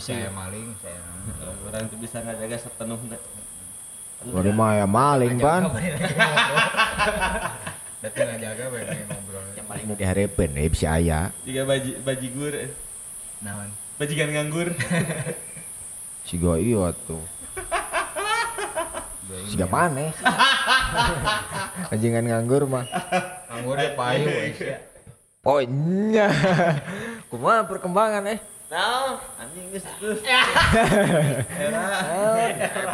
Bisa ya maling saya. orang tuh bisa ngajaga sepenuhnya Bari mah ya maling ban. Datang ngajaga bae bae ngobrol. Yang paling nu dihareupeun eh bisa aya. jika baji bajigur. Naon? bajikan nganggur Siga iya tuh. Siga maneh. Anjingan nganggur mah. Nganggur dia payu. Oh iya. Kumaha perkembangan eh? Nah anjing geus geus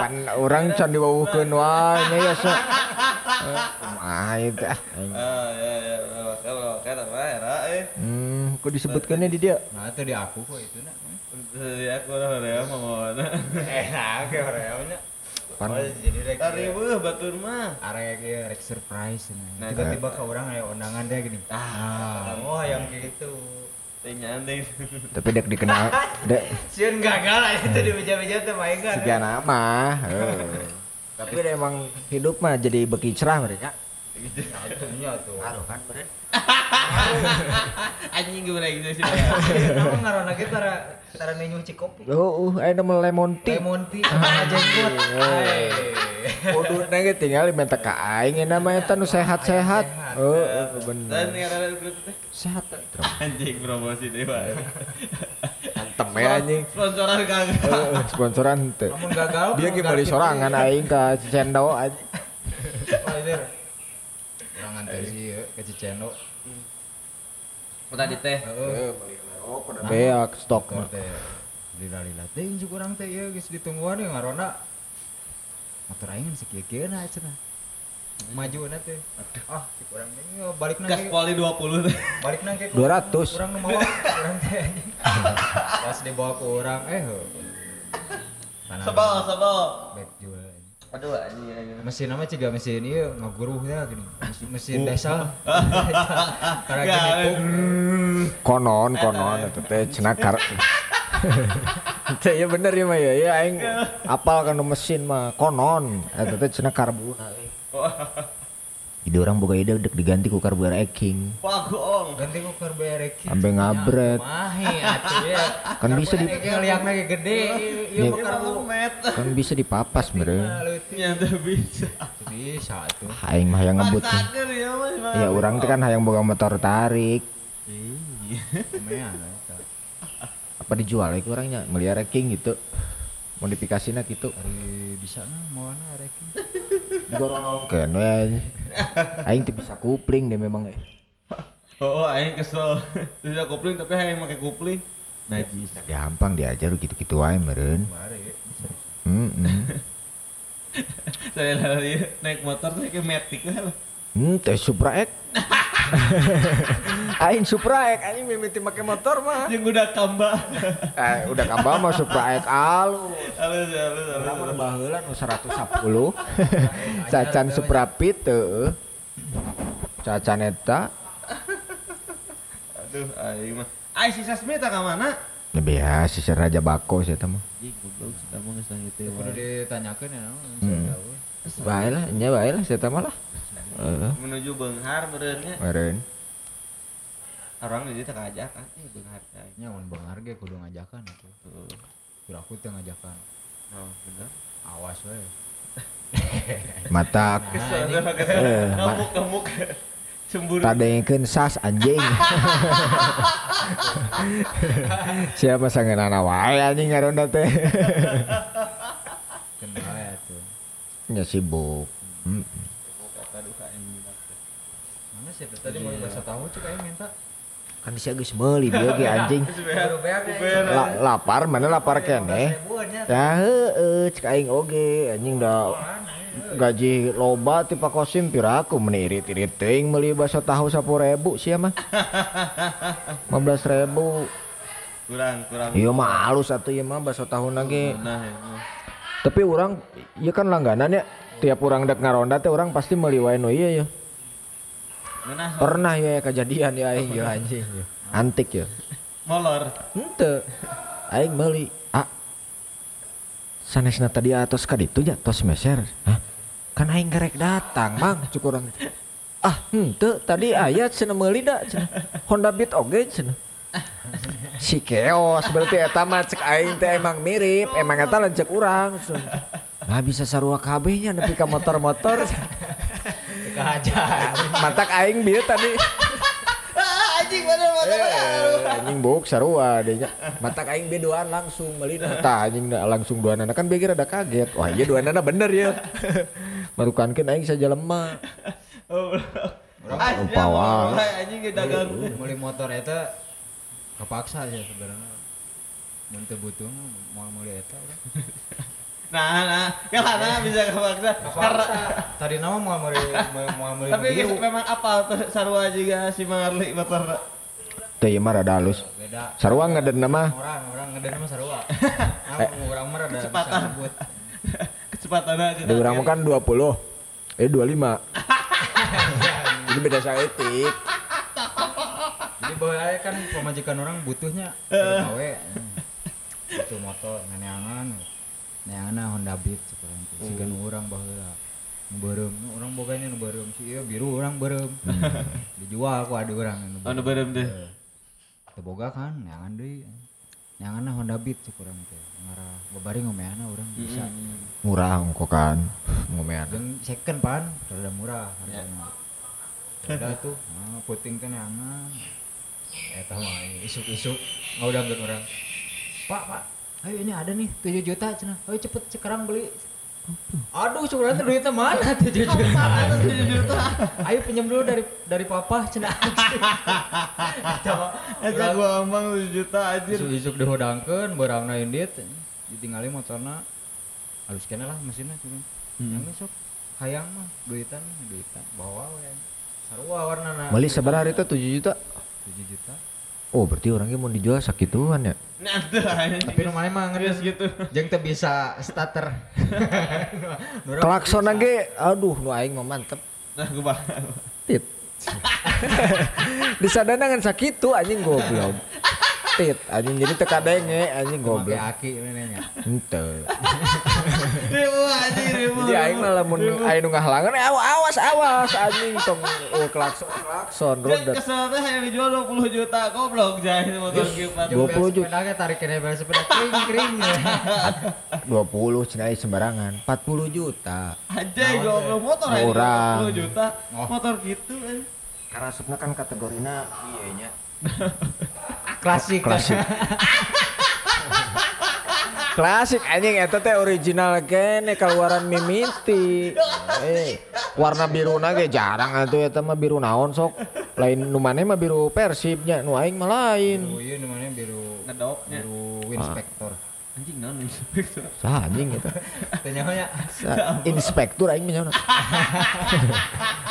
Pan orang can diwawuhkeun wae nya ya so. Kumaha ieu teh? ah. ah ya ya kalau kata apa era eh Hmm, kok disebutkeunnya di dia? Nah, itu di aku kok itu nak. ya aku ya mau Eh, nah, ke horeonya. Pan Oh, jadi rek Tari beuh batur mah arek ge rek surprise nah. Tiba-tiba ke orang aya undangan dia gini. Ah, oh yang gitu. Anjing tapi dek dikenal dek Sieun gagal itu di meja-meja teh main kan. siga nama. Tapi emang hidup mah jadi beki cerah mereka. Atunya tuh. Ngaruh kan beren. anjing lagi gitu sih Nama ngaranna ge tara tara nyuci kopi. Oh, uh, ada nama lemon tea. Lemon tea sama jenggot. Kudu nage tinggal minta ka aing eta mah eta nu sehat-sehat. Heeh, dan bener. Sehat. anjing promosi dewa Antem ya anjing. sponsoran kagak sponsoran teu. Dia ge beli sorangan aing ka Cicendo aja. Orang nganter sih ya, ke Cicendo. tadi teh? Heeh. Beak stok mah. teh. Lila-lila. Teh jeung kurang teh ieu geus ditungguan ya ngarona motor aing sakieu-kieu na cenah. Maju na teh. Ah si kurang teh ya balik gas nang poli 20 teh. Balik nang ke 200. kurang nu mawa kurang teh. Pas dibawa ke orang eh sebal sebal anjing. Aduh anjing mesin nama ciga mesin ieu ngaguruh ya gini mesin, mesin desa. Karena gini Konon, konon eta teh cenah kar. Teh ya bener ya mah ya, ya aing apal kan mesin mah. Konon. Eta teh cenah karbu. Ide orang boga ide dek diganti ku karbu eking. pagong ganti ku keur berek Ambe ngabret. mahi atuh ya Kan bisa di liangna ge gede ieu bu met kan bisa dipapas meureun. nyata bisa bisa tuh Aing mah yang ngebut. Ya Ya orang teh kan hayang boga motor tarik. Apa dijual ya orangnya melihara king gitu. Modifikasinya gitu. bisa na mau na arek Kan we. Aing teh bisa kupling deh memang eh. oh aing kesel tidak kopling tapi aing pakai kopling najis Gampang diajar gitu-gitu wae meureun. mari Heeh. saya lari naik motor saya ke metik lah Hmm, teh Supra X. aing Supra X, aing mimiti make motor mah. yang udah kamba Eh, udah kamba mah Supra X alus. halus halus Urang mah baheula nu 110. Cacan Supra Pit teu. Cacan eta aduh aing mah aing si Sasmi tak mana Ya biasa si Raja Bako sih eta mah. Jing, goblok, kita mau ngesang gitu kudu ditanyakeun ya naon Hmm. Bae lah, nya bae lah si eta mah lah. Heeh, menuju Benghar benernya meureun. orang jadi tak ajakan eh Benghar teh nya mun beungar ge kudu ngajakan atuh tuh kudu aku teh ngajakan. Oh bener. Awas we Mata Eh, ngamuk ngamuk cemburu. Tadengkeun sas anjing. Siapa sangeunana wae anjing ngaronda teh. kenal ya tuh. Nya sibuk. Hmm. kata duka anjing mana sih teh tadi mau bahasa tahu cek aing minta Kan bisa geus meuli dia ge anjing. La- lapar mana lapar keneh. Ya heeh cek aing oge anjing da gaji loba ti Pak Kosim piraku meni irit-irit teuing meuli bakso tahu 10.000 sia mah. 15.000. kurang kurang Ieu mah halus atuh ieu mah bakso tahu ge. nah ya mah. Tapi orang ieu kan langganan ya. Tiap orang dek ngaronda teh orang pasti meuli wae nu ieu ya. Pernah ya kejadian ya aing ya anjing. ya. Antik ya. molor Henteu. Aing meuli. Ah. Sanesna tadi atos ka ditu nya tos meser. Hah? Kan aing gerek datang, Mang, cukuran. ah henteu tadi aya cenah meuli da cenah Honda Beat oge cenah si keos berarti eta mah cek aing teh emang mirip emang eta lanceuk urang cenah. Nah bisa sarua kabehnya nepi ka motor-motor. Kehajar. matak aing bieu tadi. Anjing bener Eh, anjing buk sarua deh matak aing be duaan langsung melina tah anjing langsung duaan kan beger ada kaget. Wah iya duaan bener ya. Marukankeun aing saja lemah Lupa wae. anjing ge dagang. Meuli motor eta kepaksa aja sebenarnya. Mun teu butuh mau meuli eta Nah, nah, karena bisa kepaksa. Karena Tadi nama mau mau meuli tapi memang apa tuh sarua juga si Marli motor. teh ieu mah rada halus Beda. sarua ngeden mah Orang orang ngeden mah sarua. Nah, urang mah rada Kecepatan. Kecepatan aja. di urang mah kan 20 eh 25 jadi beda saeutik Jadi bawa aja kan pemajikan orang butuhnya gawe. Butuh motor neneangan. Neangan Honda Beat seperti itu. Sigan urang baheula. Nu beureum, nu urang boganya nu beureum si ieu biru urang beureum. Dijual ku ada urang nu Oh, nu beureum teh. Teu boga kan neangan deui. Neangan Honda Beat cek urang teh. Ngarah babari ngomeana urang bisa. murah ongko kan ngomean Jeung second pan rada murah hargana. Udah tuh, nah, puting teh neangan. Eta mah isuk-isuk ngaudangkeun urang. Pak, Pak, ayo ini ada nih 7 juta cenah. Ayo cepet sekarang beli. Aduh, sekarang teh duitnya mana? 7 juta? Ayo pinjam dulu dari dari papa. Eta mah Eta gua ngomong 7 juta anjir. isuk-isuk dihodangkeun beurangna indit ditinggali motorna halus kena lah mesinnya cuman. Yang sok hayang mah duitan duitan. Bawa we. Sarua warnana beli seberapa itu 7 juta. 7 juta. Oh berarti orangnya mau dijual sakituan ya Nah, tuh anjing. tapi rumahnya mah ngedes gitu. jeung teu bisa starter. Klakson ge aduh nu aing mah mantep. Nah, gua tit. Disadana ngan sakitu anjing goblok tit anjing jadi teka denge anjing goblok aki menenya henteu ribu anjing ribu. jadi aing mah lamun aing nu ngahalangan eh, awas awas anjing tong oh, klakson klakson roda kesel teh yang dijual 20 juta goblok jahil motor kipas. 20 juta. sepeda tarik kena bel sepeda kring kring 20 cenah sembarangan 40 juta Anjing goblok motor aja Murah. 20 juta. Oh. Motor gitu anjing. karena supna kan kategorina iya nya klasik. Klasik. Klasik. Anjing eta teh original kene keluaran mimiti. Eh warna biru ge jarang atuh eta mah biru naon sok. Lain nu maneh mah biru persibnya nu aing mah lain. Biru ieu namanya biru Ngedopnya. biru winspector Anjing naon inspektor. sah anjing eta. Tanya nya inspektur aing mah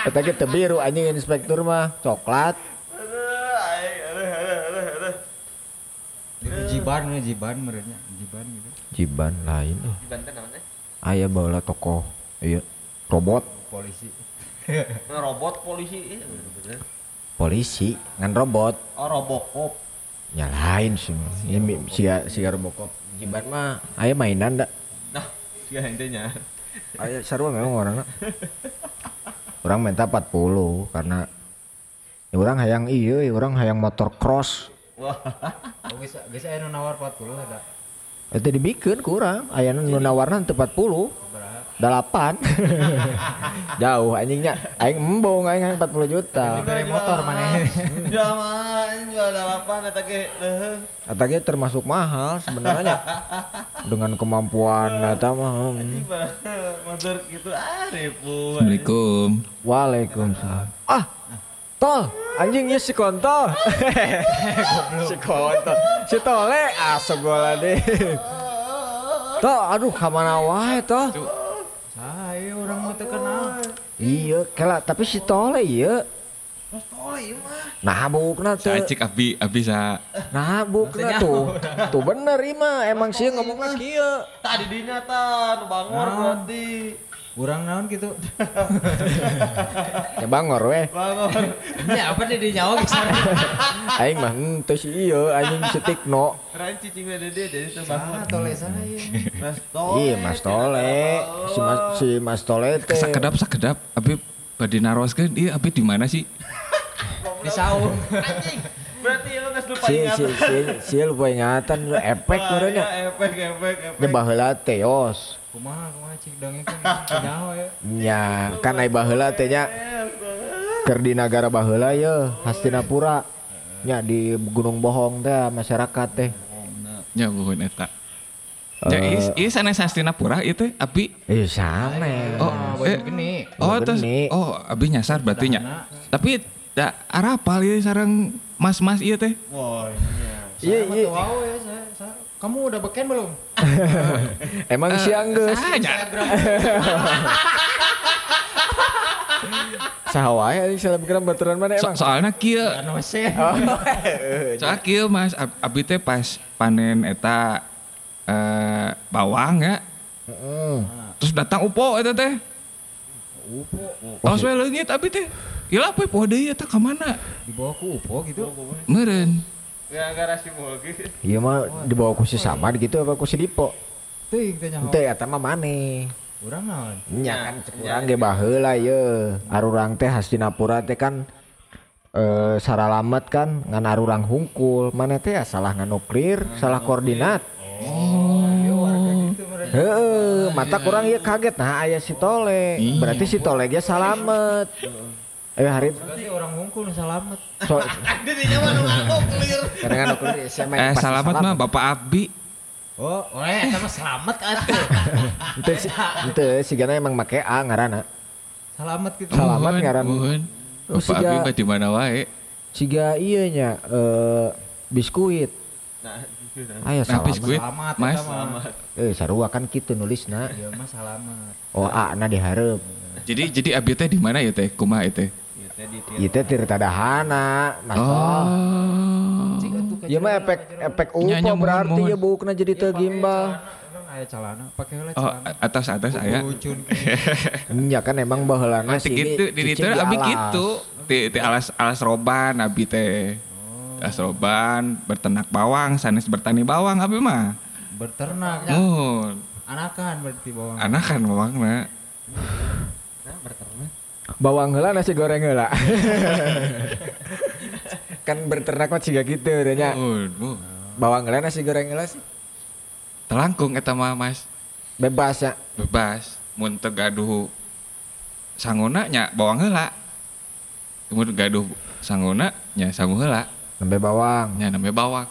eta ge teu biru anjing inspektur mah. Coklat Aduh, aing, aduh, aduh, aduh, aduh. Jiban nih jiban merenya jiban gitu jiban lain eh. Di Banten naon teh? aya baheula tokoh iya robot polisi Nah, robot polisi iya bener. polisi ngan robot Oh, Robocop. nyalain sih ini sia sia robocop jiban mah aya mainan dak Nah, sia intinya. aya sarua memang orangnya orang minta 40 karena ya orang hayang iya ya orang hayang motor cross Wah, bisa bisa anu nawar 40 ada itu dibikin kurang. Aya nu nawarna teu 40 berapa? Delapan. Jauh anjingnya. Aing embong aing 40 juta. Dari motor mana? Jual mah, jual delapan eta ge leuheung. Eta ge termasuk mahal sebenarnya. Dengan kemampuan eta mah hmm. Motor gitu ah ribu. Assalamualaikum. Waalaikumsalam. Ah, tol, anjing ya si kontol. si kontol, si tole asa gola deh. Tol, aduh kamana wae tol. saya orang mau terkenal Iya, kela tapi si tole iya. Nah, bukna tuh. Saya cek abi abi sa Nah, bukna tuh. Tuh bener ima, emang sih ngomongnya kieu. Tadi dinya tan bangor Naon? berarti. Kurang naon gitu Ya bangor weh. Bangor. ya apa nih di nyawa bisa Aing mah henteu si ieu anjing si Tikno. Ranci cing dede jadi teu bangor. tole saya Mas Tole. Iya, Mas Tole. Si Mas si Mas Tole teh. sakedap sakedap abi bade naroskeun ieu abi di mana sih? Di saung. Anjing. Berarti lu geus lupa Si ingat. si si si lupa ingatan efek Wah, kurangnya. ya, Efek, efek, efek. Nya baheula teh yos. Kumaha kumaha cik dongeng kan nyaho ya. Nya kan ai baheula teh nya keur di negara baheula ye Hastinapura. Nya di Gunung Bohong teh masyarakat teh. Nya buhun eta. Ya ieu ieu sanes Hastinapura teh abi. Eh sana. Oh, eh, gini. oh Bener terus oh abi nyasar berarti nya. Tapi da arapal ieu sareng mas-mas ieu teh. Wah, iya. Iya iya. Kamu udah beken belum? Emang siang geus. Saja. Saha wae anjing selebgram baturan mana So, emang? soalnya kieu Anu se. soalnya kieu Mas ab- abi teh pas panen eta eh bawang ya. Heeh. Terus datang upo eta teh. Upo Pas we leungit abi teh. Gila apa poe deui eta ka mana? di bawah ku upo gitu. Meureun. Gara-gara si Bogi. Iya mah dibawa ku si Samad gitu apa ku si Dipo? Teuing teh nyaho. Teu eta mah maneh. Urang naon? Nya kan cek urang ge baheula ye. Arurang teh Hastinapura teh kan eh saralamet kan ngan arurang hungkul. Mana teh ya salah nganuklir, salah koordinat. Ieu warga gitu. Heeh, mata kurang ya kaget. Nah, aya si Tole. Iya. Berarti si Tole ge salamet. Eh hari Berarti orang hungkul salamet. so, Dirinya mah nu ngaku clear. karena nganuklir saya main Eh pasti salamat mah Bapak Abi. Oh, ya sama selamat atuh. Ente si ente si Gana emang make A ngaranna. Selamat gitu. Salamat Nuhun, ngaran. Oh, Bapak Abi mah di mana wae. Siga ieu nya eh biskuit. Nah, gitu nah. Salamet. biskuit, Selamat Mas. eta mah. Eh sarua kan kitu nulisna. Ieu mah selamat. Oh A na dihareup. Jadi jadi Abi teh di mana ya teh? Kumaha ya teh? Teh tirta dahana, Mas. Oh. Oh. Ieu mah efek efek mohon, berarti ya bukna jadi teu gimbal. Emang aya celana, pakai heula Oh, atas atas aya. Bucun. Nya kan emang baheulana Nanti sih. gitu, di itu abi gitu. Di, di alas alas roban abi teh. Alas roban, berternak bawang, sanes bertani bawang abi mah. Berternak. ya. Mun, Anakan berarti bawang. anak kan bawangna. Nah, berternak. Bawang heula nasi goreng heula. kan berternak mah ciga gitu nya. Mun, mun. Bawang heula nasi goreng heula sih. Telangkung eta mah Mas. Bebas ya. Bebas. Mun teu gaduh sanguna nya bawang heula. Mun gaduh sanguna nya sangu heula. Nembe bawang. Nya namanya bawang.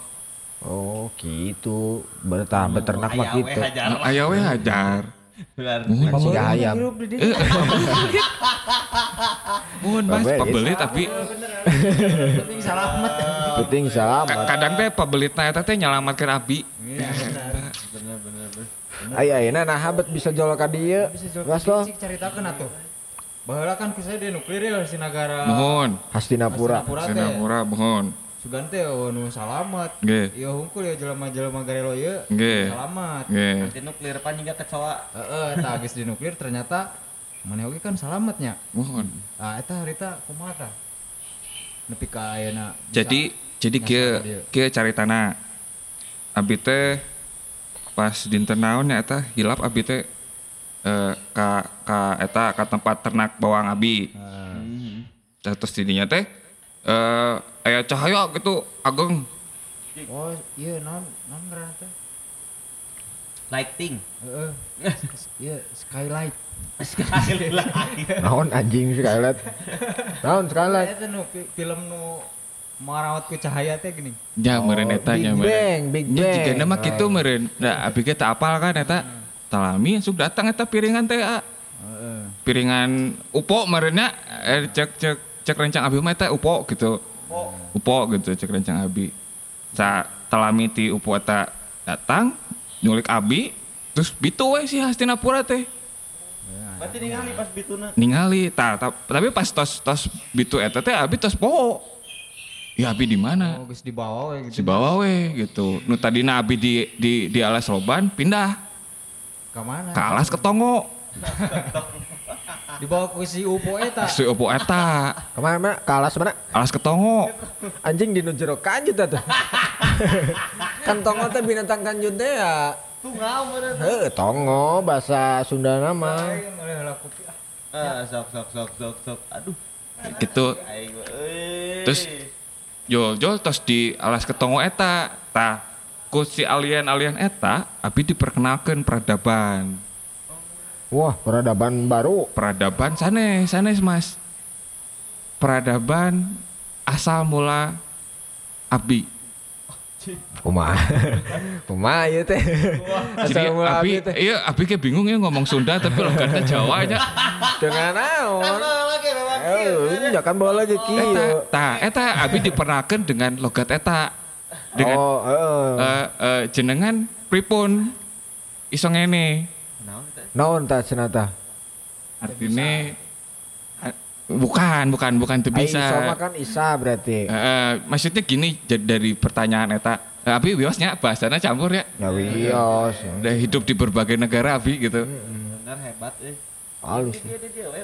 Oh gitu. Bertah beternak mah gitu. aya we hajar. Mun, Kan siga ayam. Di Eh, Mun Mas pabeli tapi Penting selamat. Penting selamat. kadang teh pabelitna eta teh nyalamatkeun abi. Iya. Bener bener bener. Ayeuna nah habet bisa jual ka dieu. Bisa jual Gas lo. cik caritakeun atuh. Baheula kan kisah di nuklir ya si negara Mohon. Hastinapura. Hastinapura mohon. Sugan teh oh, nu salamat. Nggih. Ieu hungkul ya jelema-jelema garelo ieu. Nggih. Salamat. Nggih. Nanti nuklir panjang kecoa. Heeh, eta habis di nuklir ternyata maneh oge kan salamatnya. Mohon. Ah eta harita kumaha tah? Nepi ka ayeuna. Jadi jadi kieu kieu caritana. Abi teh pas dinten naon nya eta hilap abi teh eh, ka ka eta ka tempat ternak bawang abi. Ah. Terus didinya teh eh aya cahaya gitu ageng. Oh, iya non non ngaranna teh. Lighting. Heeh. Iya, skylight. Lagi. Naon anjing skylight. Naon skylight. Eta nu fi- film nu marawat ku cahaya teh gini. Nya Oh, meureun eta nya Big meureun. Bang, Big Bang. jigana mah kitu meureun. Da abi ge teu apal kan eta. Talami sok datang eta piringan teh ah. Heeh. piringan upo merenya eh, cek cek cek rencang abi mah eta upo gitu upo gitu cek rencang abi. Sa telami ti upo eta datang nyulik abi terus bitu we si Hastinapura teh. Berarti ningali pas bituna. ningali ta, ta- tapi pas tos tos bitu eta teh abi tos po ya abi di mana? Oh, geus dibawa we gitu. bawa we gitu. Nu tadina abi di di di alas roban pindah. Ka mana? ke alas ketongo Dibawa ku si Upo eta. si upo eta Ke mana mana? Mana? alas ketongo Anjing di nu jero kanjut atuh. kan tongo teh binatang kanjut teh ya. Tungau meureun. Heuh, tongo bahasa Sunda nama. Ah. Ah, sok sok sok sok sok. Aduh. gitu. Terus yo yo terus di alas ketongo eta tah ku si alien-alien eta abi diperkenalkan peradaban Wah, peradaban baru. peradaban sanes sanes mas peradaban asal mula abi Kumaha? Kumaha ieu teh? jadi abi iya abi kayak bingung ya ngomong Sunda tapi logatnya Jawa aja Dengan naon? Eh, ya kan bawa lagi eta kieu. tah eta abi diperkenalkan dengan logat eta dengan Oh, heeh. eh, eh, jenengan pripun iso ngene Naon cenah tah? artinya eh, bukan bukan bukan Ai bisa Isa mah kan Isa berarti. Eh, eh, maksudnya gini dari pertanyaan eta eh, Abi wiosnya bahasanya campur ya Ya wios. udah hidup di berbagai negara Abi gitu Bener hebat euy. Halus.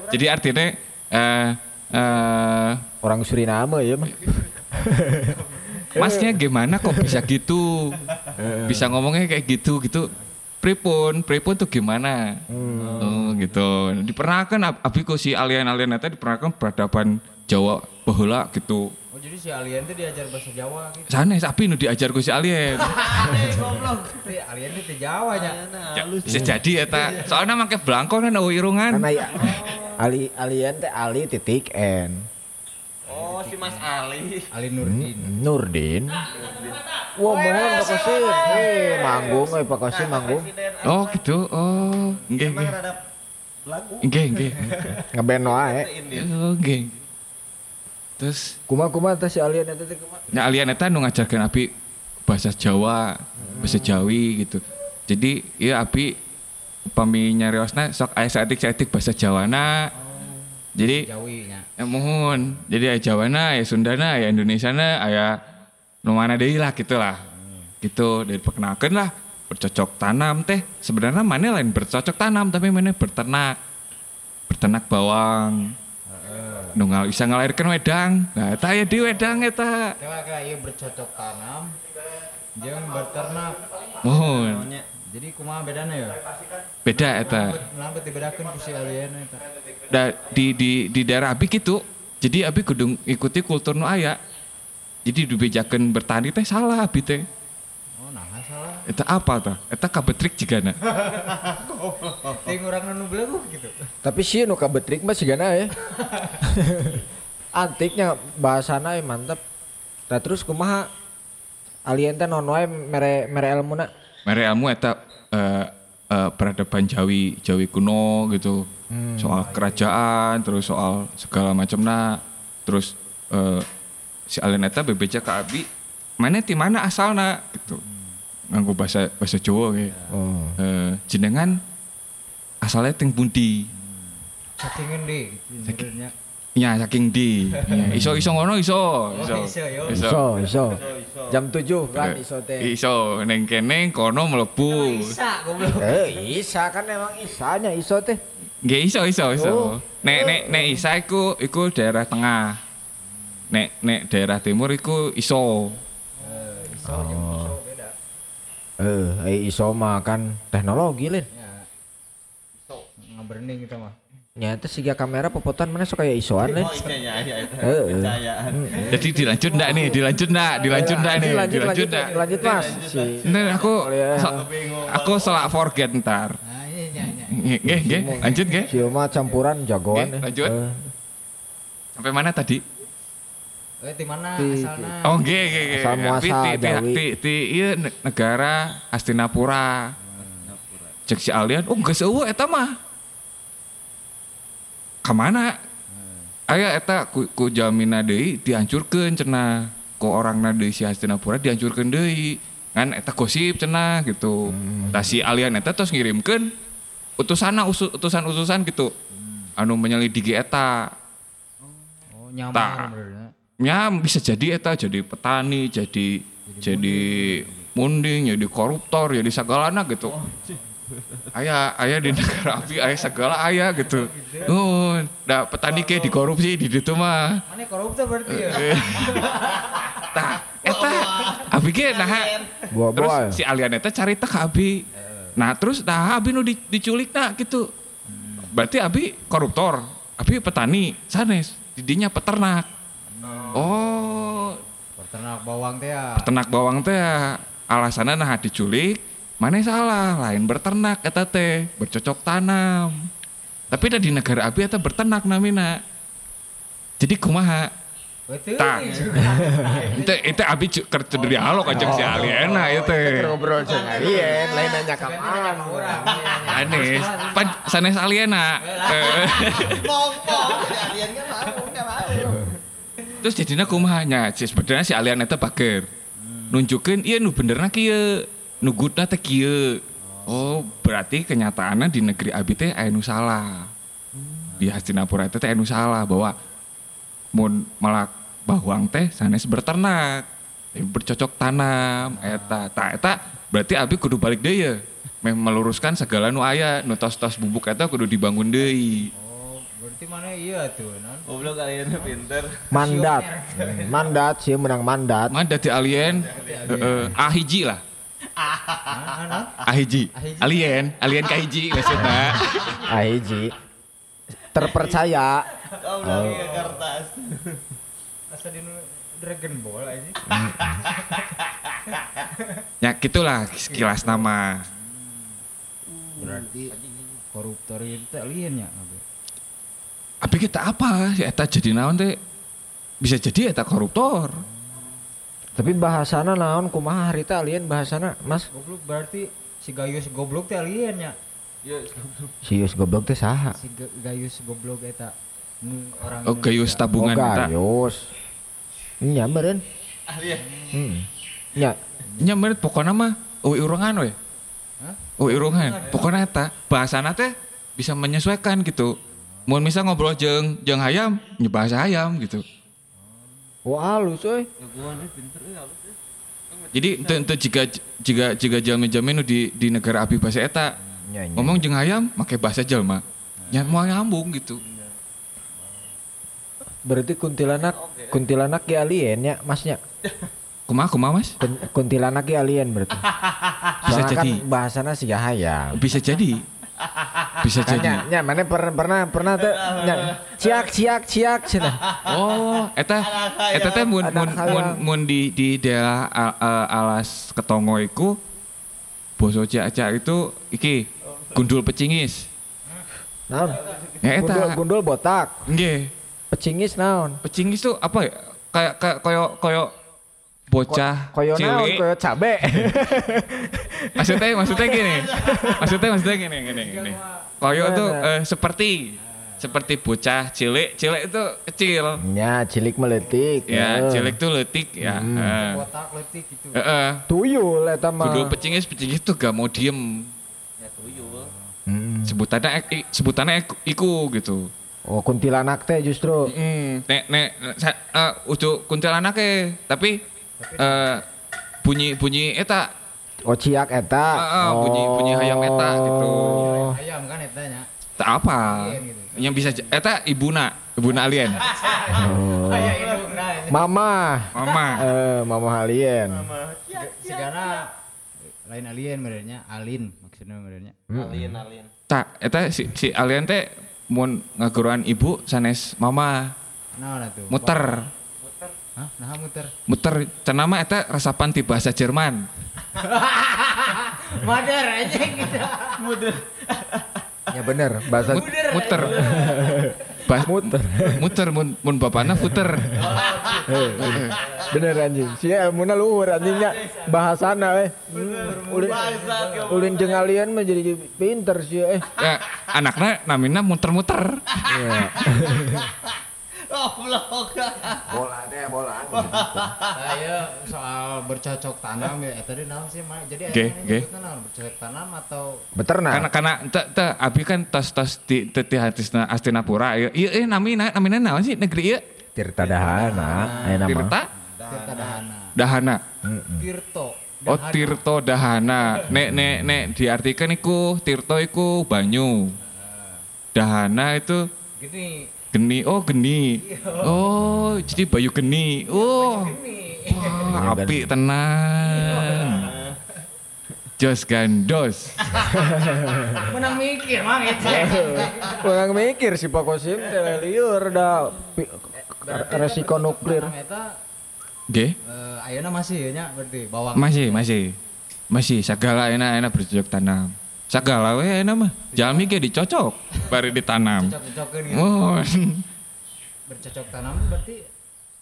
Jadi artinya eh eh, Orang Suriname ya mah. masnya gimana kok bisa gitu bisa ngomongnya kayak gitu gitu pripun? Pripun tuh gimana? Oh gitu. Diperkenalkan Ab- Abi kok si alien-alien eta diperkenalkan peradaban Jawa bahula gitu. Oh jadi si alien tuh diajar bahasa Jawa gitu. sana Abi nu diajar ku si alien. Tapi alien itu Jawa nya. Ya, bisa jadi ya tak? Soalnya make belangko kan irungan. Karena ya Ali alien teh Ali titik N. Oh, si Mas Ali. Ali Nurdin. Nurdin. Wah, mohon Pak Kosim. Eh, manggung euy Pak Kosim manggung. oh gitu oh nggih nggih lagu. nggih nggih Ngeband wae. Indie. oh nggih terus Kumaha-kumaha teh si alien eta teh kumaha? nya alien eta nu ngajarkeun Abi bahasa Jawa bahasa Jawi gitu jadi iya Abi upami nyariosna sok aya saetik-saetik bahasa Jawana jadi. Ya mohon. Jadi aya Jawana, ya Sundana, ya Indonesiana, aya nu mana deui lah gitu lah. Gitu, dari perkenalkan lah bercocok tanam teh. Sebenarnya mana lain bercocok tanam tapi mana berternak. Berternak bawang. Nunggal bisa ngelahirkan wedang. Nah, eta ya di wedang eta. Kayak ieu bercocok tanam jeung berternak. Mohon. Naonnya? Jadi kumaha bedana ya? Beda eta. Kenapa dibedakeun ku si alien eta? Da, di di di daerah Abi gitu. Jadi Abi kudu ikuti kultur nu aya. Jadi dibejakeun bertani teh salah Abi teh. Oh nah salah. Eta apa tah? Eta kabetrik jigana. Ting urang nu belagu gitu. Tapi sih nu kabetrik mah sigana ya. Antiknya bahasana ya mantep. Nah terus kumaha alien teh non wae mere mere elmuna. Mere ilmu eta eh, eh, peradaban Jawi Jawi kuno gitu. Soal kerajaan, terus soal segala macamna. Terus eh, si alien eta bebeja ke abi, mana ti mana asalna gitu. Nganggo bahasa bahasa Jawa ge. Oh. Eh, jenengan asalnya ting pundi? Saking endi gitu. Ya saking di. Ya, iso iso ngono iso. Oh, iso. Iso, iso. Jam 7 kan iso teh. Iso neng kene kono mlebu. Bisa goblok. Eh, Isa kan emang Isanya iso teh. Nggih iso iso iso. Oh. Nek nek nek Isa iku iku daerah tengah. Nek nek daerah timur iku iso. Iso jeung iso beda. Eh, eh iso mah kan teknologi lin. Ya. Iso ngaberning kita mah. Nyata siga kamera popotan mana sok kayak isoan lin. Oh, iya iya iya. Jadi dilanjut ndak nih? Dilanjut ndak? Dilanjut ndak nih? Lanjut, lanjut, Dilanjut ndak? lanjut mas. Ntar aku ya. aku selak forget ntar. Iya iya iya. Nggih nggih nggih. Lanjut nggih. si Uma campuran jagoan. Eh. lanjut. Eh, Sampai mana tadi? Eh di mana asalna? Oh nggih nggih nggih. Asal muasal ti- ti- Jawi. ti- ti- ieu ne- negara Hastinapura. Cek si alien, oh geus eueuh eta mah. Kamana? Aya eta ku, ku jamina deui dihancurkeun cenah. Ku orangna deui si Hastinapura dihancurkeun deui. Kan eta gosip cenah gitu. Tah si alien eta terus ngirimkeun utusanna usu- utusan-utusan gitu. Anu menyelidiki eta. Oh Tak. nyamar benernya. ya bisa jadi eta jadi petani jadi jadi munding jadi koruptor jadi segalana gitu ayah ayah di negara api ayah segala ayah gitu oh dah petani kayak dikorupsi di situ mah. Mana koruptor berarti ya? tah eta abi ge nah. Ya. terus si alien eta cari ke abi. Nah terus nah abi nu di- diculik nah gitu. Berarti abi koruptor abi petani sanes. Didinya peternak. Oh. Peternak bawang teh ya. peternak bawang teh ya, alasannya nah diculik mana salah? Lain berternak eta teh. Bercocok tanam tapi di negara abi eta berternak namina jadi kumaha. Tak. itu itu abi kerja dari halo kacang si aliena itu. Ngobrol jeung alien, lain nanya ka mana. aneh. Pan sanes aliena Eh, terus jadinya kumahanya sih sebenarnya si alien itu bager nunjukin iya nu benerna kieu nu gutna teh kieu oh berarti kenyataannya di negeri abi teh aya nu salah di Hastinapura itu teh aya nu salah bahwa mun malah bawang teh sanes berternak eh, bercocok tanam eta tak eta berarti abi kudu balik deh ya Meh meluruskan segala nu aya nu tos-tos bubuk eta kudu dibangun deui Oh, berarti mana iya tuh, non? Goblok kalian pinter. Mandat. Mandat sih menang mandat. Mana di alien heeh, ahiji lah Hah, non? Ahiji alien alien kahiji maksudnya Ahiji. Terpercaya. Goblok ya kertas. Asa di nu Dragon Ball aja. ya gitulah sekilas nama Berarti koruptor itu teh alien ya. Abi? tapi kita apa ya eta jadi naon teh bisa jadi eta koruptor Tapi bahasana naon kumaha harita alien bahasana, Mas? Goblok berarti si Gayus goblok teh alien ya. Ya, goblok. Sius goblok teh saha? Si Ga- Gayus goblok eta orang oh gayus tabungan oh, eta gayus. Nya meureun. Alien. Hmm. Nya nya menurut pokoknya mah uwi urungan we Hah? uwi urungan pokoknya eta bahasana teh bisa menyesuaikan gitu mau misal ngobrol jeng jeng hayam nya bahasa hayam gitu Wah halus ya ya. jadi itu jika jika jika jalmi nu di di negara abi bahasa eta Nya nya. ngomong jeng hayam pakai bahasa jalma nya mau nyambung gitu Berarti kuntilanak kuntilanak ge alien nya, Masnya. kumaha kumaha mas Kun- Kuntilanak ge alien berarti. Bisa Soalnya kan jadi. bahasana si hayam. bisa jadi bisa jadi Nya, nya mana pernah pernah pernah teh nya ciak ciak ciak cenah. Oh, eta eta teh mun mun mun mun di di daerah alas ketongo iku boso ciaca itu iki gundul pecingis. Naon? Ya Gundul, eta. gundul botak. Nggih. Pecingis naon? Pecingis tuh apa ya? Kayak kayak koyo koyo bocah Koyo naon? cilik. Koyo cabe. Maksudnya maksudnya gini. Maksudnya maksudnya gini gini gini. Koyo tuh Gimana? eh, seperti seperti bocah cilik, cilik itu kecil. nya cilik meletik. Ya, Eh. cilik tuh letik ya. Eh. Botak letik gitu. Heeh. Tuyul eta mah. Kudu pecingis pecingis tuh gak mau diem. Ya tuyul. Hmm. Sebutannya sebutannya iku, iku gitu. Oh kuntilanak teh justru. Mm, nek nek uh, ujuk kuntilanak tapi eh bunyi bunyi eta Oh ciak eta. Ah, ah, bunyi- bunyi hayam eta gitu. Oh. Ayam kan eta nya. tak apa. Alien gitu. Yang bisa eta ibuna, ibuna alien. Oh. Aya indungna. Mama. Mama. Eh, mama alien. Sigana lain alien merenya, alin maksudnya merenya. Alien, alien. Tak, eta si, si alien teh mun ngaguruan ibu sanes mama Nah, tuh. muter. Hah? Nah, muter. Muter cenama eta resapan ti bahasa Jerman. Madar aja gitu. Ya bener, bahasa Mut- muter. Bah- muter. muter mun mun bapana puter. bener anjing. Si ilmuna luhur anjingnya bahasana we. Ulin, ulin jeung alien mah jadi pinter sih eh. Ya, anaknya namina muter-muter. Iya. Goblok. Bola teh bola. Saya soal bercocok tanam ya, eh, tadi naon sih, Ma? Jadi oke. nyebutnya naon? bercocok tanam atau Beternak. Karena karena ente ente abi kan tos tos di di hatisna Astinapura. Iya iya eh, namina namina naon sih negeri ieu? Tirta Dahana, aya nama. Tirta Tirta Dahana? Dahana. Tirto. Oh Dahana. Tirto Dahana. Nek nek nek diartikan iku Tirto iku banyu. Dahana itu Gini. Geni. Oh geni. Oh jadi bayu geni. Oh. Wah, api tenang. Jos gandos. Menang mikir mang itu. Kurang mikir si Pak Kosim liur da pi- resiko nuklir. Eta Nggih. eh, ayeuna masih nya berarti bawang. Masih, masih. Masih segala enak-enak bercocok tanam. Segala we enak mah. Jalmi ge dicocok baru ditanam. Cocok-cocokeun gitu. Oh. Bercocok tanam berarti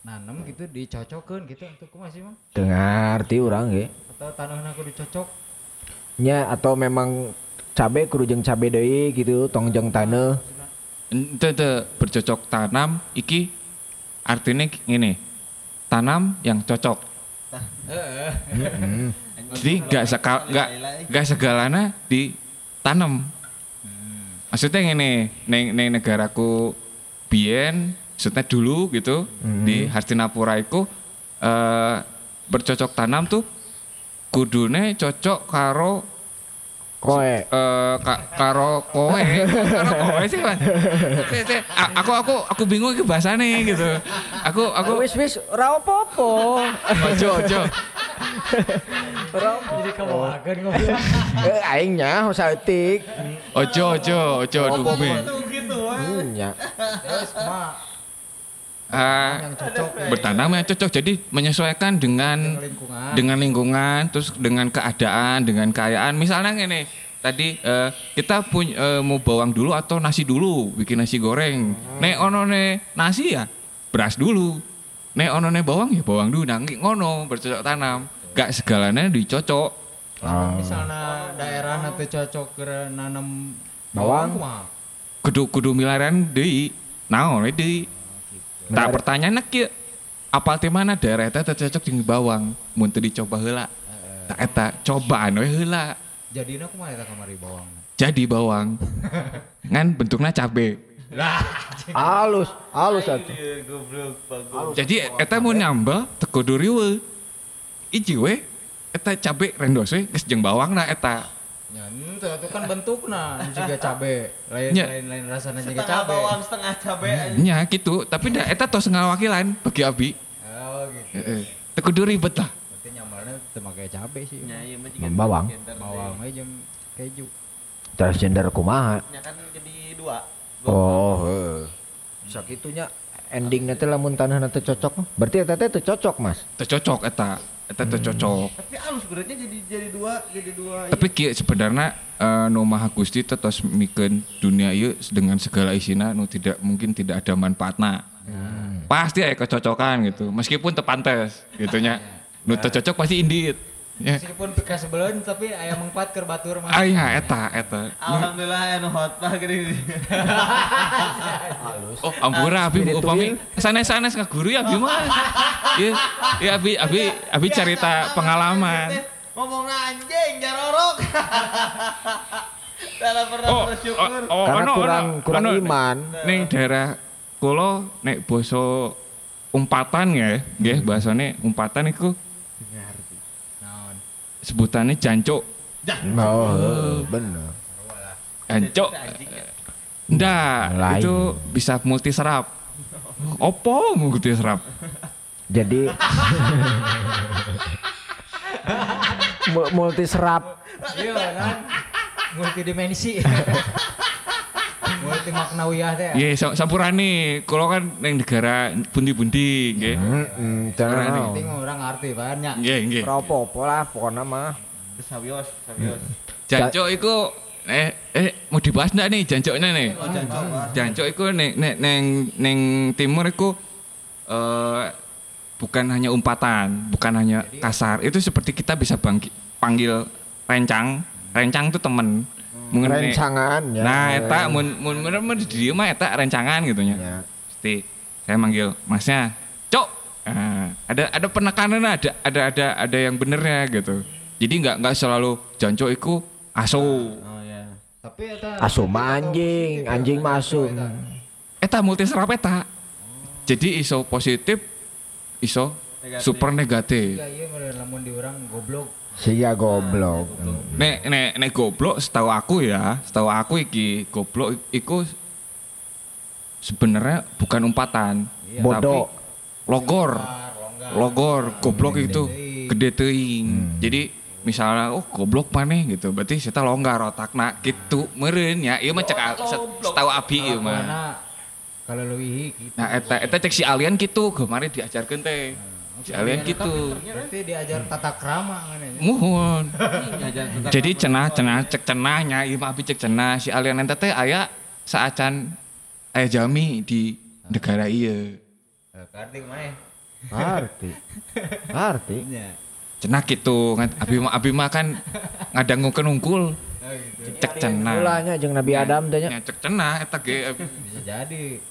nanem gitu dicocokeun gitu untuk kumaha sih mang? Teu ngarti urang ge. Atau tanahna kudu cocok. Nya atau memang cabe kudu jeung cabe deui gitu tong jeung taneuh. Ente te bercocok tanam iki artinya gini. Tanam yang cocok. Jadi gak seka, gak, gak segalana ditanam. Maksudnya gini, neng, neng negaraku bien, maksudnya dulu gitu di Hastinapura itu eh, bercocok tanam tuh kudune cocok karo Koe. eh ka- karo kowe karo kowe sih a- aku aku aku bingung iki bahasane gitu aku aku Wis wis ora apa-apa. ojo ojo Ora. Jadi kebawakan ngobrol. Eh aing nya saeutik. ojo ojo ojo dume Nya. Terus kumaha Ah, yang cocok. bertanam yang cocok. Jadi menyesuaikan dengan lingkungan. dengan lingkungan terus dengan keadaan dengan kekayaan misalnya gini tadi eh, kita punya eh, mau bawang dulu atau nasi dulu bikin nasi goreng. Nek ono ne nasi ya beras dulu. Nek ono ne bawang ya bawang dulu. Nanti ngono bercocok tanam. Gak segalanya dicocok. Ah. Misalnya daerah nanti cocok ke nanam Bawang. kumaha? kudu kudu milarian di naon we deui tak pertanyaan kieu apal teh mana daerah eta teh cocok jeung bawang? Mun teu dicoba heula. Tak eta cobaan we heula. Jadinya kumaha eta kamari bawang. jadi bawang. Ngan bentuknya cabe. Halus, halus. Goblok, bagus. jadi eta mau nyambel teu kudu riweuh iji we eta cabe rendos we geus jeung bawang na eta Ya ente itu kan bentukna juga cabe. Lain Nya. lain lain rasanya juga Setengah cabe. bawang, setengah cabe aja. nya gitu tapi da eta tos ngawakilan bagi abi Oh gitu. heeh teu kudu ribet lah Berarti nyamarnya teu make cabe sih. Ya, iya mah juga Bawang. gender Bawang aja jeung keju. Transgender kumaha? Ya kan jadi dua. Oh, heeh. Sakitunya endingnya teh lamun tanahna teu cocok. Berarti eta teh teu cocok, Mas. teu cocok eta eta teu cocok Tapi halus beratnya jadi jadi dua, jadi dua. tapi kieu sebenarnya eh, nu Maha Gusti teh tos mikeun dunia ieu dengan segala isina nu tidak mungkin tidak ada manfaatna. Pasti aya kecocokan gitu. Meskipun teu pantes gitu nya. Nu teu cocok pasti indit. Ya. Meskipun pika sebelum tapi aya mengpat keur batur mah. Ah ya eta eta. Alhamdulillah anu hot mah gini. Oh, ampura abi upami sanes-sanes ka guru ya mah. Iya, iya abi abi abi cerita pengalaman. Ngomong anjing jarorok. Dalam pernah Oh, bersyukur. oh, oh, Karena ono, kurang ono, kurang ono. iman. Ning daerah kula nek basa umpatan ya, nggih bahasane umpatan iku Sebutannya jancuk. Oh, heeh, bener. Jancuk. Ndak, itu bisa multi serap. Opo multi serap? Jadi Mu- multi serap. Iya kan. Multidimensi. Multi maknawiyah teh. Iya, sa- sampurane kula kan ning negara pundi-pundi nggih. Heeh, Ora nih. Penting orang ngerti banyak. Nggih, nggih. Ora apa-apa lah pokoknya mah. Sabios, sabios. Jancuk iku eh eh mau dibahas ndak nih jancuknya nih? Oh, jancok. Jancuk iku neng neng neng, neng timur iku eh bukan hanya umpatan, bukan hanya kasar. Itu seperti kita bisa bangki, panggil rencang. Rencang itu temen. Mungkin nih- Rencangan ya. Nah, eta mun mun mun di dieu mah eta rencangan gitu nya. Ya. Pasti saya manggil masnya, "Cok." Nah, ada ada penekanan ada ada ada ada yang benernya gitu. Jadi nggak nggak selalu jancok iku aso. Oh ya. Tapi eta Asum anjing, anjing masuk. Eta multi serap eta. Jadi iso positif, iso Negatif. super negatif. Iya iya lamun di orang goblok. Sia goblok. Nek nek nek goblok setahu aku ya, setahu aku iki goblok iku sebenarnya bukan umpatan. Iya. Bodoh. Tapi logor. Longgar, longgar. Logor, goblok itu gede teuing. Jadi misalnya oh goblok maneh gitu berarti kita longgar otakna gitu meureun ya ieu mah cek setahu abi ieu mah kalau lebih gitu. nah eta eta cek si alien gitu kemarin diajarkeun teh si alien gitu Berarti diajar tata krama kan ya. muhun jadi cenah cenah cek cenahnya ieu mah abi cek cenah si alien eta teh aya saacan aya jami di negara ieu Karting mana? Arti. Arti. Ya. cenah gitu kan abi mah abi mah kan ngadangukeun unggul cek cenah Ulanya jeung Nabi Adam teh nya. Ya, cek cenah eta ge. Bisa jadi.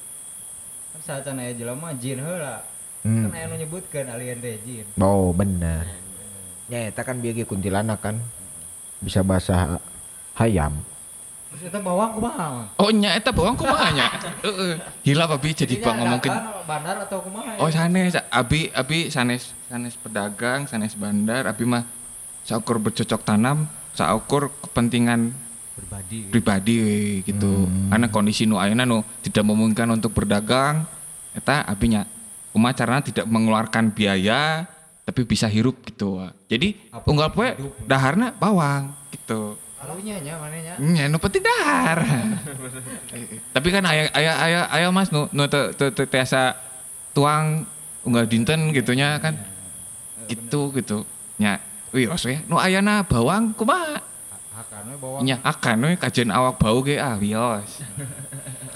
Kan saat aya jelema jin heula. Hmm. Kan aya nu nyebutkeun alien teh jin. Oh, bener. Ya, eta kan bieu ge kuntilanak kan. Bisa bahasa hayam. Terus eta bawang kumaha? Oh nya eta bawang kumaha nya? Heeh. Gila abi jadi ngomongin dagang, bandar atau kumaha? Oh sanes, abi abi sanes sanes pedagang, sanes bandar, abi mah saukur bercocok tanam, saukur kepentingan berbadi. pribadi we, gitu. Karena kondisi nu ayeuna nu tidak memungkinkan untuk berdagang, eta abinya kumaha carana tidak mengeluarkan biaya tapi bisa hirup gitu. Jadi Apa unggal poe daharna bawang gitu. Alunya nya manehnya. Nya nu penting dahar. Tapi kan aya aya aya aya Mas nu nu tiasa tuang unggal dinten gitunya kan. Gitu gitu. Nya wios we nu ayana bawang kumaha? Hakan we bawang. Nya akan we kajian awak bau ge ah wios.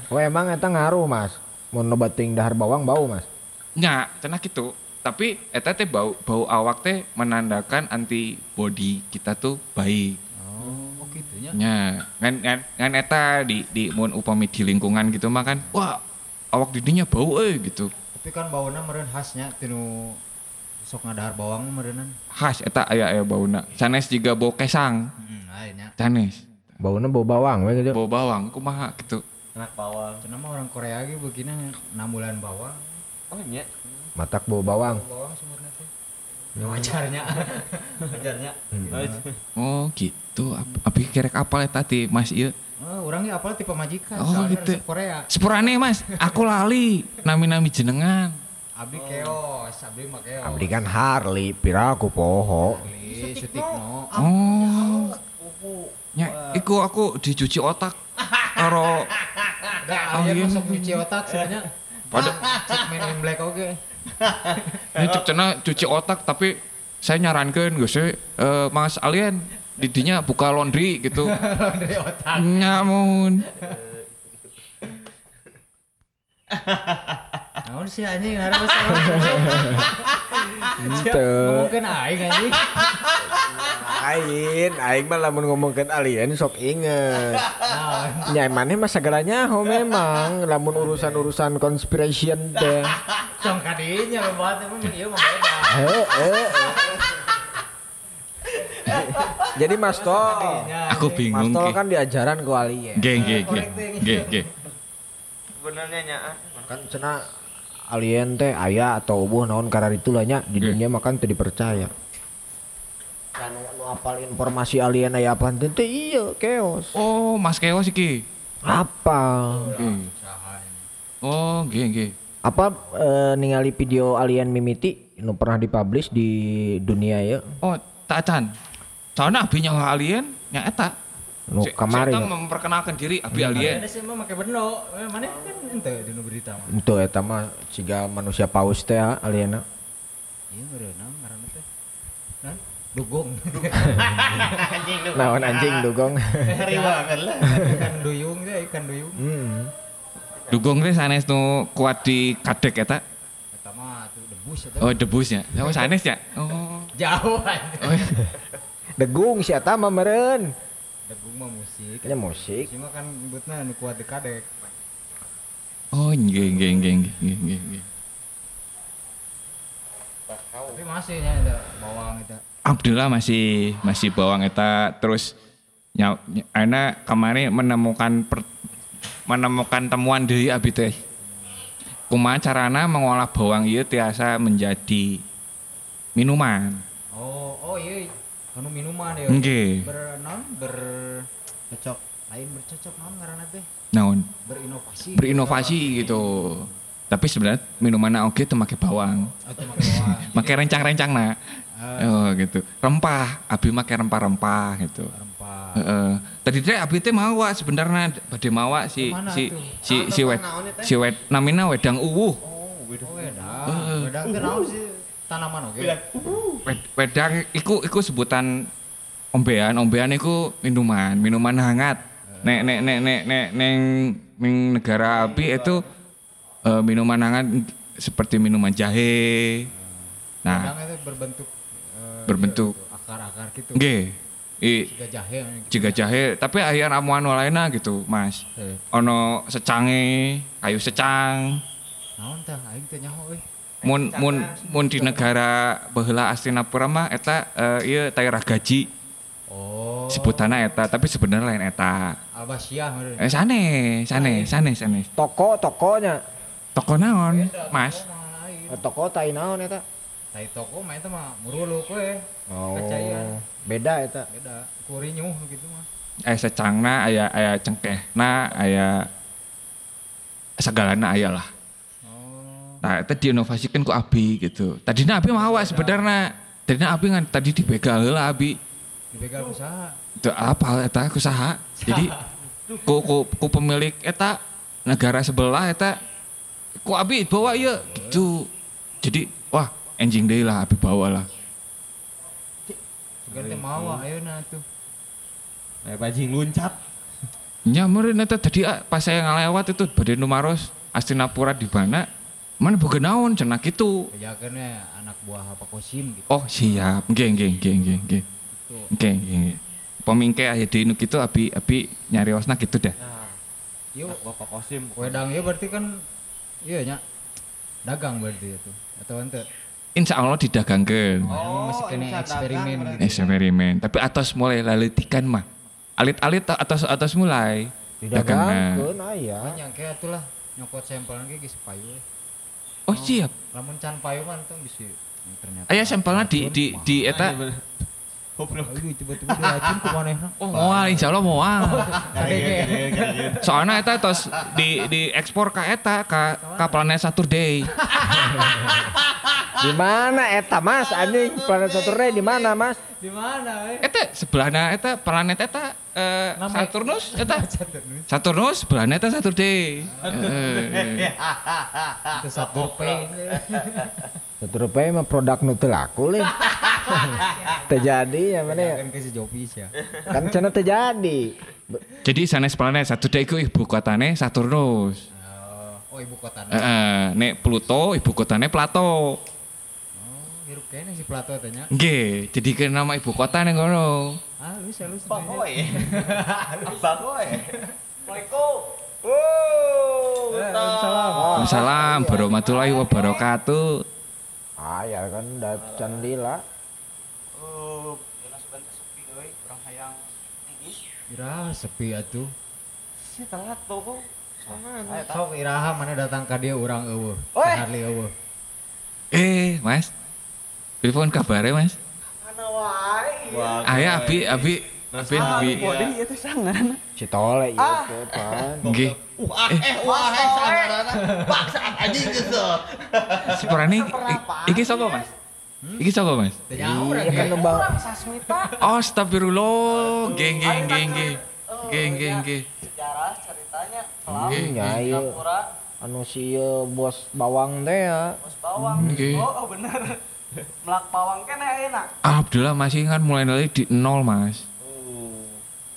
Oh, emang eta ngaruh, Mas. Mun loba ting dahar bawang bau, Mas. Nya cenah gitu. Tapi eta teh bau bau awak teh menandakan antibody kita tuh baik. Oh, gitu nya. nya ngan ngan ngan eta di di mun upami di lingkungan gitu mah kan wah awak didinya bau eh gitu Tapi kan bauna meureun khasnya tinu sok ngadahar bawang meureunnan. khas eta aya aya bauna sanes juga bau kesang Heeh, aya nya. sanes Bauna bau bawang we gitu. bau bawang kumaha gitu Anak bawang. Cenah mah orang Korea ge begina 6 bulan bawang. Oh iya. Matak bau bawang. Bawang sumurna teh. Wajarnya. Wajarnya. oh gitu Ap- abi kerek apal eta ti mas ieu Oh, orang ge apal tipe majikan. Oh, soalnya gitu. Korea. sepurane mas aku lali nami-nami jenengan Abdi keos, abdi mah keos. Abdi kan Harley, piraku poho. Abdi Sutikno. oh nya iku aku dicuci otak karo Da, Oh, aya iya. masuk cuci otak sebenarnya. Pada Cek Men in Black oge. Ini cek cenah cuci otak tapi saya nyarankan gue sih eh, Mas Alien didinya buka laundry gitu. Dari otak. Nyamun. Naon sih anjing ngaran masalah. Henteu. Ngomongkeun aing anjing. Ain, aing mah lamun ngomongkeun alien sok inget. Naon? Nya maneh mah sagalanya ho memang lamun urusan-urusan conspiration teh. Cong kadinya lebat emang ieu mah beda. Heeh. Jadi Mas Tol, Aku Mas bingung. Tol Ki. kan diajaran ku alien. Ge ge ge. Ge ge. Sebenarnya nyaan. Kan cenah alien teh aya atau ubuh naon karar itu lah nya di dunia makan teu dipercaya. Kan nu apal informasi alien aya apaan teh teh iya keos. Oh, Mas Keos iki. Apa? Ge. Oh, ge. Apa eh, ningali video alien mimiti nu pernah dipublish di dunia ya? Oh, tak acan. Soalnya abinya alien nya eta. Nu kamari. si eta memperkenalkan diri abi alien. Ada sih mah make bendo. Eh, Mana kan ente di nu berita mah. Itu eta mah siga manusia paus teh ah, aliena. Iya meureunna ngaranna teh. Nan dugong. Naon anjing dugong. Hari banget lah. Ikan duyung teh, ikan duyung. hmm. Dugong teh sanes nu kuat di kadek eta. Eta mah tuh debus eta. Oh, debusnya. Oh, sanes ya. Oh. Jauh. Oh, Degung si eta mah meureun. Degung mah musik. Nya musik. Cuma kan nyebutna nu kuat di kadek. Oh, nge nge nge nge nge nge. Tapi masih nya ada bawang eta. Abdullah masih masih bawang eta terus nya nya- ana kemarin menemukan per- menemukan temuan dari abi teh. Kumaha carana mengolah bawang ieu tiasa menjadi minuman. Oh, oh iya. Anu minuman ya. Nggih. Ber non ber cocok. Lain bercocok naon ngaranna teh? Naon? Berinovasi. Berinovasi gitu. Tapi sebenarnya minuman oke itu make bawang. Bawang. Make rencang-rencang nah. Ah, Oh gitu. Rempah, abi make rempah-rempah gitu. rempah Heeh. Tadi teh abi teh mawa sebenarnya bade mawa si Ke mana si tuh? si si wed si wed namina wedang uwuh. oh wedang wedang itu naon sih tanaman oke Wed- Wedang iku iku sebutan ombean, ombean iku minuman, minuman hangat. Nek nek nek nek nek neng neng negara api itu eh, minuman hangat seperti minuman jahe. Nah, wedang itu berbentuk eh, berbentuk gitu, akar-akar gitu nggih. I jahe gitu. juga jahe, tapi aya ramuan lainnya gitu, Mas. Eh, Ono secange, kayu secang. naon tah aing teh nyaho euy Mun mun mun di negara baheula Astinapura mah eta eh, ieu daerah gaji. oh sebutannya eta tapi sebenarnya lain eta meureun eh sane sane sane sane Toko tokonya. toko naon mas. Eh, Toko tai naon eta? Tai toko mah eta mah muruluk we. Oh. Kacaian. Beda eta. Beda. Kurinyuh gitu mah. eh secangna aya aya cengkehna aya segalana aya lah. Nah itu diinovasikan ku abi gitu. Tadinya abi mawa sebenarnya tadinya abi kan tadi dibegal heula abi. Dibegal usaha. itu apa eta kusaha jadi ku, ku, ku pemilik eta negara sebelah eta ku abi bawa ya gitu. Jadi wah anjing deh lah abi bawa lah. Sugan teh mawa ayeuna tuh. Kayak bajing luncat. nyamperin eta tadi ah, pas saya ngelewat itu badai numaros Astinapura di mana mana boga naon cenah gitu Bejakeun we anak buah apa kosim gitu. oh siap. Nggih nggih nggih nggih nggih. Gitu. nggih nggih pemingke aya di nu kitu abi abi nyariosna gitu dah. Nah, Yuk, Bapak Kosim. wedang ieu berarti kan iya nya dagang berarti itu. Atau ente? Insya Allah didagangkeun oh, masih kena eksperimen. gitu. eksperimen. Tapi atas mulai laletikan mah. Alit-alit atas atas mulai. Dagangan. Didagangkeun aya. Oh, nyangke atulah nyokot sampel lagi geus payu. Oh siap Lamun can payu tuh bisa ternyata. aya sampelnya di di di eta Goblok. Aduh tiba-tiba diracun ku manehna. oh moal insya Allah moal Kadege. soalnya eta tos di di ekspor ka eta ka ka planet Saturday Di mana eta Mas? Anjing planet Saturday di mana Mas? Di mana we? eta sebelahna eta planet eta eh, Saturnus eta Saturnus. Saturnus sebelahna eta Saturday Heeh. Itu Saturday. Saturday mah produk nu teu laku leh. Terjadi ya mana ya? Kan ke si Jopis ya. Kan cenah terjadi. jadi sanes planet Saturday iku ibu kotane Saturnus Oh, oh ibu kota. Heeh, nek Pluto ibu kotane Plato Oh, hirup kayaknya si Plato tanya. Nggih, jadi ke nama ibu kota ning kono. Ah, lu sih lu sih. Bakoy. Bakoy. Assalamualaikum. Salam. Salam warahmatullahi wabarakatuh. Ah ya kan udah can lila. Oh, sebentar sepi euy, urang hayang tinggi. Iraha sepi atuh. Si telat. Sok iraha mana datang ka dia urang eueuh. Harli eueuh. Eh, Mas. Telepon kabarnya, Mas. Mana wae. Wah. Aya abi abi abi abi. Bodi itu sangaran. Si tole ieu teh pan. Nggih. Wah, eh wah eh sangaran. Paksa anjing gitu. Si Purani i- iki sapa, Mas? Iki sapa, Mas? Iya kan lembang. Oh, astagfirullah. Nggih, nggih, nggih, nggih. Nggih, nggih, nggih. Sejarah ceritanya Nggih. Singapura anu si ieu bos bawang teh ya. bos bawang. Nggih. Oh, oh bener. Melak bawang kan enak. Alhamdulillah masih kan mulai dari di nol, Mas.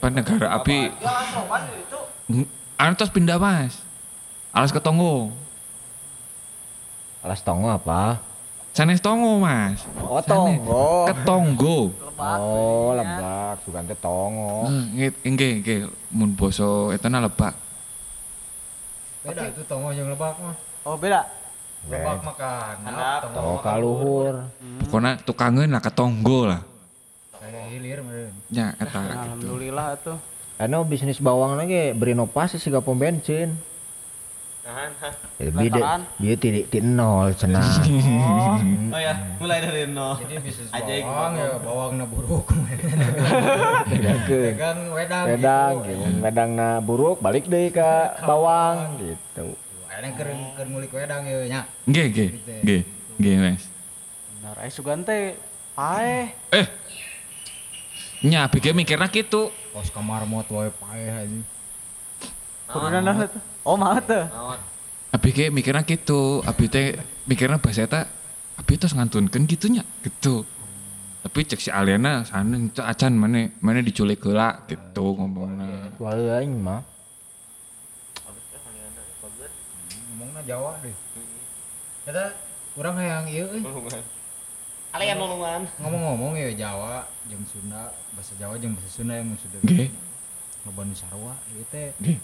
Pan negara api anu terus pindah, Mas. Alas ketonggo. Alas tongo apa? Sanes tongo, Mas. Oh tonggo. Ketonggo. Oh lebak, sugan teh tongo. Nggih, nggih, nggih. Mun basa etana lebak. Beda itu tongo yang lebak mah. Oh, beda. Lebak makan. Tongo kaluhur. Pokoknya tukangeun lah ketonggo lah. Hilir meureun. Ya, eta gitu. Alhamdulillah tuh. Anu bisnis bawang lagi berinovasi sih pom bensin. Nahan, hah. Ya, Dia tidak di nol cenah. Oh ya, mulai dari nol. Jadi bisnis Ajaib, bawang ya bawangna buruk. Bedakeun. Dagang wedang. Wedang, gitu. gitu. wedangna buruk balik deh ke bawang gitu. Ada yang keren keren ngulik wedang ya nya. Nggih, nggih. Nggih, nggih, Mas. Benar, ai sugan teh Paeh. Eh. Nya abg mikirna gitu. Kos kamar mot wae paeh aja. Kudunan naon tuh? Oh, mah teh. ABG mikirnya gitu, abi teh mikirnya bahasa eta abi terus ngantunkeun gitunya gitu. Tapi cek si Aliana sana itu acan mana mana diculik heula gitu ngomongna. Wah aing mah. Ngomongna Jawa deh. Eta urang hayang ieu euy. Kalian nulungan. Ngomong-ngomong ya Jawa jeung Sunda, bahasa Jawa jeung bahasa Sunda yang sudah Oke. ngebanu sarua ieu teh. Oke.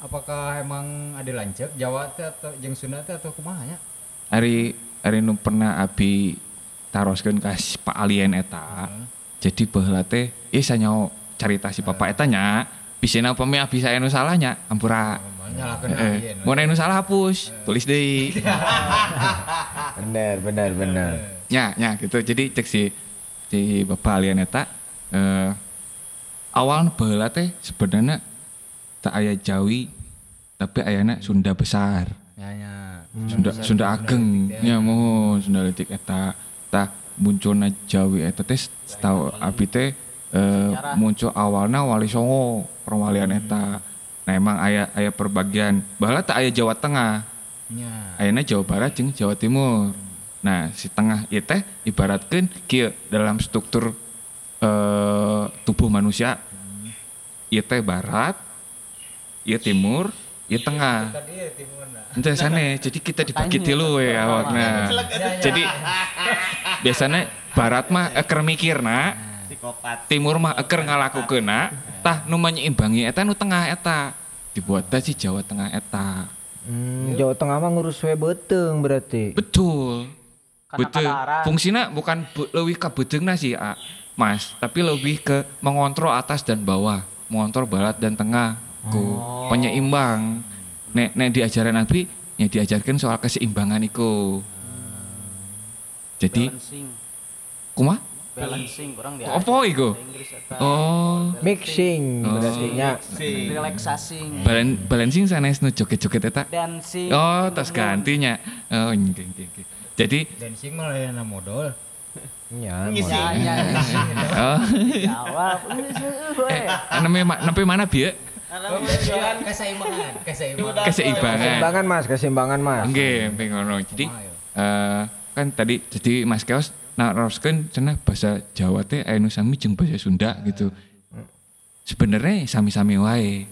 Apakah emang ada lancep Jawa teh atau jeung Sunda teh atau kumaha nya? Ari ari nu pernah abi taroskeun ka Pak Alien eta. Jadi baheula teh ieu sanyaho carita si Papa eta nya. Bisina upami abi saya nu salahnya ampura. Nyalakeun Eh, mau nu salah hapus, tulis deui. Bener bener bener. Ya, ya gitu. Jadi cek si si Bapak Alien eta eh awal baheula teh sebenarnya tak aya Jawi tapi ayana Sunda besar. Ya nya. Sunda Sunda ageng nya mohon Sunda letik eta tah munculna Jawi eta teh setahu abi teh eh, muncul awalnya Wali Songo perwalian eta. Nah emang aya aya perbagian baheula tak aya Jawa Tengah. Nya. Ayeuna Jawa Barat jeung Jawa Timur. Nah, si tengah ieu teh ibaratkeun kieu dalam struktur eh, tubuh manusia. Ieu teh barat, ieu timur, ieu tengah. Ya. Ente sana, jadi kita dibagi tilu we awakna. Jadi biasanya barat mah eker mikirna, Psikopat. timur mah eker ngalakukeunna, tah nu menyeimbangi eta nu tengah eta. Dibuat si Jawa Tengah eta. Hmm, Jawa Tengah mah ngurus we beteung berarti. Betul. Betul. Fungsinya bukan be- lebih ke beteungna sih, A, Mas, tapi lebih ke mengontrol atas dan bawah, mengontrol barat dan tengah, ku penyeimbang. Nek nek diajaran Nabi, ya diajarkan soal keseimbangan iku. Jadi, Balancing. kumah? Balancing kurang dia. Apa iku? Eta. Oh, Mixing. Relaxasing. balan balancing sanes nu joget-joget eta. Dancing. Oh, tas gantinya. Oh, nggih nggih nggih. Jadi, Dancing mah lain modal. Nya. Ya, ya, ya. oh, Jawab. eh, namanya ma- namanya mana bieu? Keseimbangan, keseimbangan. Keseimbangan. Mas, keseimbangan Mas. Nggih, ping ngono. Jadi eh kan tadi jadi Mas Keos naroskeun cenah bahasa Jawa teh aya nu sami jeung bahasa Sunda gitu. Sebenarnya sami-sami wae.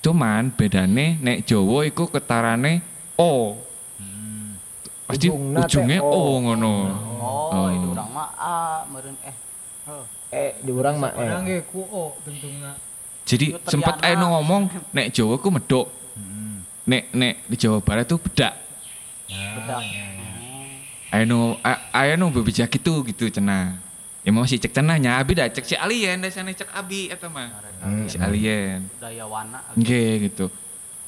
Cuman bedane nek Jawa iku ketarane O. Pasti Ujungna ujungnya O. O ngono. Oh, itu orang mah A, meureun eh. Heuh. Eh di urang mah Orang eh. ge ku o tentungna. Jadi Itu sempat nu ngomong nek Jawa ku medok. Nek nek di Jawa Barat tuh bedak. Bedak. Aya nu a- aya nu bebejak gitu gitu cenah. Ya mau si cek cenahnya abi dah cek si alien dah sana cek abi eta mah. Si alien. Budaya wana. Gitu.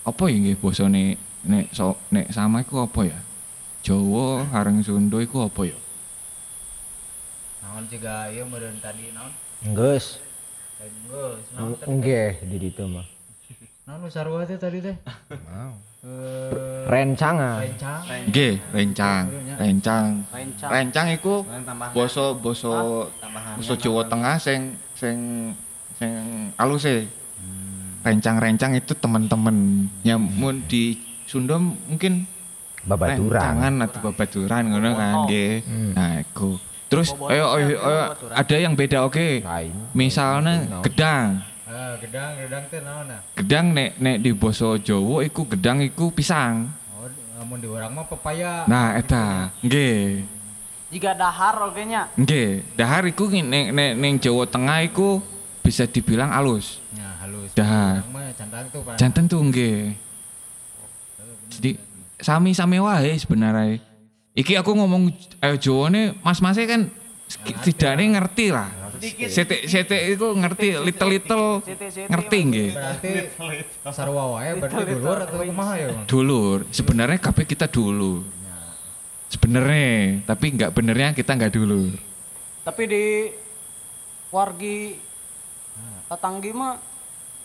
Apa ya nggih basane nek so, nek sama iku apa ya? Jawa hareng Sunda iku apa ya? Naon juga ieu meureun tadi naon? Geus. Geus? Nggih di ditu mah. Naon sarua teh tadi teh? Mau. Eh, Rencangan. rencang. Nggih, rencang. Rencang. Rencang. Rencang iku basa basa basa Jawa Tengah sing sing sing alus e. Rencang-rencang itu teman-teman. Ya mun di Sunda mungkin Babaturan. Rencangan atau babaturan ngono kan nggih. Nah, iku. Terus ayo ayo, ayo ada yang beda oke. Lain. Misalnya gedang. Ah, gedang, gedang teh naon nah? Gedang nek nek di basa Jawa iku gedang iku pisang. Oh, lamun di urang mah pepaya. Nah, eta nggih. Jika dahar oge nya. Nggih, dahar iku nek nek ning Jawa Tengah iku bisa dibilang alus. Ya, halus. Dahar. Mah cantang tuh Pak. Janten tuh nggih. Jadi sami-sami wae sebenarnya. Iki aku ngomong ayo Jawa nih mas-masnya kan setidaknya ngerti lah. Setik-setik itu ngerti little-little Siti-siti ngerti nggih. Berarti sarua wae berarti dulur atau kumaha ya? Dulur, sebenarnya kabeh kita dulu. Sebenarnya, tapi nggak benernya kita nggak dulu. Tapi di wargi tetanggi mah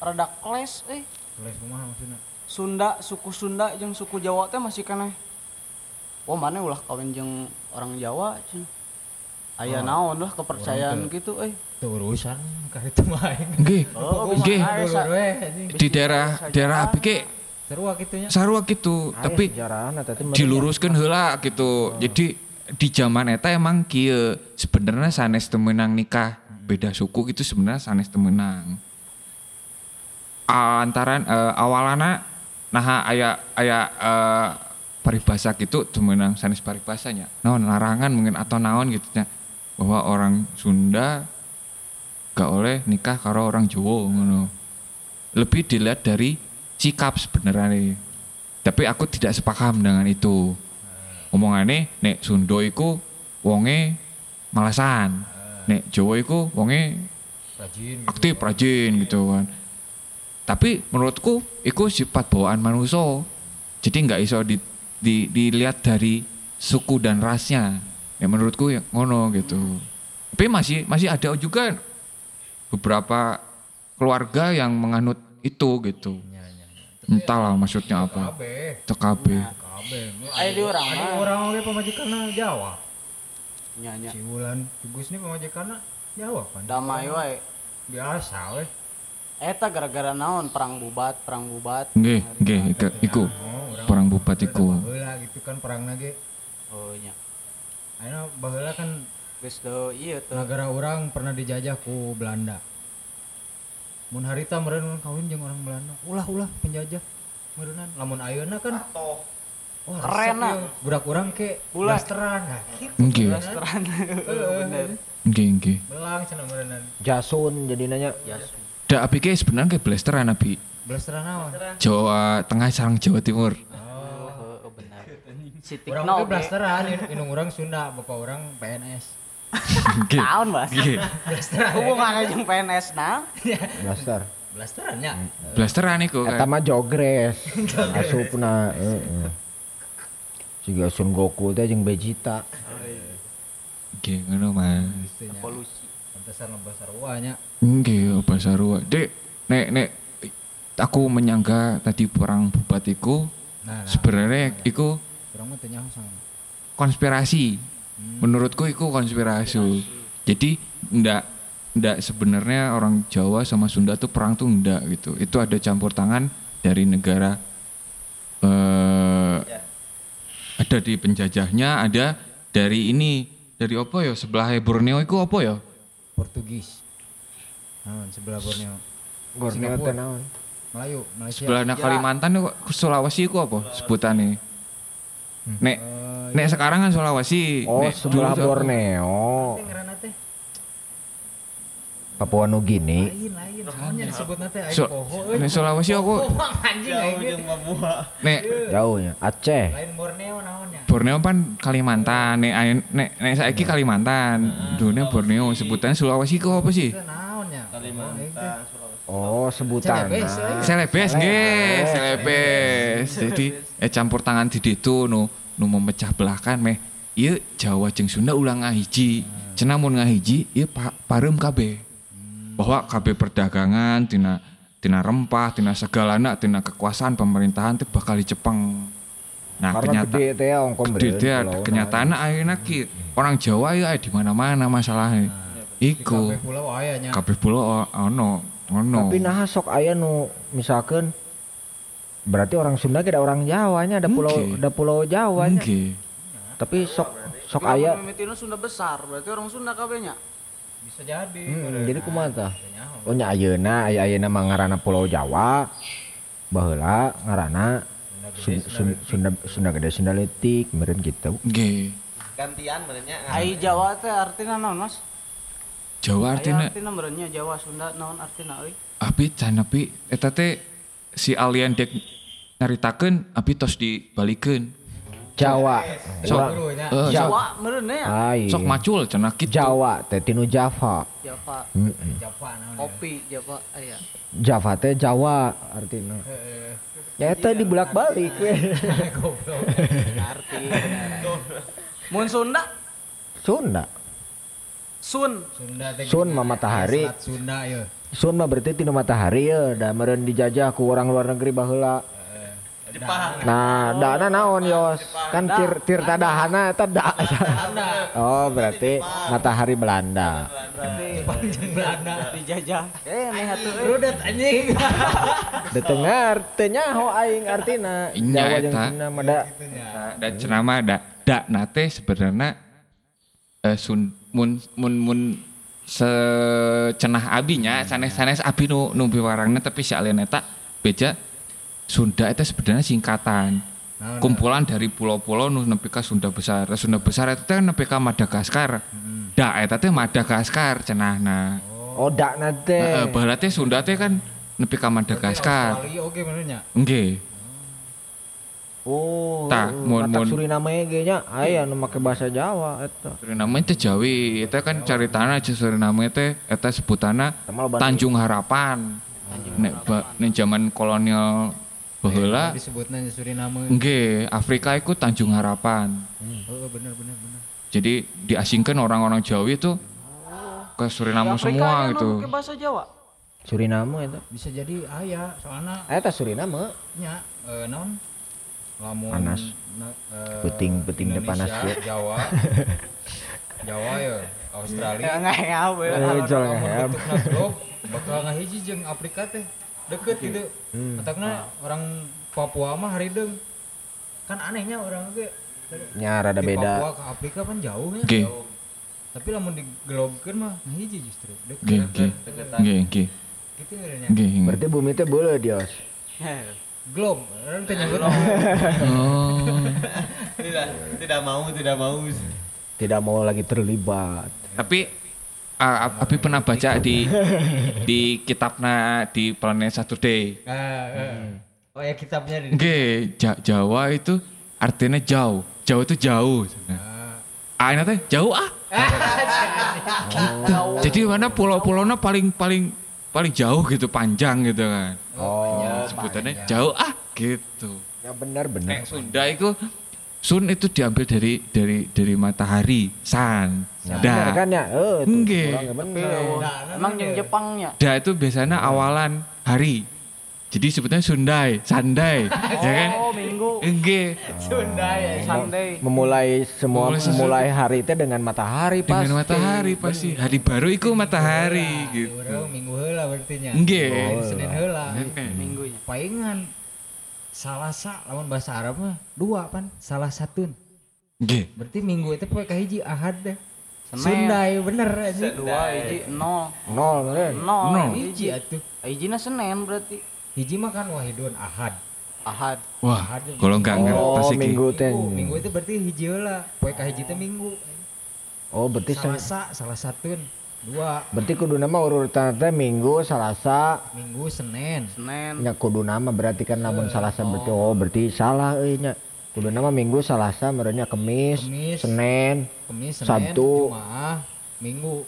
rada kles eh Tulis kumaha maksudna? Sunda suku Sunda jeung suku Jawa teh masih keneh oh mana ulah kawin jeung orang Jawa cen Aya naon lah kepercayaan gitu eh. Itu urusan kali itu main. Nggih. Oh, Nggih. anjing. Di daerah daerah ke Seru gitunya. sarua gitu, tapi diluruskan heula gitu. Jadi di zaman eta emang kieu sebenarnya sanes temenang nikah beda suku gitu sebenarnya sanes temenang. Antaran eh, awalana nah aya aya eh, paribasa gitu temenang sanes paribasanya. Naon larangan mungkin atau naon gitu nya bahwa orang Sunda gak oleh nikah karo orang Jawa ngono. Lebih dilihat dari sikap sebenarnya. Tapi aku tidak sepaham dengan itu. Omongannya nek Sunda iku wonge malasan. Nek Jawa iku wonge Rajin. aktif rajin gitu kan. Tapi menurutku itu sifat bawaan manusia. Jadi nggak iso di, di- dilihat dari suku dan rasnya. Ya menurutku ya ngono gitu. Tapi masih masih ada juga beberapa keluarga yang menganut itu gitu. Ya, ya, ya. Entahlah maksudnya apa. Kabeh. TKB. Kabeh. Aya di urang Ada mah. orang oge pamajikanna Jawa. Nya nya. Si Wulan Tugus ini pamajikanna Jawa kan. Damai wae. Biasa weh. Eta gara-gara naon perang bubat, perang bubat. Nggih, nggih iku- iku Oh, urang perang bubat iku. baheula gitu kan perang lagi. Oh nya. Ayeuna baheula kan Geus do ieu teh. negara orang pernah dijajah ku Belanda. Mun harita meureun kawin jeung orang Belanda. Ulah ulah penjajah. Meureunnan lamun ayeuna kan Wah, Keren, ieu. Budak urang ke Ulah. blasteran. Nah, gitu. Nggih, Blasteran. Nggih, nggih. Belang cenah meureunnan. Jasun jadi nanya. Ya. Da ke sebenarnya kayak blasteran abi. Blasteran naon? Jawa Tengah sarang Jawa Timur. Oh, oh, benar. Si Urang Tikno ke ge. blasteran, in- inung urang Sunda, bapak urang PNS. Tahun, Mas. Nggih. Hubungannya jeung PNS nah. Blaster. Blasterannya. Blasteran iku Eta kan. mah jogres. Asupna heeh. Siga Sun Goku teh jeung Vegeta. Ngono Mas. Istinya. Polusi. Pantesan lembah sarwanya. Nggih, bahasa Sarua. Dek, nek nek aku menyangka tadi perang bubat iku Nah, nah. sebenarnya iku teu nyaho sama. konspirasi. Menurutku itu konspirasi. Jadi ndak ndak sebenarnya orang Jawa sama Sunda tuh perang tuh ndak gitu. Itu ada campur tangan dari negara eh ada di penjajahnya, ada dari ini dari apa ya sebelah Borneo itu apa ya? Portugis. Naon sebelah Borneo. Borneo teh naon? Melayu, Malaysia. Sebelah Kalimantan itu Sulawesi itu apa sebutannya? Nek Eh, nek sekarang kan Sulawesi. Oh, nek sebelah Borneo. Papua Nugini. lain lain. Poho. nek Sulawesi aku nek Jauhnya Aceh. Lain Borneo kan Kalimantan, nek nek nek saiki Kalimantan, dunia Borneo sebutannya Sulawesi ku apa sih? Kalimantan, Sulawesi. Oh, sebutan. Celebes, eh. Selebes nggih, selebes. Jadi eh campur tangan di ditu nu nu memecah belahkan meh ieu Jawa jeung Sunda ulang ngahiji. Cenah mun ngahiji ieu pa, pareum kabeh. Bahwa kabeh perdagangan tina tina rempah, tina segalana, tina kekuasaan pemerintahan teh bakal dicepeng. Nah, Karena kenyata gede ya gede kenyataan ayeuna ki orang Jawa ya di mana-mana masalahnya. Iku Kabeh pulau ayahnya. kabeh pulau o- ono ono. Tapi nah sok aya nu misalkan berarti orang Sunda ada orang Jawanya ada pulau Oke. ada pulau Jawanya. Nggih. Tapi sok sok Lamun aya mimitina Sunda besar, berarti orang Sunda kabehnya. bisa jadi hmm, jadi kumata oh nya ayeuna aya ayeuna mah ngaranna Pulau Jawa baheula ngaranna Sunda, Sunda, Sunda, Sunda Gede Sunda Letik meureun kitu. Nggih. Gantian meureunnya ai Jawa teh artina naon Mas? Jawa artinya artinya artina meureunnya Jawa Sunda naon artina euy? Abi canapi eta teh si alien dek nyaritakeun abi tos dibalikeun Jawa. Sok eh, sok, Jawa meureunna ya? Sok macul cenah kitu. Jawa teh tinu Java. Java, Heeh. Java naon. kopi Java aya. Java teh Jawa artinya. Heeh. Ya eta dibulak-balik we. Goblok. Arti. Mun Sunda, Sunda. Sun. Sunda teh. Sun gitu. mah matahari. Sunda ya. Sun mah berarti tinu matahari ya, da meureun dijajah ku orang luar negeri baheula. Jepang. Nah, dana naon yos? Kan tir tirta dahana eta da. Oh, berarti matahari Belanda. Belanda dijajah. Eh, meh atuh. Rudet anjing. Detengar teu nyaho aing artina. Nya Jawa jeung eta. Sunda mah da. Nah, dan cenama da da nate sebenarnya eh, sun mun mun mun secenah abinya sanes sanes abi nu nu biwarangna tapi si alien eta beja Sunda itu sebenarnya singkatan. Kumpulan dari pulau-pulau nu nepi ka Sunda besar. Nah, Sunda besar itu teh nepi ka Madagaskar. Da eta teh Madagaskar cenahna Oh, da. Heeh, baheula teh Sunda teh kan nepi ka Madagaskar. Australia oke benernya. nggih. Oh, Tah, heuh, mun- mun- Suriname ge nya aya nu make bahasa Jawa eta. Suriname teh Jawi, eta kan caritana aja Suriname teh eta sebutana Tanjung Harapan. Nek nek zaman kolonial baheula Disebutnya Suriname. nggih Afrika itu Tanjung Harapan. Oh, bener bener bener. Jadi diasingkan orang-orang Jawi itu ke Suriname Afrika semua nu gitu. pakai bahasa Jawa. Suriname eta. Bisa jadi aya soalnya Eta Suriname. nya eh, naon lamun Panas. na- Puting-puting teh panas, Indonesia, ya. Jawa Jawa ya Australia Enggak we. Eh, jol lamun bentukna globe bakal ngahiji jeung Afrika teh deket gitu Hmm. Matakna orang Papua mah harideung kan anehnya orang ge Nya rada di beda. Papua ke Afrika kan jauh ya Oke. jauh. tapi lamun di globekeun mah ngahiji justru deket Nggih, nggih. Nggih, nggih. gitu ya Nggih. nggih. Berarti bumi teh beuleuh dios. globe orang teh nyebut Oh. Tidak, tidak mau, tidak mau. Tidak mau lagi terlibat. Tapi Ab- Abi pernah baca di di kitabna di Planet Saturday. Ah. oh ya kitabnya di Ja- Jawa itu artinya jauh. Jauh itu jauh. Ah, ini teh jauh ah. gitu. Jadi mana pulau-pulaunya paling paling paling jauh gitu, panjang gitu kan. Oh, Sebutannya jauh ah gitu. ya benar benar. Sunda itu Sun itu diambil dari dari dari matahari, san. Benar Da. kan ya? Eh, kurang ya bener. Emang jeung Jepangnya. Da itu biasanya awalan hari. Jadi sebetulnya Sundai, Sandai, ya kan? Oh, minggu. Enggak. Sunday. Memulai semua Memulai sesuatu. memulai hari itu dengan matahari pasti. Dengan matahari pasti. Hari baru itu matahari gitu. Minggu heula berarti nya. Nggih. Senin heula. Minggunya. Paingan salasa lawan bahasa Arab mah dua pan salah satu Nggih. berarti minggu itu pakai kahiji ahad deh. Sundai bener aja Dua hiji nol. Nol kan? Nol. Nol. hiji atuh Hijina Senin berarti. hiji mah kan wahidun ahad Ahad. Wah, kalau nggak ngerti Oh, pasti minggu teh. minggu, minggu itu berarti hiji heula poe kahiji teh minggu Oh, berarti sa- salasa salah satu dua berarti kudu nama urutan teh Minggu, Salasa, minggu Senin Senin. nya kudu nama berarti kan lamun Salasa berarti oh berarti salah euy nya. Kudu nama Minggu, Salasa, merenya Kemis, Kemis. Senin, Kamis Senin Sabtu. Jumaah Minggu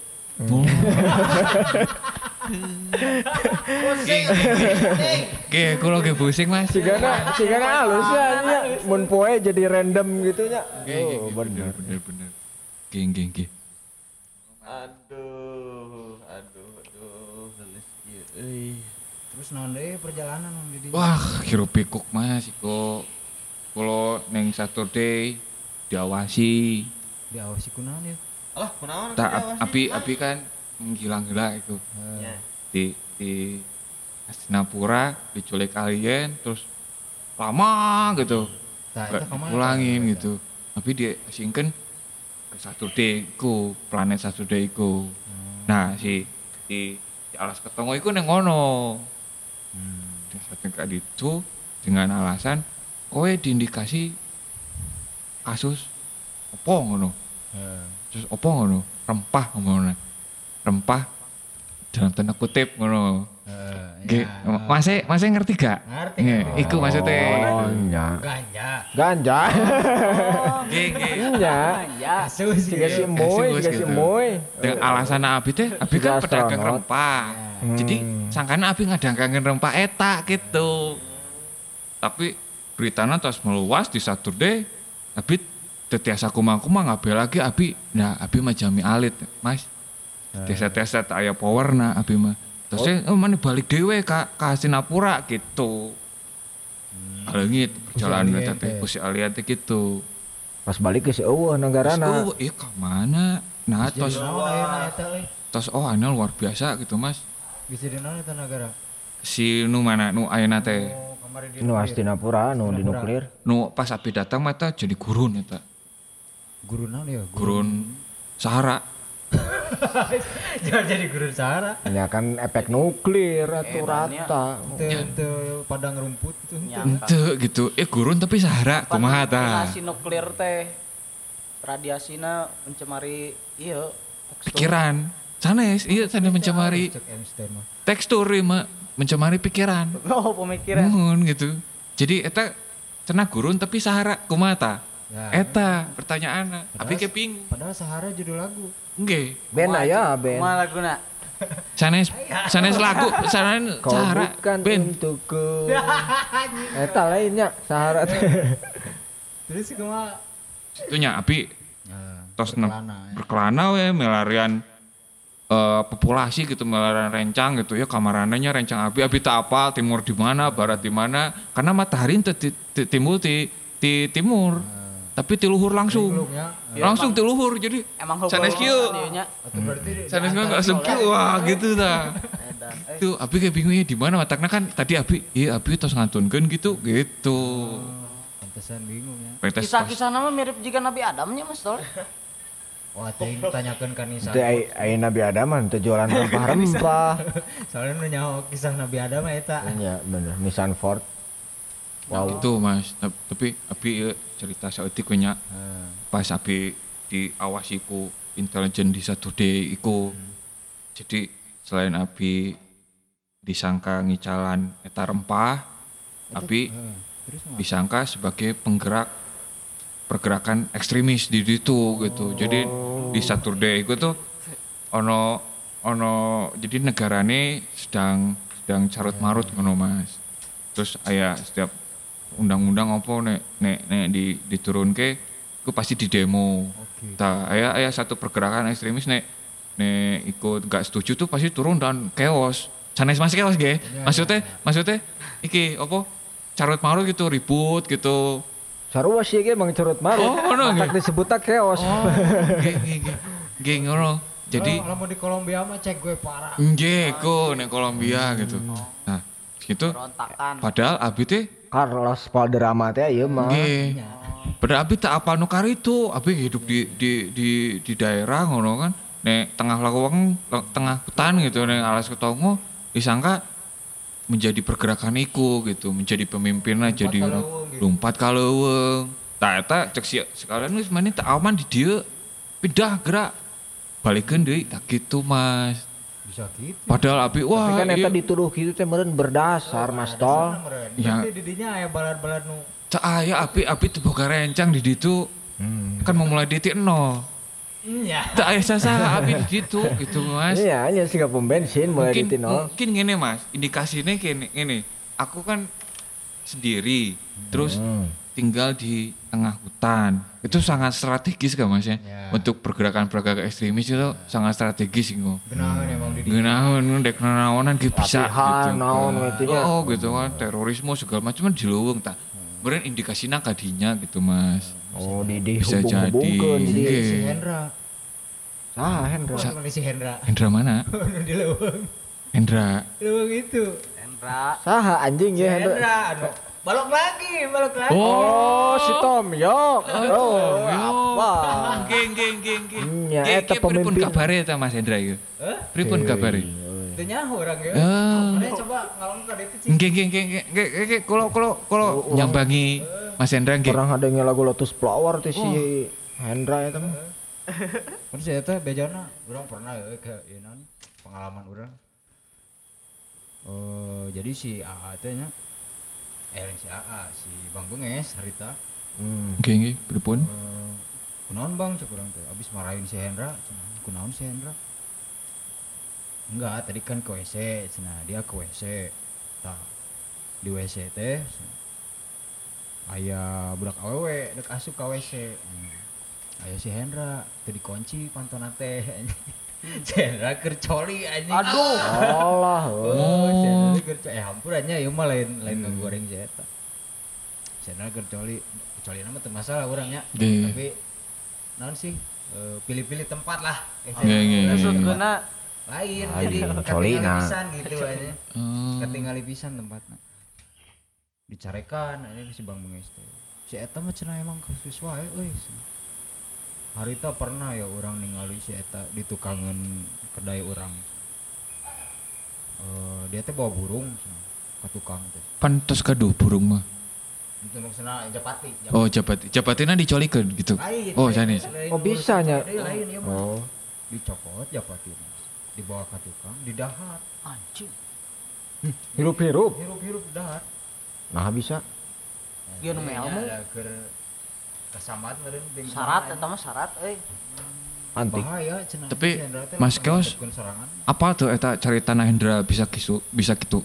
Oke, kalau lagi pusing mas. Sigana sigana halus ya nya. Mun poe jadi random gitu nya. Oh, bener. Bener, bener. Geng, geng, geng. Aduh, aduh, aduh. gelis ieu euy. terus naon deui perjalanan di Wah, hirup pikuk mas. Iko, kalau neng Saturday diawasi. diawasi kunaon ya Alah, kunaon? Ap- api, api kan menghilang-hilang itu. Ya. Di, di Singapura diculik alien, terus lama gitu. Ke mana? dipulangin gitu. Tapi dia asingkan ke Saturday ku, planet Saturday ku. Nah, si di, di alas ketongo iku neng ngono. Di satu kali itu dengan alasan kowe diindikasi kasus opo ngono. Terus opo ngono? Rempah ngono. Rempah dalam tanda kutip ngono. Masih masih ngerti gak? Ngerti, Nge, ngerti. iku maksudnya. Oh, nya. ganja Ganja. Ge, ge. Nya. Ya. kasus Siga si moy, si gitu. moy. Dengan alasan Abi teh, Abi kan pedagang rempah. Jadi sangkana Abi ngadangkangen rempah eta gitu. Tapi beritanya terus meluas di Saturday, Abi tetiasa kumang-kumang Abi lagi Abi, nah Abi mah jami alit, Mas. Tiasa-tiasa tak aya power nah Abi mah. Terus oh. mana balik dewe ka, ka Singapura gitu. kalengit perjalanan Alian eta teh teh. ku si Alian teh gitu Pas balik ke si eueuh negarana. oh iya ka mana nah tos eta euy? tos oh ana luar biasa gitu mas Bisa di naon eta negara? si nu mana nu ayeuna teh Oh, Nu Hastinapura nu di nuklir. nu pas api datang mata jadi gurun eta guru naon ya? gurun Sahara Jangan jadi guru Sahara. Ya kan efek nuklir atau rata. Itu itu padang rumput itu. Ente gitu eh gurun tapi Sahara kumaha ta Radiasi nuklir teh radiasina mencemari iya tekstur. pikiran sanes iya sanes mencemari tekstur ieu mah mencemari pikiran Oh pemikiran. Nuhun gitu. Jadi eta cenah gurun tapi Sahara kumaha ta? Ya, Eta pertanyaan. Tapi ke bingung. Padahal Sahara judul lagu. Nggih. Ben aya ben. Kumaha laguna? Sanes sanes lagu sanes Kau Sahara bukan ben untukku. Eta lainnya Sahara. Terus kumaha? itunya api Ya, tos nem berkelana, ya. berkelana we melarian eh, populasi gitu melarian rencang gitu ya kamarananya rencang api api tak apa timur di mana barat di mana karena matahari timbul ti, ti timur tapi ti luhur langsung Belumnya. langsung ti luhur jadi Emang sanes kieu sanes mah langsung kieu wah gitu dah. Eh, itu Abi kayak bingung ya di mana matakna kan tadi Abi iya Abi tos ngantunkeun gitu gitu Pantesan bingung ya. Kisah-kisah nama mirip jika Nabi Adamnya Mas Tol. Wah, teuing tanyakeun ka Nisa. Itu ai ai Nabi Adam teu jualan rempah-rempah. Soalnya nu nyaho kisah Nabi Adam eta. Iya bener Nissan Ford. Wow. itu mas Tap- tapi Abi ieu cerita saeutik we nya Heeh. pas Abi diawasi ku intelijen di satu day iku jadi selain Abi disangka ngicalan eta rempah Abi Heeh. Terus mah disangka sebagai penggerak pergerakan ekstremis di situ gitu. Jadi di Saturday itu tuh ono ono jadi negarane sedang sedang carut marut ngono Mas. Terus aya setiap undang-undang apa nek nek nek di diturunke itu pasti di demo. Oke. Tah aya aya satu pergerakan ekstremis nek nek ikut gak setuju tuh pasti turun dan chaos. Sanes masih chaos ge. Maksudnya maksudnya iki apa carut marut gitu ribut gitu. Sarua sih ge mang curut marut. Oh, Matak ge. disebut tak chaos. Oh, ge ngono. Jadi kalau mau di Kolombia mah cek gue parah. nge ko nek Kolombia gitu. Nah, gitu. Berontakan. Padahal abi teh Carlos Valderrama teh ieu mah. nge. Padahal abi tak apa nu itu, abi hidup di di di di daerah ngono kan. Nek tengah lawang, tengah hutan gitu nek alas ketongo disangka menjadi pergerakan iku gitu, menjadi pemimpinnya jadi orang kaleuweung gitu. lompat kaleuweung. Tah eta cek si sekalian geus mana tak aman di dieu. Pindah gerak. Balikeun deui tak gitu Mas. Bisa gitu. Padahal abi wah Tapi kan eta iya. dituduh gitu teh meureun berdasar Mas Tol. Ya. Ya. Didinya aya balad-balad nu Cak aya api api teu boga rencang di ditu. Kan mau mulai titik nol. Iya. Tak aya sasalah api di ditu gitu Mas. Iya, hanya sih pom bensin mulai Mungkin di nol. mungkin gini Mas, indikasinya gini gini. Aku kan sendiri terus Hmm. Tinggal di tengah hutan. Itu sangat strategis kan Mas ya. Ya. Untuk pergerakan-pergerakan ekstremis itu sangat strategis gitu. genahan emang di Genahan dek naonan gitu bisa gitu. naon gitu nya. Oh gitu kan terorisme segala macam kan diluwung tak. Beren indikasinya kadinya gitu Mas. Oh, di di Bisa jadi. di Oke. si Hendra. Ah, Hendra. Si Hendra? Hendra mana? Di leuweung. Hendra. Leuweung itu. Hendra. Saha anjing ya Hendra. Hendra anu balok lagi, balok lagi. Oh, si Tom Yok. Oh, apa? Geng geng geng geng. Geng, eta geng, pripun pemimpin. kabare ta Mas Hendra ieu? Hah? Pripun kabare? Teu nyaho urang ya. Ah. Mana coba ka ditu cik. Geng geng geng geng geng geng geng kalau kalau kalau nyambangi Mas Hendra geng. Orang ada yang lagu Lotus Flower teh si Hendra eta mah. Terus ya teh bejana urang pernah ya ke naon, pengalaman urang. Eh jadi si AA teh nya eh si AA si Bang Benges harita. Hmm. Geng geng pripun? eh kunaon Bang? Cek urang teh. Abis marahin si Hendra kunaon si Hendra? Enggak tadi kan ke WC cenah dia ke WC tah di WC teh aya budak awewe dek asup ka WC hmm. aya si Hendra teu dikunci pantona teh si Hendra keur coli anjing. Aduh. Allah. oh si Hendra keur coli eh hampur anya ieu mah lain lain ngegoreng si eta channel kecuali kecuali nama tuh masalah orangnya Iya. tapi non sih eh, pilih-pilih tempat lah. Iya, Maksud iya. kena lain jadi ketinggalan pisan gitu aja. Ketinggalan pisan tempatnya. Dicarekan ini si bang bengis si eta mah cenah emang kasus wae euy harita pernah ya orang ningali si eta di tukangan kedai orang Eh, dia teh bawa burung ke tukang teh Pantes kaduh burung mah. itu maksudnya japati Oh, jabat jabatina dicolikeun gitu. lain Oh, lain Oh, bisa nya. Iya, ya Oh. dicopot japati mas dibawa ke tukang didahar anjing. Hirup-hirup. hirup-hirup dahar Nah bisa. Dia nu melmu. Kesamat meureun Syarat eta mah syarat euy. Antik. bahaya cenah Tapi, Mas Keos, serangan Apa tuh eta cerita Hendra bisa kisu bisa gitu.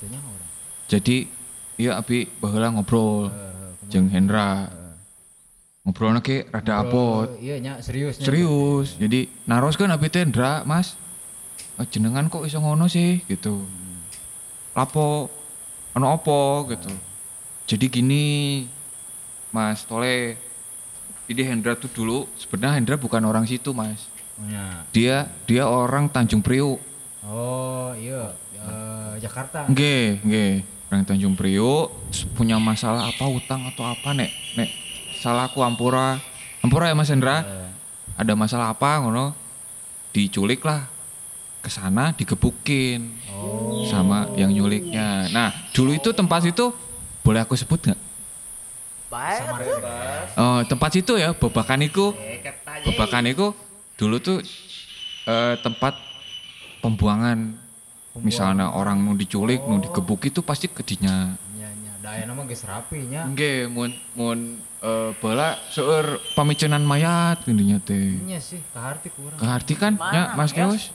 nyaho urang Jadi iya abi baheula ngobrol Eh, jeung Hendra. Ngobrolna ke rada abot. Oh, iya nya serius. Serius. Jadi naros kan abi teh Hendra, Mas. "Ah, jenengan kok iso ngono sih gitu. Lapo ono opo gitu. Jadi gini Mas Tole. Jadi Hendra tuh dulu sebenarnya Hendra bukan orang situ, Mas. Oh, nya. Dia dia orang Tanjung Priuk. oh iya eh, Jakarta Nggih, nggih. Orang Tanjung Priuk punya masalah apa utang atau apa nek nek salah aku ampura. Ampura ya Mas Hendra. Eh, Ada masalah apa ngono? Diculik lah. Ke sana digebukin sama yang nyuliknya. Nah, dulu itu tempat itu boleh aku sebut nggak? Baik. Oh, tempat situ ya, Babakan iku. Babakan iku dulu tuh eh, tempat pembuangan. Misalnya orang nu diculik, nu digebuk itu pasti kedinya. nya nya daya nama geus rapi nya Nggih, mun mun eh, bala seueur pamicenan mayat intinya teh. nya sih kaharti kurang Keharti kan ya Mas Keos?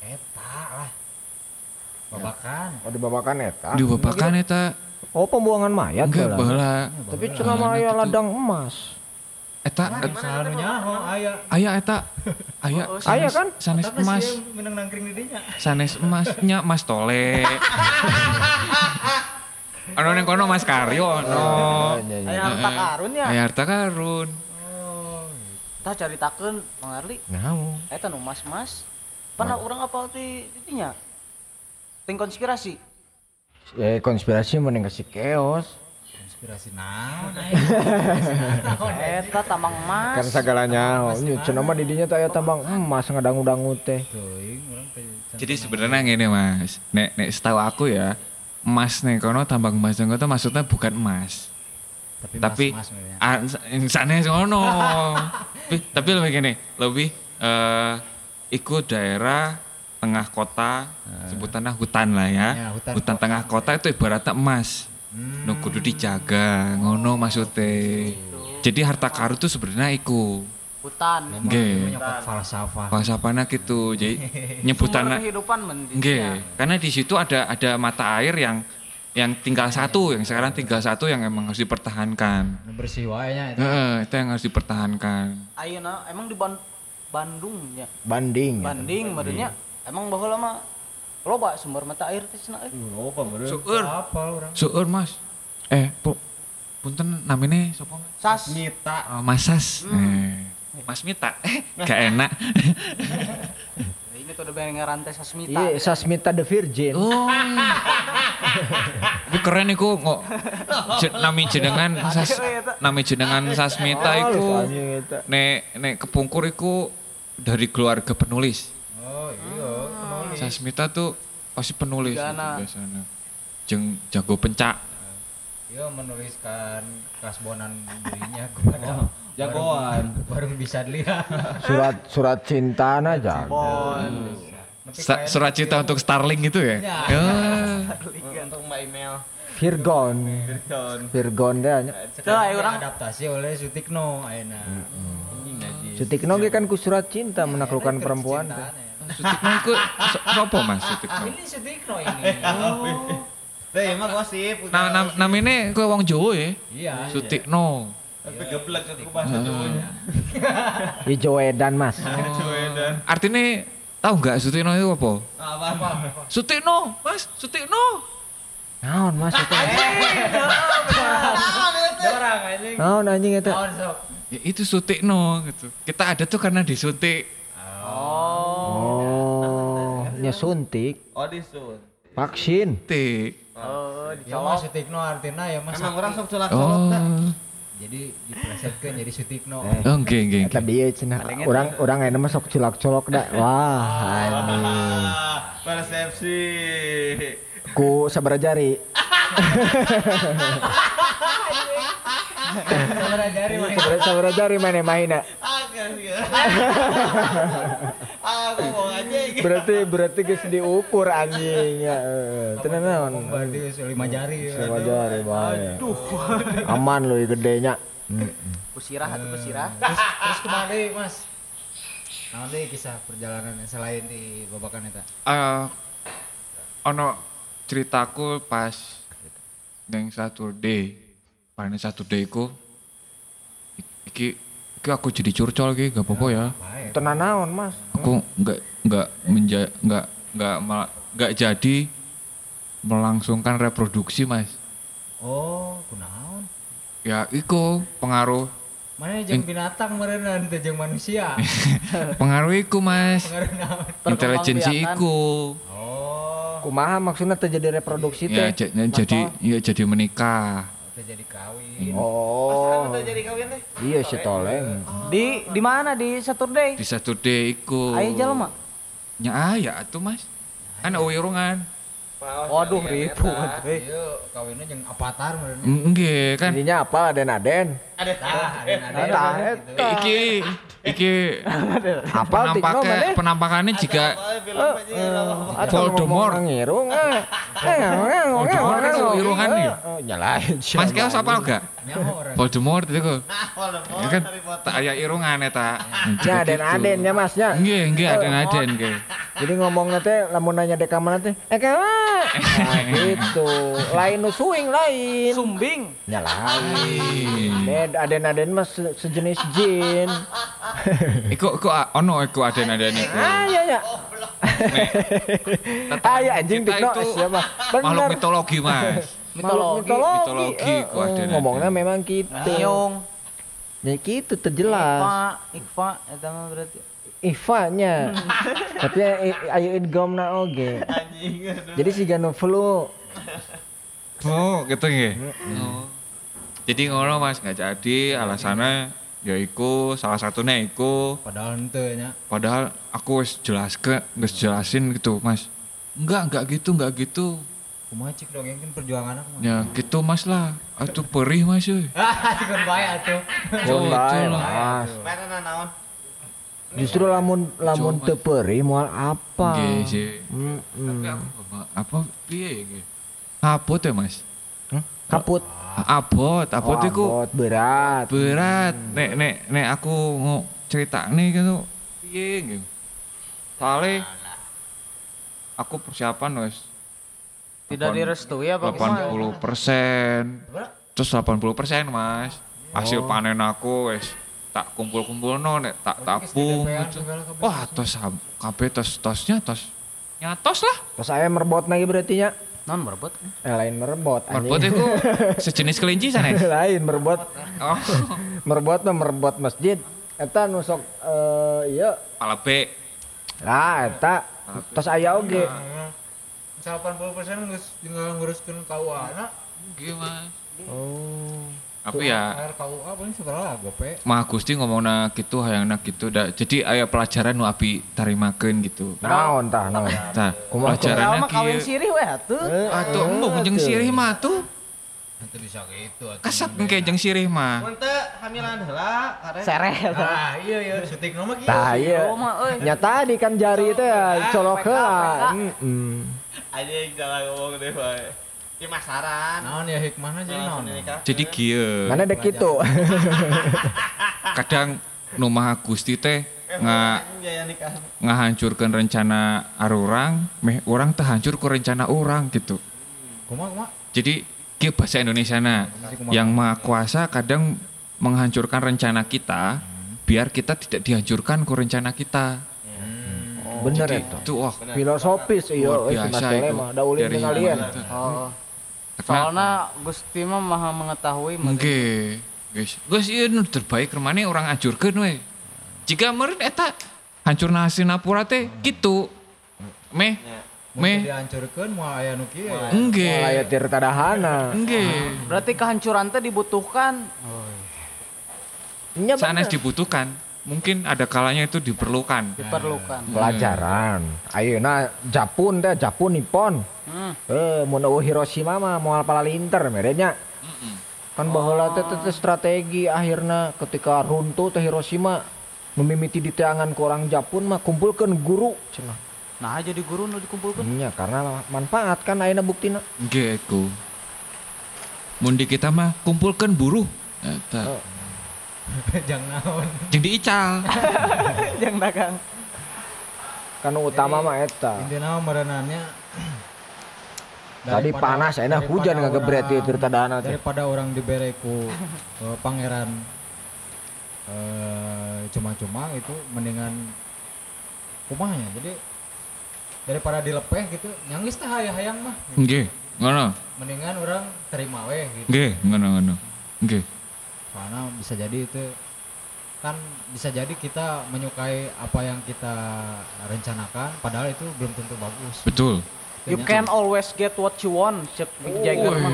eta lah babakan Oh di babakan eta. Di Babakan eta Oh pembuangan mayat enggak baheula. Tapi cenah mah aya ladang emas. Eta nu nyaho aya aya eta aya Aya kan? sanes Tapi emas menang nangkring di dinya sanes emasnya Mas Tole. Ano neng kono Mas Karyo ono. Iya, iya. Aya harta karun ya. Aya harta karun. oh Tah caritakeun Mang Arli. Naon? Eta nu mas-mas. Pernah urang apal ti tinya? Ting konspirasi. Eh konspirasi mending kasih keos. konspirasi naon Eta tambang emas. Kan segalanya. Oh, nya cenah mah di dinya teh aya tambang emas ngadangu-dangu teh. teh Jadi sebenarnya gini Mas, nek nek setahu aku ya, emas nih kono tambang emas neng kono maksudnya bukan emas. tapi tapi mas, mas, ya. insane sono. tapi, tapi lebih gini, lebih eh ikut daerah tengah kota, sebutannya hutan lah ya. Ya, hutan hutan tengah kota itu ibaratnya emas. Hmm. No kudu dijaga, ngono maksudnya. Jadi harta karun itu sebenarnya iku. Hutan. Nggih. Nyokot falsafah Falsafahnya gitu. Jadi nyebutannya kehidupan men. di Nggih, dinya. karena di situ ada ada mata air yang yang tinggal satu, yang sekarang tinggal satu yang emang harus dipertahankan. Bersih wae nya eta Heeh, itu yang harus dipertahankan. Ayeuna emang di Ban- Bandung nya. Banding. ya. Banding merenya emang baheula mah loba sumber mata air teh cenah euy. Apa bro? Seueur, apa urang seueur Mas. Eh, pu, punten namanya sapa? Sas. Nyita. Oh, Mas Sas. Eh, Mas Mita. Eh, gak enak. Ini tuh udah pengen ngerantai Sasmita. Iya, Sasmita the Virgin. oh. Tapi keren iku kok. Je- Nami jenengan Sas, nami jenengan Sasmita iku. Anjing eta. Nek nek kepungkur iku dari keluarga penulis. Oh iya Sasmita tuh pasti penulis Gana. itu biasanya. Jeng jago pencak. Iya menuliskan kasbonan dirinya kepada Jagoan. baru, baru bisa dilihat. Surat surat cinta aja. Sa- surat cinta untuk Starling itu ya? Ya. Ya. Untuk Mbak Email. Virgon. Virgon. Virgon deh. Tuh ayo orang adaptasi oleh Sutikno ayeuna. Gaji. Sutikno ge kan ku surat cinta menaklukkan perempuan. teh. Sutikno iku so- sopo Mas Sutikno? Ini Sutikno ini. Teh emang gosip. Nah, nam namine ku wong Jawa ya. Iya. Sutikno. Tapi geblek aku bahasa Jawanya. Ijo edan Mas. Joedan. Artinya tahu nggak Sutikno itu apa? Apa apa? Sutikno, Mas, Sutikno. Naon mas itu? Orang anjing. Naon anjing itu? Ya itu sutikno gitu. Kita ada tuh karena disuntik. Oh, nya suntik, Oh disun. vaksin. Tik. Oh, Ya mas sutikno artinya ya mas. Emang orang sok colak Oh. colok dah. Jadi diplesetkeun jadi sutikno. Eh. Oh, Oke, oke, Eta oke. dia cenah. Orang orang enak mah sok colok-colok dah. Wah. Ah, persepsi. Ku sabaraha jari. Jari mah. Sabaraha sabaraha jari mana mahina. Aku mau. Berarti berarti geus diukur anjing ya. eh. Tenan naon? Berarti lima jari. ya. Sama jari bahaya. Aman loh gedenya. Hmm. Kusirah atuh kusirah. Terus terus ke mana mas? Nah, deh kisah perjalanan yang selain di babakan eta. Eh, ono ceritaku pas neng Saturday. Paling Saturday ku iki iki aku jadi curcol iki gak apa-apa ya. Tenan naon, Mas? Aku nggak nggak menja nggak nggak nggak jadi melangsungkan reproduksi mas. Oh, kunaon? Ya iku pengaruh Mana jeung binatang merenang teh jeung manusia. pengaruh iku mas. Pengaruh naon? Intelijensi iku. Oh, Kumaha maksudnya terjadi reproduksi Ya, teh? ya, jadi ya jadi menikah. Udah jadi kawin. Oh. Udah jadi kawin deh. Iya si Toleng. Di di mana di Saturday? Di Saturday iku. Ayo jalma. Nya aya atuh mas. Kan wirungan. Waduh ribu atuh. eh. Iya, kawinnya jeung avatar merenang. Enggak kan. Ininya apa? Aden-aden. Ada Tah, ada ada. Tah, gitu. Iki iki Apa tikno penampaknya mana? penampakannya juga Voldemort. Ngirung. eh. Eh, Voldemort itu irungan nih. Oh, nyalain. Mas Kios apa enggak? Voldemort itu kok. Ya kan tak aya irungan eta. Ya aden-aden ya Masnya. Nggih, nggih aden-aden nggih. Jadi ngomongnya teh lamun nanya dek mana teh, eh kawa. Nah, gitu. Lain nu suing lain. Sumbing. Nyalain. Aden-aden mah se- sejenis jin. Iku iku ono iku aden-aden iku. Ah iya ya. Ah iya anjing Kita tikno itu siapa? Makhluk Bener. mitologi, Mas. Makhluk Mitologi. Mitologi eh, ku eh, aden-aden. Ngomongnya memang gitu. Nyung. Ya gitu terjelas. Ikfa, Ikfa eta mah berarti. Iva-nya. Tapi i- ayo idgomna oge. Anjing. Jadi si ganu flu. Oh, gitu nggih. Oh. Jadi ngono Mas, nggak jadi alasannya ya iku salah satunya iku Padahal henteu nya. padahal aku wis jelas ke wis jelasin gitu Mas. Enggak, enggak gitu, enggak gitu. Kumaha cik dong yang perjuangan aku. mah. Ya gitu Mas lah. Atuh perih Mas euy. Ah, dikon bae atuh. Oh, bae, itu lah. Mas. Justru lamun lamun teu perih moal apa? Nggih sih. Mm, Tapi mm. aku apa- apa piye ya nggih? Abot ya Mas. Hmm? Kaput. Abot, abot Oh, iku abot, berat. berat. Nek nek nek aku mau cerita nih gitu piye gitu. Soalnya aku persiapan wes Tidak direstui apa gimana? 80 persen. Terus 80 persen mas. Hasil Oh. panen aku wes tak kumpul-kumpul no, nek tak tabung. gitu. Wah tos kabeh tos tosnya tos nyatos lah. Terus saya merebot lagi berarti nya. Non berebut. Eh lain merebot. anjing. Merbot itu sejenis kelinci sana. lain merebot. Oh, Merebot mah merebot masjid. Eta nu sok eh iya. pala B. Lah eta tos aya oge. Misal 80% geus tinggal nguruskeun KUA na. Gimana? Oh. Tapi ya Air KUA paling segala gope. Mah Gusti ngomongna gitu hayangna gitu dah. Jadi aya pelajaran nu abi tarimakeun gitu. Naon tah naon. Tah, mah kawin kieu. sirih weh atuh. Atuh embung jeung sirih mah tuh. Itu bisa gitu atuh. Kasat engke jeung sirih mah. Mun teu hamilan heula, karen. Sereh. Ah, iya iya syuting nama kieu. Tah iya. Mah. Nya tadi kan jari itu ya colok heula. Heeh. Anjing jalan ngomong deh bae. Masaran. Naon ya hikmahna jadi naon? Jadi kieu. Mana dek gitu. Kadang nu Maha Gusti teh nga biaya nikah. ngahancurkeun rencana arurang, meh urang teh hancur ku rencana urang gitu. Kumaha kumaha? Jadi kieu bahasa Indonesia na yang Maha Kuasa kadang menghancurkan rencana kita biar kita tidak dihancurkan ku rencana kita. Bener Jadi itu. itu wah Filosofis iya Mas biasa itu dari itu. Oh. Karena Soalnya Gusti mah maha mengetahui. Nggih. Guys, guys iya nu terbaik remane orang anjurkeun we. Jika meureun eta hancurna Sinapura teh gitu. Meh Mun meh dihancurkeun moal aya nu kieu. enggih. Mulai tirta dahana. Enggih. Berarti kehancuran teh dibutuhkan. Nya Sanes bener. dibutuhkan. Mungkin ada kalanya itu diperlukan. diperlukan. pelajaran. Ayeuna Japun teh Japun Nippon. Hmm. Eh, eueuh Hiroshima mah moal palalinter merenya. Kan baheula teh strategi akhirna ketika runtuh teh Hiroshima memimiti di tangan orang Japun mah kumpulkeun guru cenah. Nah jadi guru nu dikumpulkan. Nya karena manfaat kan ayeuna buktina. Nggih ku. Mun di kita mah kumpulkan buruh. Eta. Oh. Jangan naon. Jeung diical. Dagang. Kan utama mah eta. Intina merenannya Tadi panas ayeuna hujan ngagebret di tirta dahana teh. daripada orang dibere ku eh, pangeran eh cuma-cuma itu mendingan kumahnya jadi daripada dilepeh gitu nyangis teh hayang-hayang mah Nggih. Ngono. mendingan orang terima weh gitu Nggih, ngono ngono. Nggih. karena bisa jadi itu kan bisa jadi kita menyukai apa yang kita rencanakan padahal itu belum tentu bagus Betul. You can always get what you want. Cek Mick Jagger mah.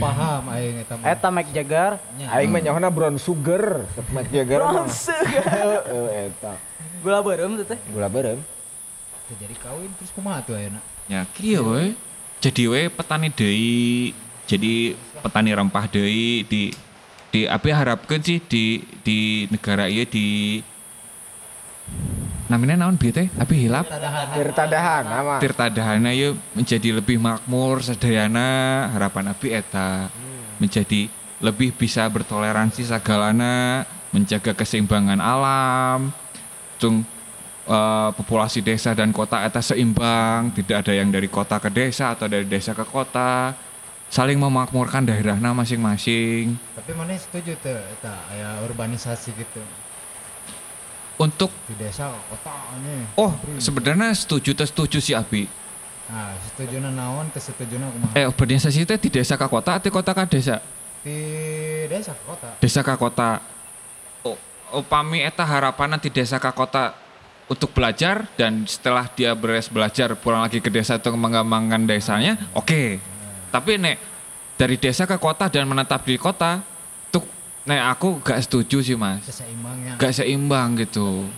Paham aing eta mah Eta Mick Jagger. Aing mah nyahoana brown sugar, Mac Jagger mah. Heeh eta. Gula beureum teh teh. Gula berem. Tuh, jadi kawin terus kumaha tuh ayeuna Ya, kieu we. Jadi we petani deui. Jadi petani rempah deui di di apa harapkan sih di di negara ieu di namanya naon bieu teh? Tapi hilap. Tirta dahana mah. Tirtadahana yuk menjadi lebih makmur sedayana harapan abi eta menjadi lebih bisa bertoleransi sagalana menjaga keseimbangan alam. Tung eh, populasi desa dan kota eta seimbang. Tidak ada yang dari kota ke desa atau dari desa ke kota. Saling memakmurkan daerahnya masing-masing. Tapi mana setuju tuh eta aya urbanisasi gitu untuk di desa kota nih oh sebenarnya setuju teh setuju sih abi? Nah setuju naon kesetujuna kumaha? Eh urbanisasi itu di desa ke kota atau kota ke desa? Di desa ke kota. Desa ke kota. O- upami eta harapan di desa ke kota untuk belajar dan setelah dia beres belajar pulang lagi ke desa untuk mengembangkan desanya oke. Tapi nek dari desa ke kota dan menetap di kota nek aku gak setuju sih mas. Keseimbangnya gak seimbang gitu.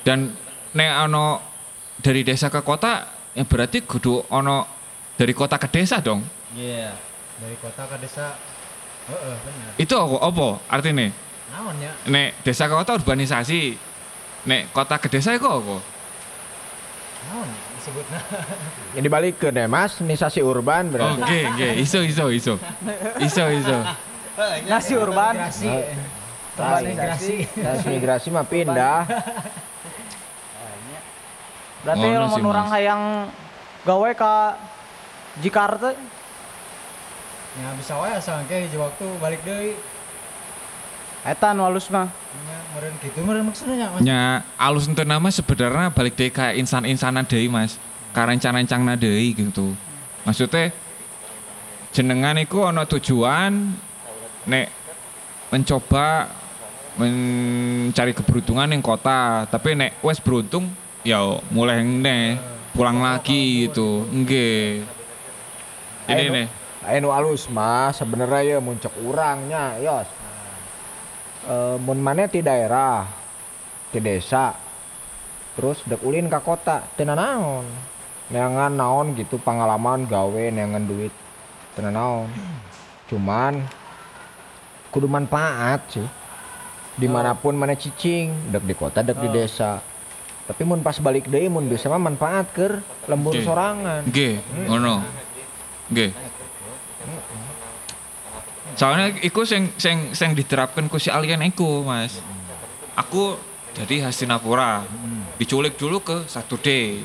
Dan nek ono dari desa ke kota ya berarti kudu ono dari kota ke desa dong. Iya. dari kota ke desa. Heeh bener. Itu apa, apa artinya? Naon ya? Nek desa ke kota urbanisasi nek kota ke desa itu apa? Naon disebutna Jadi balik ke deh mas, nisasi urban oke berarti. oke. Iso iso iso. Iso iso Nasi urban. migrasi Urbanisasi. Nas migrasi mah pindah. Berarti Ngono lamun orang Mas. hayang gawe ka Jakarta ya bisa wae asal ke hiji waktu balik deui eta nu halus mah. nya meureun kitu meureun maksudnya mas nya alus untuk nama sebenarnya balik deh kayak insan-insanan deh mas karencang-rencang deui gitu maksudnya jenengan iku ono tujuan nek mencoba mencari keberuntungan yang kota tapi nek wes beruntung ya mulai nih pulang lagi gitu enggak ini nih Ayo alus mas, sebenarnya ya muncul urangnya, yos. Eh, mun mana di daerah, di desa, terus dek ulin ke kota, tena naon. Neangan naon gitu pengalaman gawe neangan duit, tena naon. Cuman kudu manfaat sih. Di mana pun mana cicing, dek di kota, dek di desa. Tapi mun pas balik deui mun bisa mah manfaat ker lembur sorangan. Nggih, ngono. Nggih. Soalnya iku sing sing sing diterapkan ku si alien iku, Mas. Aku jadi Hastinapura. Diculik dulu ke satu D.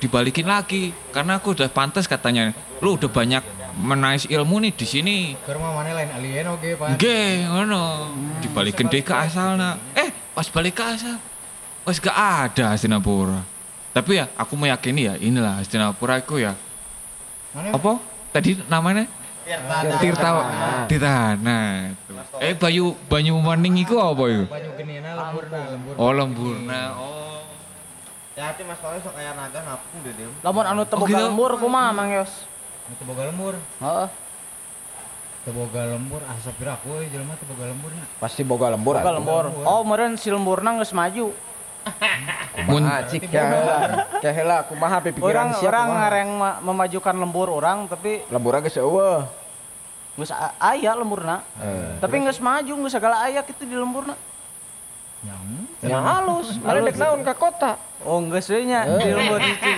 Dibalikin lagi karena aku udah pantas katanya. Lu udah banyak menais ilmu nih di sini. ke rumah mana lain alien oke pak Nggih, ngono. Dibalikin deh ke asalna. Eh, pas balik ke asal. Wes gak ada Hastinapura. Tapi ya aku meyakini ya inilah Hastinapura itu ya mana apa tadi namanya Tirta. Tirta Tirtana. Eh Bayu Banyu Maning iku apa iku? Banyu genina lemburna, lembur. Oh Lemburna. Oh. Ya hati Mas Toy sok kayak naga ngapung deh. Lamun anu teu Oh, gitu. lembur kumaha Mang Yos? Itu boga lembur. Heeh. Teu boga lembur asa piraku euy jelema teu boga lemburnya. Pasti boga lembur. Boga lembur. Oh, meureun si lemburna geus maju. Mun Kumaha cik ya heula. Kumaha siap orang kumaha. ngareng ma- memajukan lembur orang tapi Lembur geus eueuh. geus aya lemburna. Tapi geus maju geus segala aya kitu di lemburna. Yang Ya halus, dek naon ka kota. Oh, geus deui nya di lembur itu.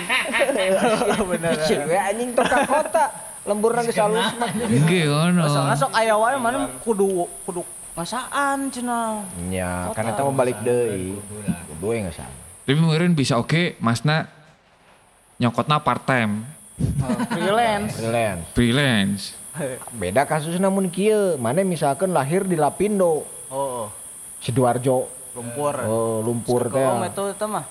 Bener. Cewek anjing tong ka kota. Lemburna geus halus mah. Nggih ngono. Sok aya wae mana kudu kudu ngasaan cenah. Ya, karena eta balik deui. Kudu we geus Tapi meureun bisa oke Masna nyokotna part time, Oh, Freelance. Freelance. freelance. Beda kasus namun kieu, mana misalkan lahir di Lapindo, Oh, Sidoarjo. Lumpur. Oh, lumpur teh. Itu itu mah.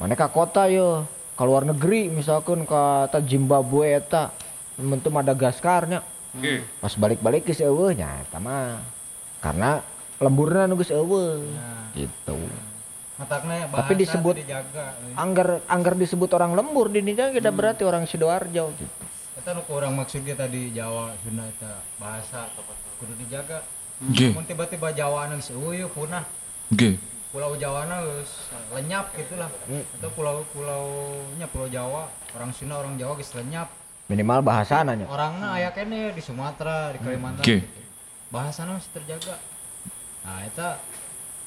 Mana ka kota ye, ka luar negeri misalkan ka ta Zimbabwe eta, mentu Madagaskarnya. Oke. Pas balik-balik geus eueuh nya eta mah. Karena lemburna nu geus eueuh. Gitu. matakna bahasa Tapi disebut- dijaga. Anggar anggar disebut orang lembur di dinya kita berarti orang Sidoarjo gitu. Eta nu kurang maksudnya tadi Jawa Sunda eta bahasa kudu dijaga. Mun tiba-tiba Jawa anu geus eueuh punah. Nggih. Pulau Jawa geus lenyap gitulah. Atau pulau pulaunya Pulau Jawa, orang Sunda orang Jawa geus lenyap. Minimal bahasana nya. Orangna aya kene di Sumatera, di Kalimantan. Oke. Bahasana masih terjaga. Nah, eta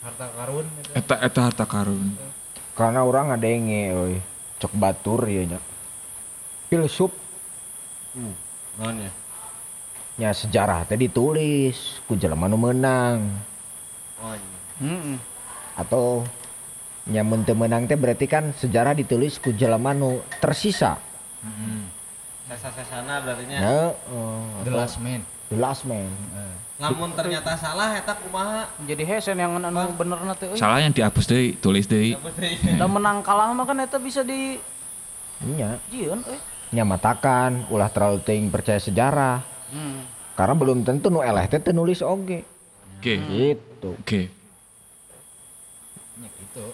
harta karun eta. Eta eta harta karun. Karena orang ada yang euy. Cok batur ieu nya. Filsuf Non ya. nya sejarah teh ditulis ku jelema nu meunang Oh Heeh. atau nya mun teu meunang teh berarti kan sejarah ditulis ku jelema nu tersisa. Sesa-sesana berarti nya. Ya, The Last Man. the last man. Eh. Lamun ternyata salah eta kumaha? Jadi hesen yang anu benerna teh euy. Salah yang dihapus deui, tulis deui. Da menang kalah mah kan eta bisa di Nya, jieun euy. nya matakan ulah terlalu teuing percaya sejarah. Hmm. Karena belum tentu nu eleh teh teu nulis oge. Oke. Gitu. Oke. Nya gitu.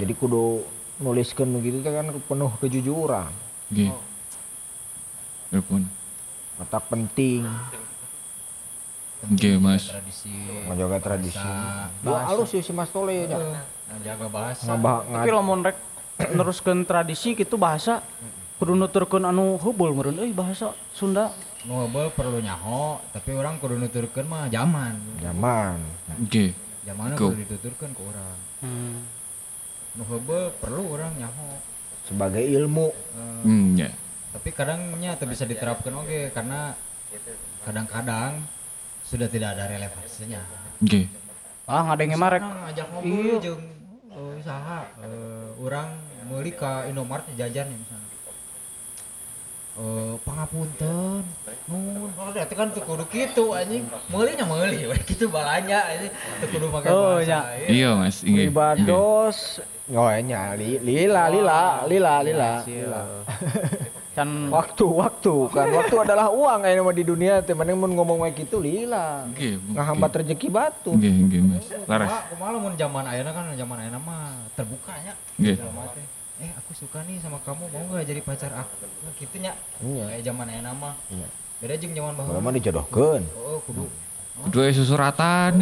Jadi kudu nuliskeun nu gitu teh kan penuh kejujuran. Oke. Telepon. Mata penting Oke, Mas. Tradisi menjaga tradisi. bahasa. Dua halus ya si Mas Tole nya. Nah, jaga bahasa. Ngabah Tapi lamun rek neruskeun tradisi gitu bahasa kudu nuturkeun anu heubeul meureun euy bahasa Sunda. Nu perlu nyaho, tapi orang kudu nuturkeun mah zaman. nyaman. Oke. Zamanna Go. kudu dituturkeun ke orang. Hmm. Nu heubeul perlu orang nyaho. Sebagai ilmu. Eh, Hmm, ya. tapi kadangnya teu bisa diterapkan oke karena kadang-kadang sudah tidak ada relevansinya. Oke. Ah ngadenge mah rek. Senang ngajak Iya. ngobrol jeung eh, saha eh, urang meuli ka Indomart jajan nih misalnya. Eh pangapunten. Nuhun. Oh, eta kan teu kudu kitu anjing. Meuli nya meuli we kitu balanya anjing. Teu kudu make Oh, bahasa. nya. Iya. Iya, Mas. Iya. Ibados. Oh nya li, lila lila lila lila. lila. Can Waktu waktu kan waktu adalah uang mah di dunia teh mana mun ngomong kayak gitu lila. Oke. Ngahambat rezeki batu. Oke, oke, Mas. Laras. Kumaha lamun zaman ayeuna kan zaman ayeuna mah terbukanya. Oke. Dalam arti, Eh aku suka nih sama kamu mau nggak jadi pacar aku? Nah, gitu nya. Iya. Kayak zaman ayeuna mah. Iya. Beda jeung zaman Kalau baheula. mah dijodohkeun. Oh, kudu Dua susuratan.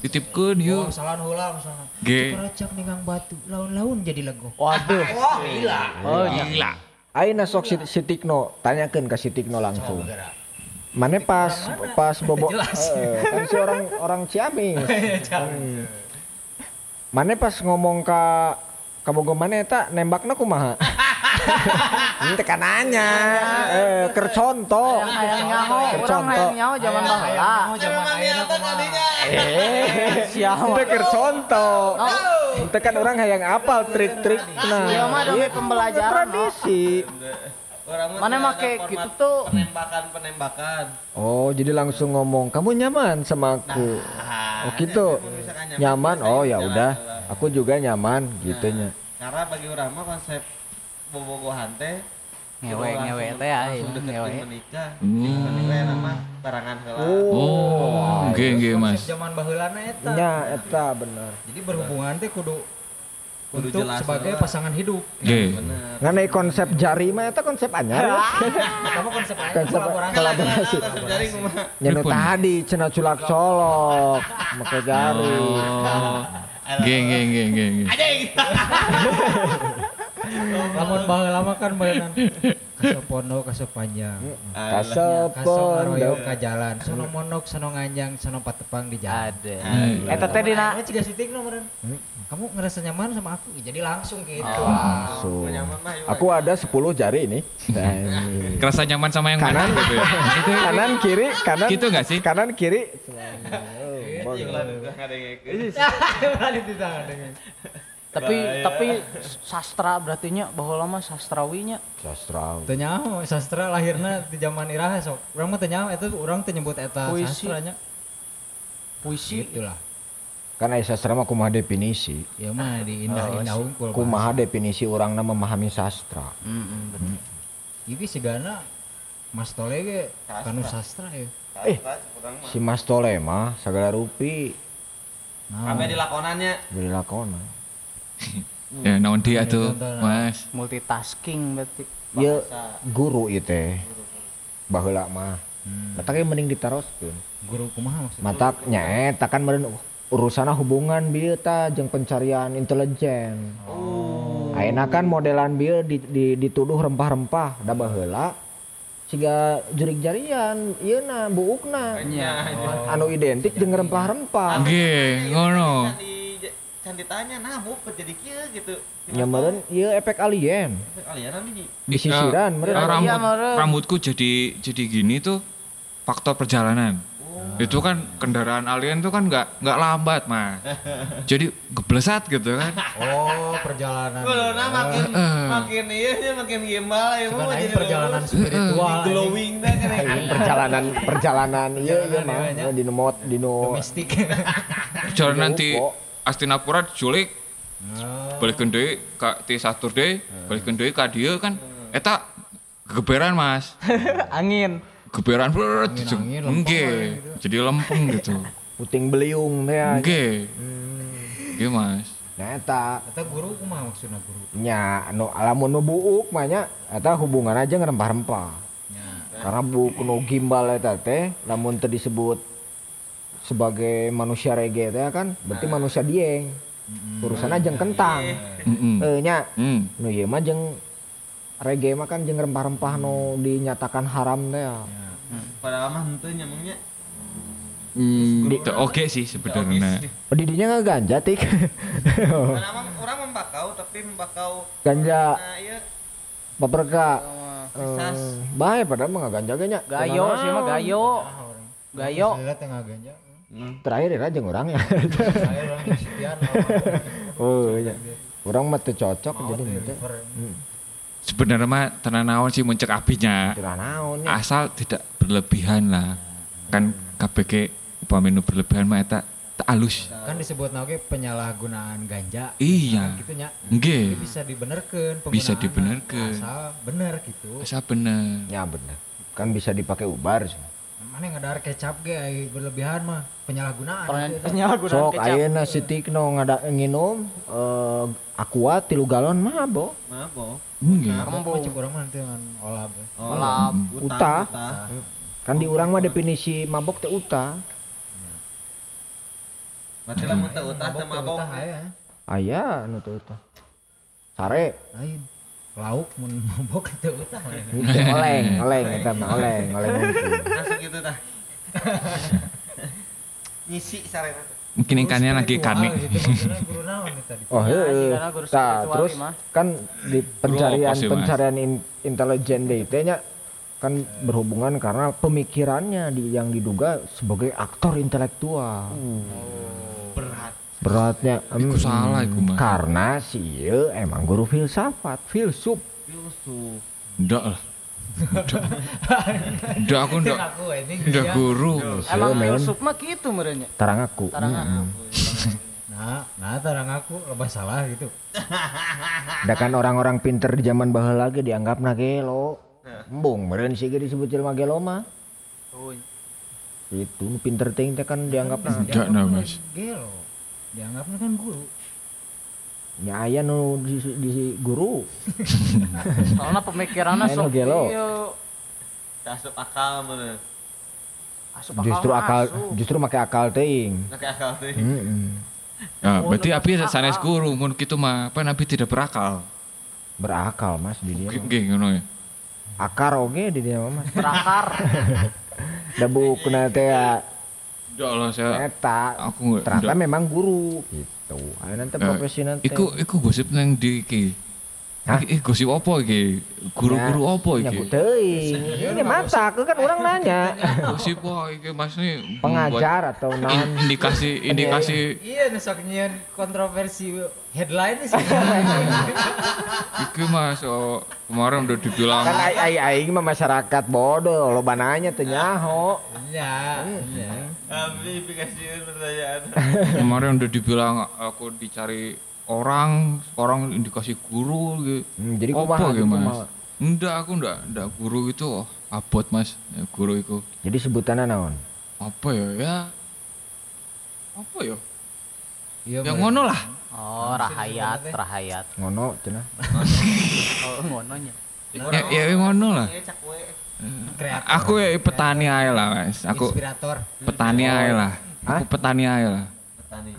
Suratan. Titipkeun Oh, yuk. kesalahan heula misalnya. Ge. Keracak ningang batu, laun-laun jadi lego. waduh. Wah, gila. Oh nya. Gila. Ayeuna sok si, si Tikno, tanyakeun ka si Tikno langsung. Mana pas pas bobo eh, kan si orang orang Ciamis. Hmm. Mana pas ngomong ka ka bogo mana eta nembakna kumaha? Ini tekan nanya, eh contoh. nyaho zaman kumaha? Eh, Siapa? Itu. Itu kan orang hayang apal trik-trik. Nah, Iya mah pembelajaran. tradisi. Orang mah Mana make gitu tuh. Penembakan-penembakan. Oh, jadi langsung ngomong, "Kamu nyaman sama aku?" Nah, Oh, gitu. Nyaman. Oh, ya udah. Aku juga nyaman gitunya. Karena bagi orang mah konsep bobogohan teh Ngewe ngewe teh ya, langsung ngewe. menikah Hmm. we nama barangan heula Oh, nggih nggih Mas. Zaman baheulana eta. nya eta bener Jadi berhubungan teh kudu Kudu untuk jelas sebagai heula. pasangan hidup. Nggih. bener nganai konsep jari mah eta konsep anyar ya. Kamu konsep aja konsep kolaborasi. jaring kumaha Pripun? tadi cenah culak colok make jari Oh. Nggih nggih nggih nggih. Lamun baheula mah kan beunang kasopono kasopanjang. kasepon Kasomaroyo ka jalan, sono monok, sono nganjang, sono patepang di jalan. Ada. Hmm. Eta teh dina Nah, ciga sitik no meureun. Kamu ngerasa nyaman sama aku? Jadi langsung gitu. langsung nyaman mah yuk aku ada 10 jari ini Nah. Kerasa nyaman sama yang Kanan. gitu ya. Gitu. kanan kiri kanan Gitu nggak sih? kanan kiri Yang di tangan dengan. tapi tapi sastra berarti nya baheula mah sastrawinya. sastra Teu nyaho sastra lahirna di zaman iraha sok. Urang mah teu nyaho eta urang teu nyebut eta Puisi. sastranya. Puisi Gitulah. kan aya sastra mah kumaha definisi Ya mah di indah-indah unggul. kumaha definisi orang memahami sastra Heeh, bener. Iki sigana Mas Tole ge kanu sastra ya. Eh. Mah. si Mas Tole mah segala rupi Nah, Ame di lakonannya jadi lakona Ya naon dia tuh. Mas. Multitasking berarti. ya guru itu teh. Baheula mah. Mata ge mending ditaroskeun guru kumaha maksudnya? mata nyaeta kan meureun urusana hubungan bieu ta jeung pencarian intelijen. Ayeuna kan modelan bieu di, di, dituduh rempah-rempah. Da baheula siga jurig jarian ieuna buukna. Anu identik jeung rempah-rempah. Nggih, ngono. Di can ditanya nah bu kok jadi kieu gitu nya meureun ieu efek alien kalian nanti di di sisiran Eh, rambut, Iya, meren. rambutku jadi jadi gini tuh faktor perjalanan. Itu kan kendaraan alien tuh kan nggak nggak lambat mas. jadi geblesat gitu kan. Oh, perjalanan. Kalau nah makin makin iya nya makin gimbal ya mau jadi perjalanan spiritual. glowing dah kan ya. Perjalanan perjalanan ieu ieu mah di nomot di no domestik. Jalan nanti Astinapura diculik, balik deui ka ti Saturday, balik deui ka dieu kan. Eta geberan mas. Angin. Geberan lempeng Nggih, gitu. jadi lempeng gitu. puting beliung teh nya. Nggih. Nggih mas. Nah eta Eta guru kumaha maksudna guru? nya nu lamun nu buuk mah nya eta hubungan aja ngerempah-rempah. Karena buuk nu gimbal eta teh lamun teu disebut sebagai manusia reggae teh kan berarti manusia dieng. Urusan aja kentang. Mm Eh nya Hmm. nu ieu mah jeung reggae mah kan jeung rempah-rempah nu dinyatakan haram teh. ya. Padahal mah henteu nyamangnya. Hmm, itu oke sih sebenarnya. Oh, di dinya nggak ganja tik. Karena emang orang membakau tapi membakau ganja nah iya paprika. Pisas. Eh, bahaya padahal mah nggak ganja ge nya. Gayo sih mah gayo. Gayo. Saya teh ganja. Terakhir ya jeung urang ya. Saya orang sekian oh iya. Urang mah cocok jadi gitu. Sebenarnya mah tenan naon sih muncul apinya. Ya. Asal tidak berlebihan lah. Kan KPK upami nu berlebihan mah eta tak alus. kan disebut oge penyalahgunaan ganja. Iya. Gitu nya. Nggih. Bisa dibenerkeun Bisa dibenerkeun. Asal bener gitu. Asal bener. Ya bener. Kan bisa dipakai ubar. sih. Mana yang ada kecap ge berlebihan mah penyalahgunaan. Pernah gitu. penyalahgunaan Sok ayeuna si Tikno ngada nginum eh aqua tilu galon mah bo. Mabo. Nggih. Nah, mah cek urang mah nanti dengan olah. be. Malam. Uta. Kan di urang mah definisi mabok teh uta. Berarti lamun teu utah teu mabok. Aya. Aya teh uta. Sare. Lain. Lauk mun mabok itu utah. oleng, oleng eta mah oleng, oleng. Langsung gitu tah. Ngisi sarena. Mungkin ikannya lagi tadi. Oh, Ya, Tah, spiritual terus kan di pencarian pencarian in- intelijen deh teh nya kan berhubungan karena pemikirannya di, yang diduga sebagai aktor intelektual. Berat. Beratnya Iku em, salah iku mah. karena si ieu emang guru filsafat, filsuf. Filsuf. Ndak lah. Ndak. Ndak aku ndak. Aku Ndak guru. Emang men. filsuf mah gitu merenya. Tarang aku. Tarang Mm-mm. Nah, Nah, nah tarang aku lepas salah gitu. Da kan orang-orang pinter di zaman baheula lagi dianggap na gelo. Embung meureun sih ge disebut jelema gelo mah. Oh, Itu pinter teh kan dianggap na. Nah mas. Gelo. Dianggapnya kan guru. Nya aya nu di, di guru. soalnya pemikirannya sok gelo. iya. Asup akal mana? Asup Justru mah akal asup. justru make akal teuing. Pakai akal tuh. Heeh. Ya, Oh, berarti tetap api akal. sanes guru mun kitu mah apa nabi tidak berakal. Berakal Mas di dia. ngono ya. Akar oge di dia Mas. berakar Da bukuna teh ya Enggak lah saya eta aku enggak. ternyata memang guru gitu. Ayo nanti Eh, profesi nanti. Iku iku gosip nang di iki. Hah? Iki gosip apa iki? Guru-guru apa Ya iki? teuing. Ini mata aku kan orang nanya. Gosip apa iki Mas nih? Pengajar atau non indikasi indikasi Iya, nyian kontroversi headline sih. iki Mas oh, kemarin udah dibilang kan ai ai aing mah masyarakat bodoh lo bananya teu nyaho. Iya, iya. Abi dikasihin pertanyaan. kemarin udah dibilang aku dicari orang orang indikasi guru gitu. Hmm, jadi apa gitu gitu, Mas? Enggak, aku enggak, enggak guru itu oh, abot Mas. Ya, guru itu Jadi sebutannya naon? apa ya? Ya apa ya? Iya, yang ngono lah. Oh rahayat rahayat Ngono cenah. oh ngononya Ya, ya yang ngono lah. Kreator. Aku ya petani aja lah, Mas. Aku inspirator. petani aja lah. Aku petani aja lah. Petani.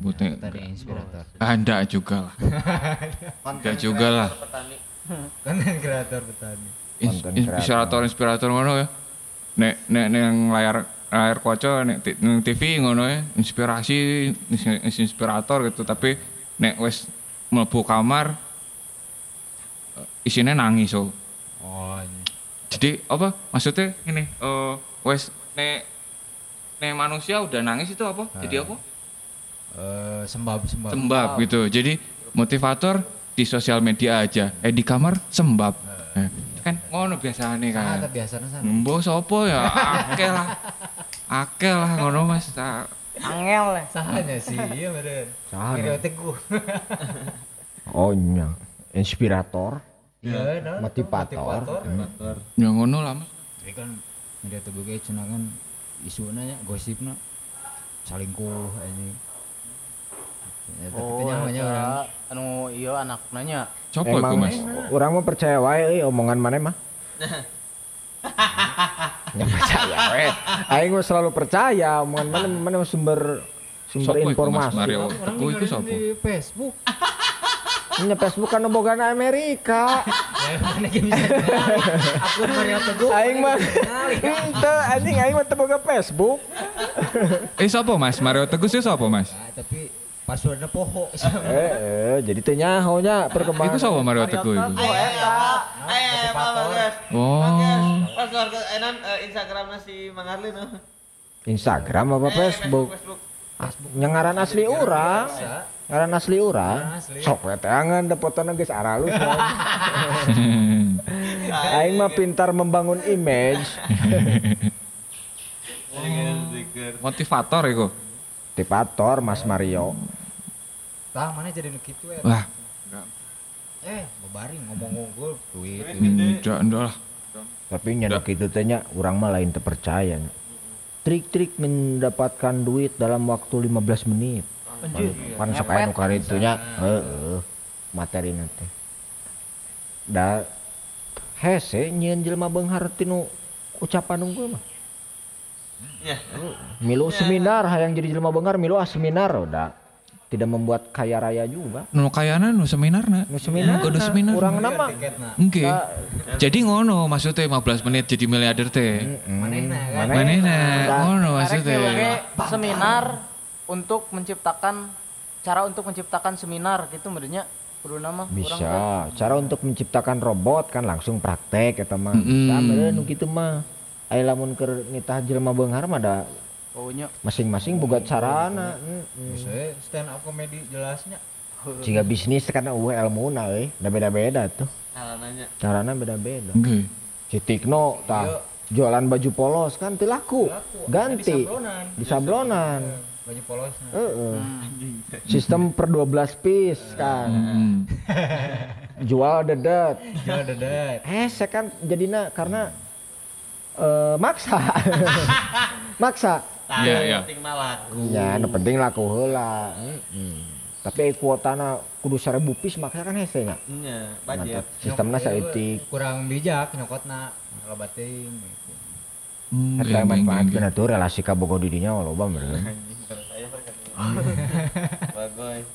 Sebutnya. Tadi inspirator. Ah, enggak juga lah. Enggak juga lah. Petani. Konten kreator petani. Inspirator inspirator ngono ya. Nek nek neng layar layar kaca nek TV ngono ya, inspirasi ins- ins- inspirator gitu tapi nek wes mlebu kamar eh, isinya nangis so. Oh, iya. Jadi apa maksudnya ini eh wes nek nek manusia udah nangis itu apa? Jadi apa? Eh, sembab sembab. Sembab gitu. Jadi motivator di sosial media aja. Eh di kamar sembab. Eh, kan ngono biasanya Ah, kan. tapi biasanya sana. Mbok sopo ya? Akeh lah. Akeh lah ngono Mas. Angel ya Sahanya sih, iya bener. Saha Kira nih? teguh. Oh nya. Inspirator. Iya, nah, Motivator. motivator. Ya ngono lah Mas. Tapi kan media teguh kayak cina kan isuna nya gosipna salingkuh ini. Ya, tapi oh namanya orang. anu iya anak nanya iku Emang Mas? orang mau percaya wae euy omongan mana mah. Ya percaya we. Aing mah selalu percaya omongan mana mana sumber sumber Sopo iku Mas informasi. Mario? Iku dengerin sopo? di Facebook. Nya Facebook kan boga Amerika. Ya? Akun Mario Teguh. Aing mah ente anjing aing mah teu boga Facebook. Eh sopo Mas? Mario Teguh sih sopo Mas? Ah, tapi passwordnya poho. Eh, eh jadi teu nyaho nya Iku perkembangan. sopo Mario Teguh eta Eh, apa bagus. Oh. Pas keluarga enan eh, Instagramnya si Mang Arlin. Instagram apa Eh, Facebook? Facebook. Yang ngaran asli urang. Ngaran asli urang. asli. Sok we teh angan da fotona geus aralus. Aing mah pintar membangun image. Motivator iku. Tipator Mas Mario. Tah mana jadi nu kitu ya? Wah, Eh, babaring ngomong ngomong duit. enggak enggak lah. Tapi nya nu kitu teh nya urang mah lain terpercaya. Trik-trik mendapatkan duit dalam waktu 15 menit. anjir Kan sok aya nu karitu nya. Heeh. Materi nanti. Da hese nyieun jelema beunghar tinu ucapan unggul mah. Ya. Milu seminar hayang jadi jelema beunghar milu seminar udah. Tidak membuat kaya raya juga. Nu kayana nu seminarna. Nu seminar. Kudu seminar. Urang nama Tiketna. Oke. Jadi ngono maksudnya 15 menit jadi miliarder teh. Manehna kan. Manehna ngono maksudnya. seminar untuk menciptakan cara untuk menciptakan seminar gitu menurutnya kudu nama bisa. Cara untuk menciptakan robot kan langsung praktek eta mah. Mm-mm. Bisa bener nu kitu mah. Aya lamun keur nitah jelema beunghar mah da oh nya masing-masing boga carana. Ya, stand up comedy jelasnya. Jika bisnis kan eueuh elmuna euy, da beda-beda tuh. Salah nanya. Carana beda-beda. Oke. Si Tikno tah jualan baju polos kan teu laku. Ganti di sablonan. baju polos. Heeh. Sistem per 12 piece kan. Hmm. Jual dedet. jual dedet Hese kan jadinya karena eh maksa. maksa. Iya, iya. penting mah laku Ya, nu penting laku heula. Heeh. Tapi kuotana kudu 1000 piece maksa kan hese nya. nya budget Sistemna saeutik. kurang bijak nyokotna loba teuing gitu. Hmm, Eta geng, geng, geng, manfaatkeun atuh relasi ka bogo didinya loba meureun. bagus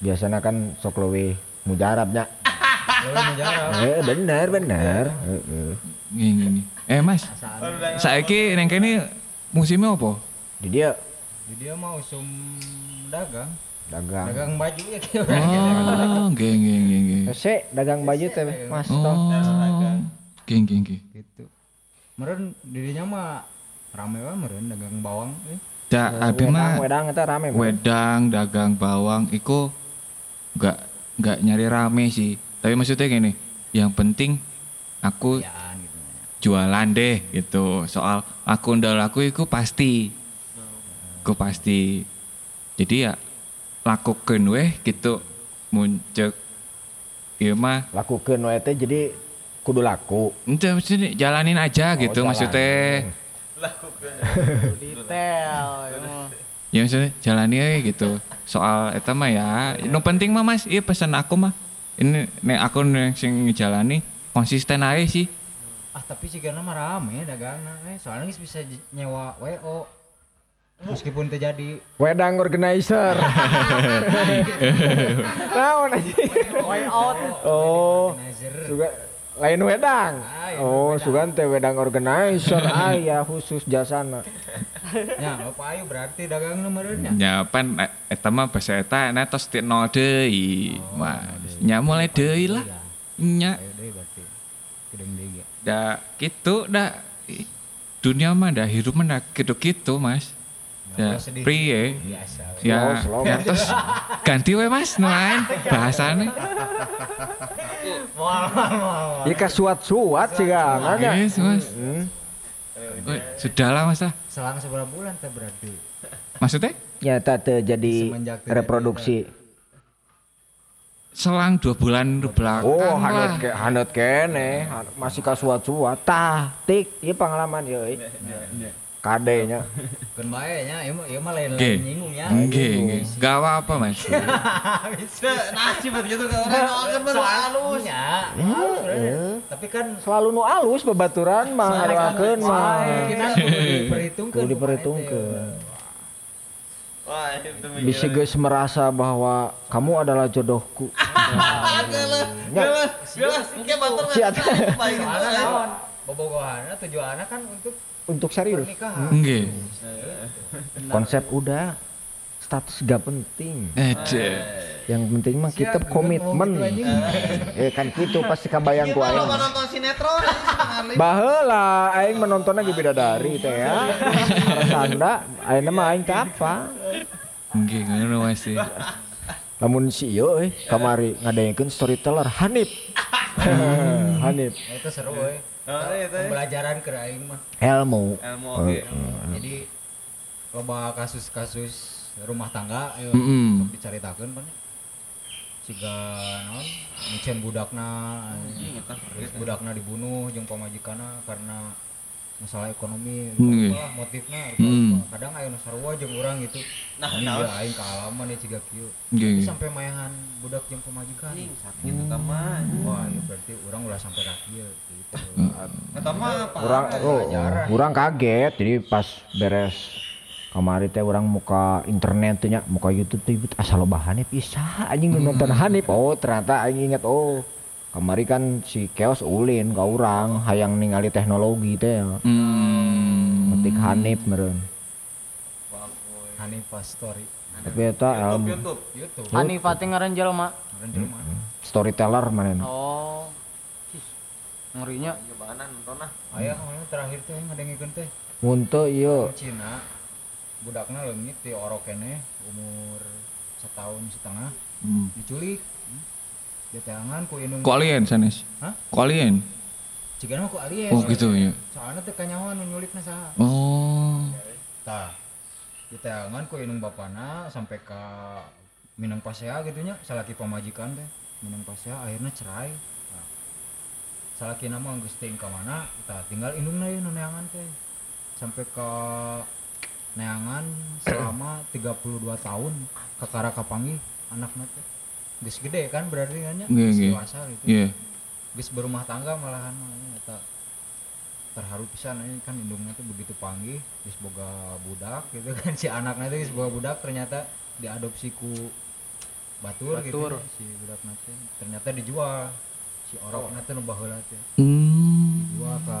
Biasana kan sok leuwih mujarabnya. Mujarab Eh bener bener. Heeh. Geng. Eh mas, saiki neng kene musimnya apa? Di dia di dia mah usum dagang dagang. dagang baju ya kayak Oh, geng, geng, geng, geng. Hese dagang baju teh Mas Oh, tong. geng, geng, geng. gitu meren dirinya mah rame wae meren dagang bawang eh. Da, abi mah wedang eta rame. Bro. wedang, dagang bawang, iku nggak nggak nyari rame sih. Tapi maksudnya gini, yang penting aku gitu jualan deh gitu. Soal aku ndal aku iku pasti. Iku pasti. Jadi ya lakukeun weh gitu muncul Iya mah Lakukeun wae teh jadi kudu laku. Ente maksudnya jalanin aja gitu Oh, maksudnya. Detail. ya. Ya maksudnya jalani aja gitu. Soal eta mah ya, nu penting mah Mas, iya pesan aku mah. Ini nek aku nek sing ngejalani konsisten aja sih. Ah tapi sih karena mah rame dagangna eh soalnya geus bisa nyewa WO meskipun terjadi Wedang organizer. Naon aja. Out. Oh, juga lain wedang. Ah, iya, Oh, sugan teh wedang organizer aya khusus jasana. ya apa ayo berarti dagangna meureun nya Ya pan eh, eta mah bahasa eta na tos ti nol deui. Wah, nya mulai deui lah. Nya berarti gedeng deui ge da gitu da dunia mah da hidup mah da gitu-gitu Mas. Ya, priye. biasa we. Ya, Oh, slow. ya terus ganti we Mas nu lain bahasane. Ieu ka suat-suat sih kan. Yes, Mas. Hmm. Oh, Sudahlah Mas ah. selang seberapa bulan teh berarti Maksudnya? Nyata teu jadi reproduksi. Selang dua bulan belakang Oh, lah. hanut ke hanut kene, masih ka suat-suat. Tah, tik, ieu pengalaman euy. Kadenya. kan bae nya ieu mah ieu mah lain lain nyinggung ya Enggak, enggak. Gak apa-apa Mas. nasi begitu ke orang kan baru halus ya Heeh. tapi kan Selalu nu alus babaturan mah ngaruakeun mah. kudu diperhitungkan Kudu diperhitungkeun. Wah itu Bisa geus merasa bahwa kamu adalah jodohku. Naon bobogohanna tujuannya kan untuk Untuk serius. Enggak. Konsep udah status gak penting. Ada. Yang penting mah kita Siap, komitmen. gitu, Eh kan gitu pasti kabayang ku Kalau aing. nonton sinetron Baheula aing menontonnya ge bidadari teh ya. Tanda ayeuna mah aing teh apa? Enggak, ngono sih. Lamun si ieu euy kamari ngadaengkeun storyteller Hanif. Hanif Nah, itu seru Oh, iya, iya. pembelajaran ke aing mah ilmu. Ilmu oke. jadi loba kasus-kasus rumah tangga ayo Mm-mm. sok dicaritakeun pan siga naon? Micen budakna terus budakna dibunuh jeung pamajikanna karena masalah ekonomi. Hmm. rupa motifna Hmm. rupa kadang aya nu sarua jeung urang gitu. Nah, ya aing kaalaman ya ciga kieu. Tapi enggak. sampai mayahan budak jeung pamajikan Gitu mah. wah ini berarti urang ulah sampai ka kieu gitu. Eta mah apa? Urang oh, urang kaget jadi pas beres kamari teh urang muka internet teh nya muka YouTube teh ibu, asal loba Hanif bisa anjing nu nonton Hanif oh ternyata aing inget oh. Kamari kan si Keos ulin ka urang hayang ningali teknologi teh. Hmm. ngetik Hanif meureun. Hanifa story tapi eta ilmu YouTube. YouTube. Hanifah teh ngaran jelema. Keren jelema storyteller mana Oh. Ngerinya. Cobaan nonton ah. aya kemarin terakhir teh ngadengikeun teh. Mun teu ieu Cina budakna leungit di orok kene umur setahun setengah Hmm. diculik dia teangan ku indung Ku alien sanes. Hah? Ku alien. cigana ku alien Oh gitu ya. soalnya teh kanyawa nu nyulikna saha Oh. tah diteangan ku indung bapana sampai ke Minang Pasea gitunya salaki pamajikan teh Minang Pasea akhirnya cerai nah, salaki nama geus teuing ka mana tah tinggal indungna ieu nu neangan teh sampai ke neangan selama 32 tahun kakara kapanggih anaknya teh geus gede kan berarti kan Iya, geus iya. dewasa gitu. Iya. geus berumah tangga malahan eta terharu pisan. Ini kan indungnya tuh begitu panggih geus boga budak gitu kan. Si anaknya tuh geus boga budak ternyata diadopsi ku batur, gitu Batur. ya, si budak teh ternyata dijual. Si orang teh nu baheula teh Hmm. dijual ka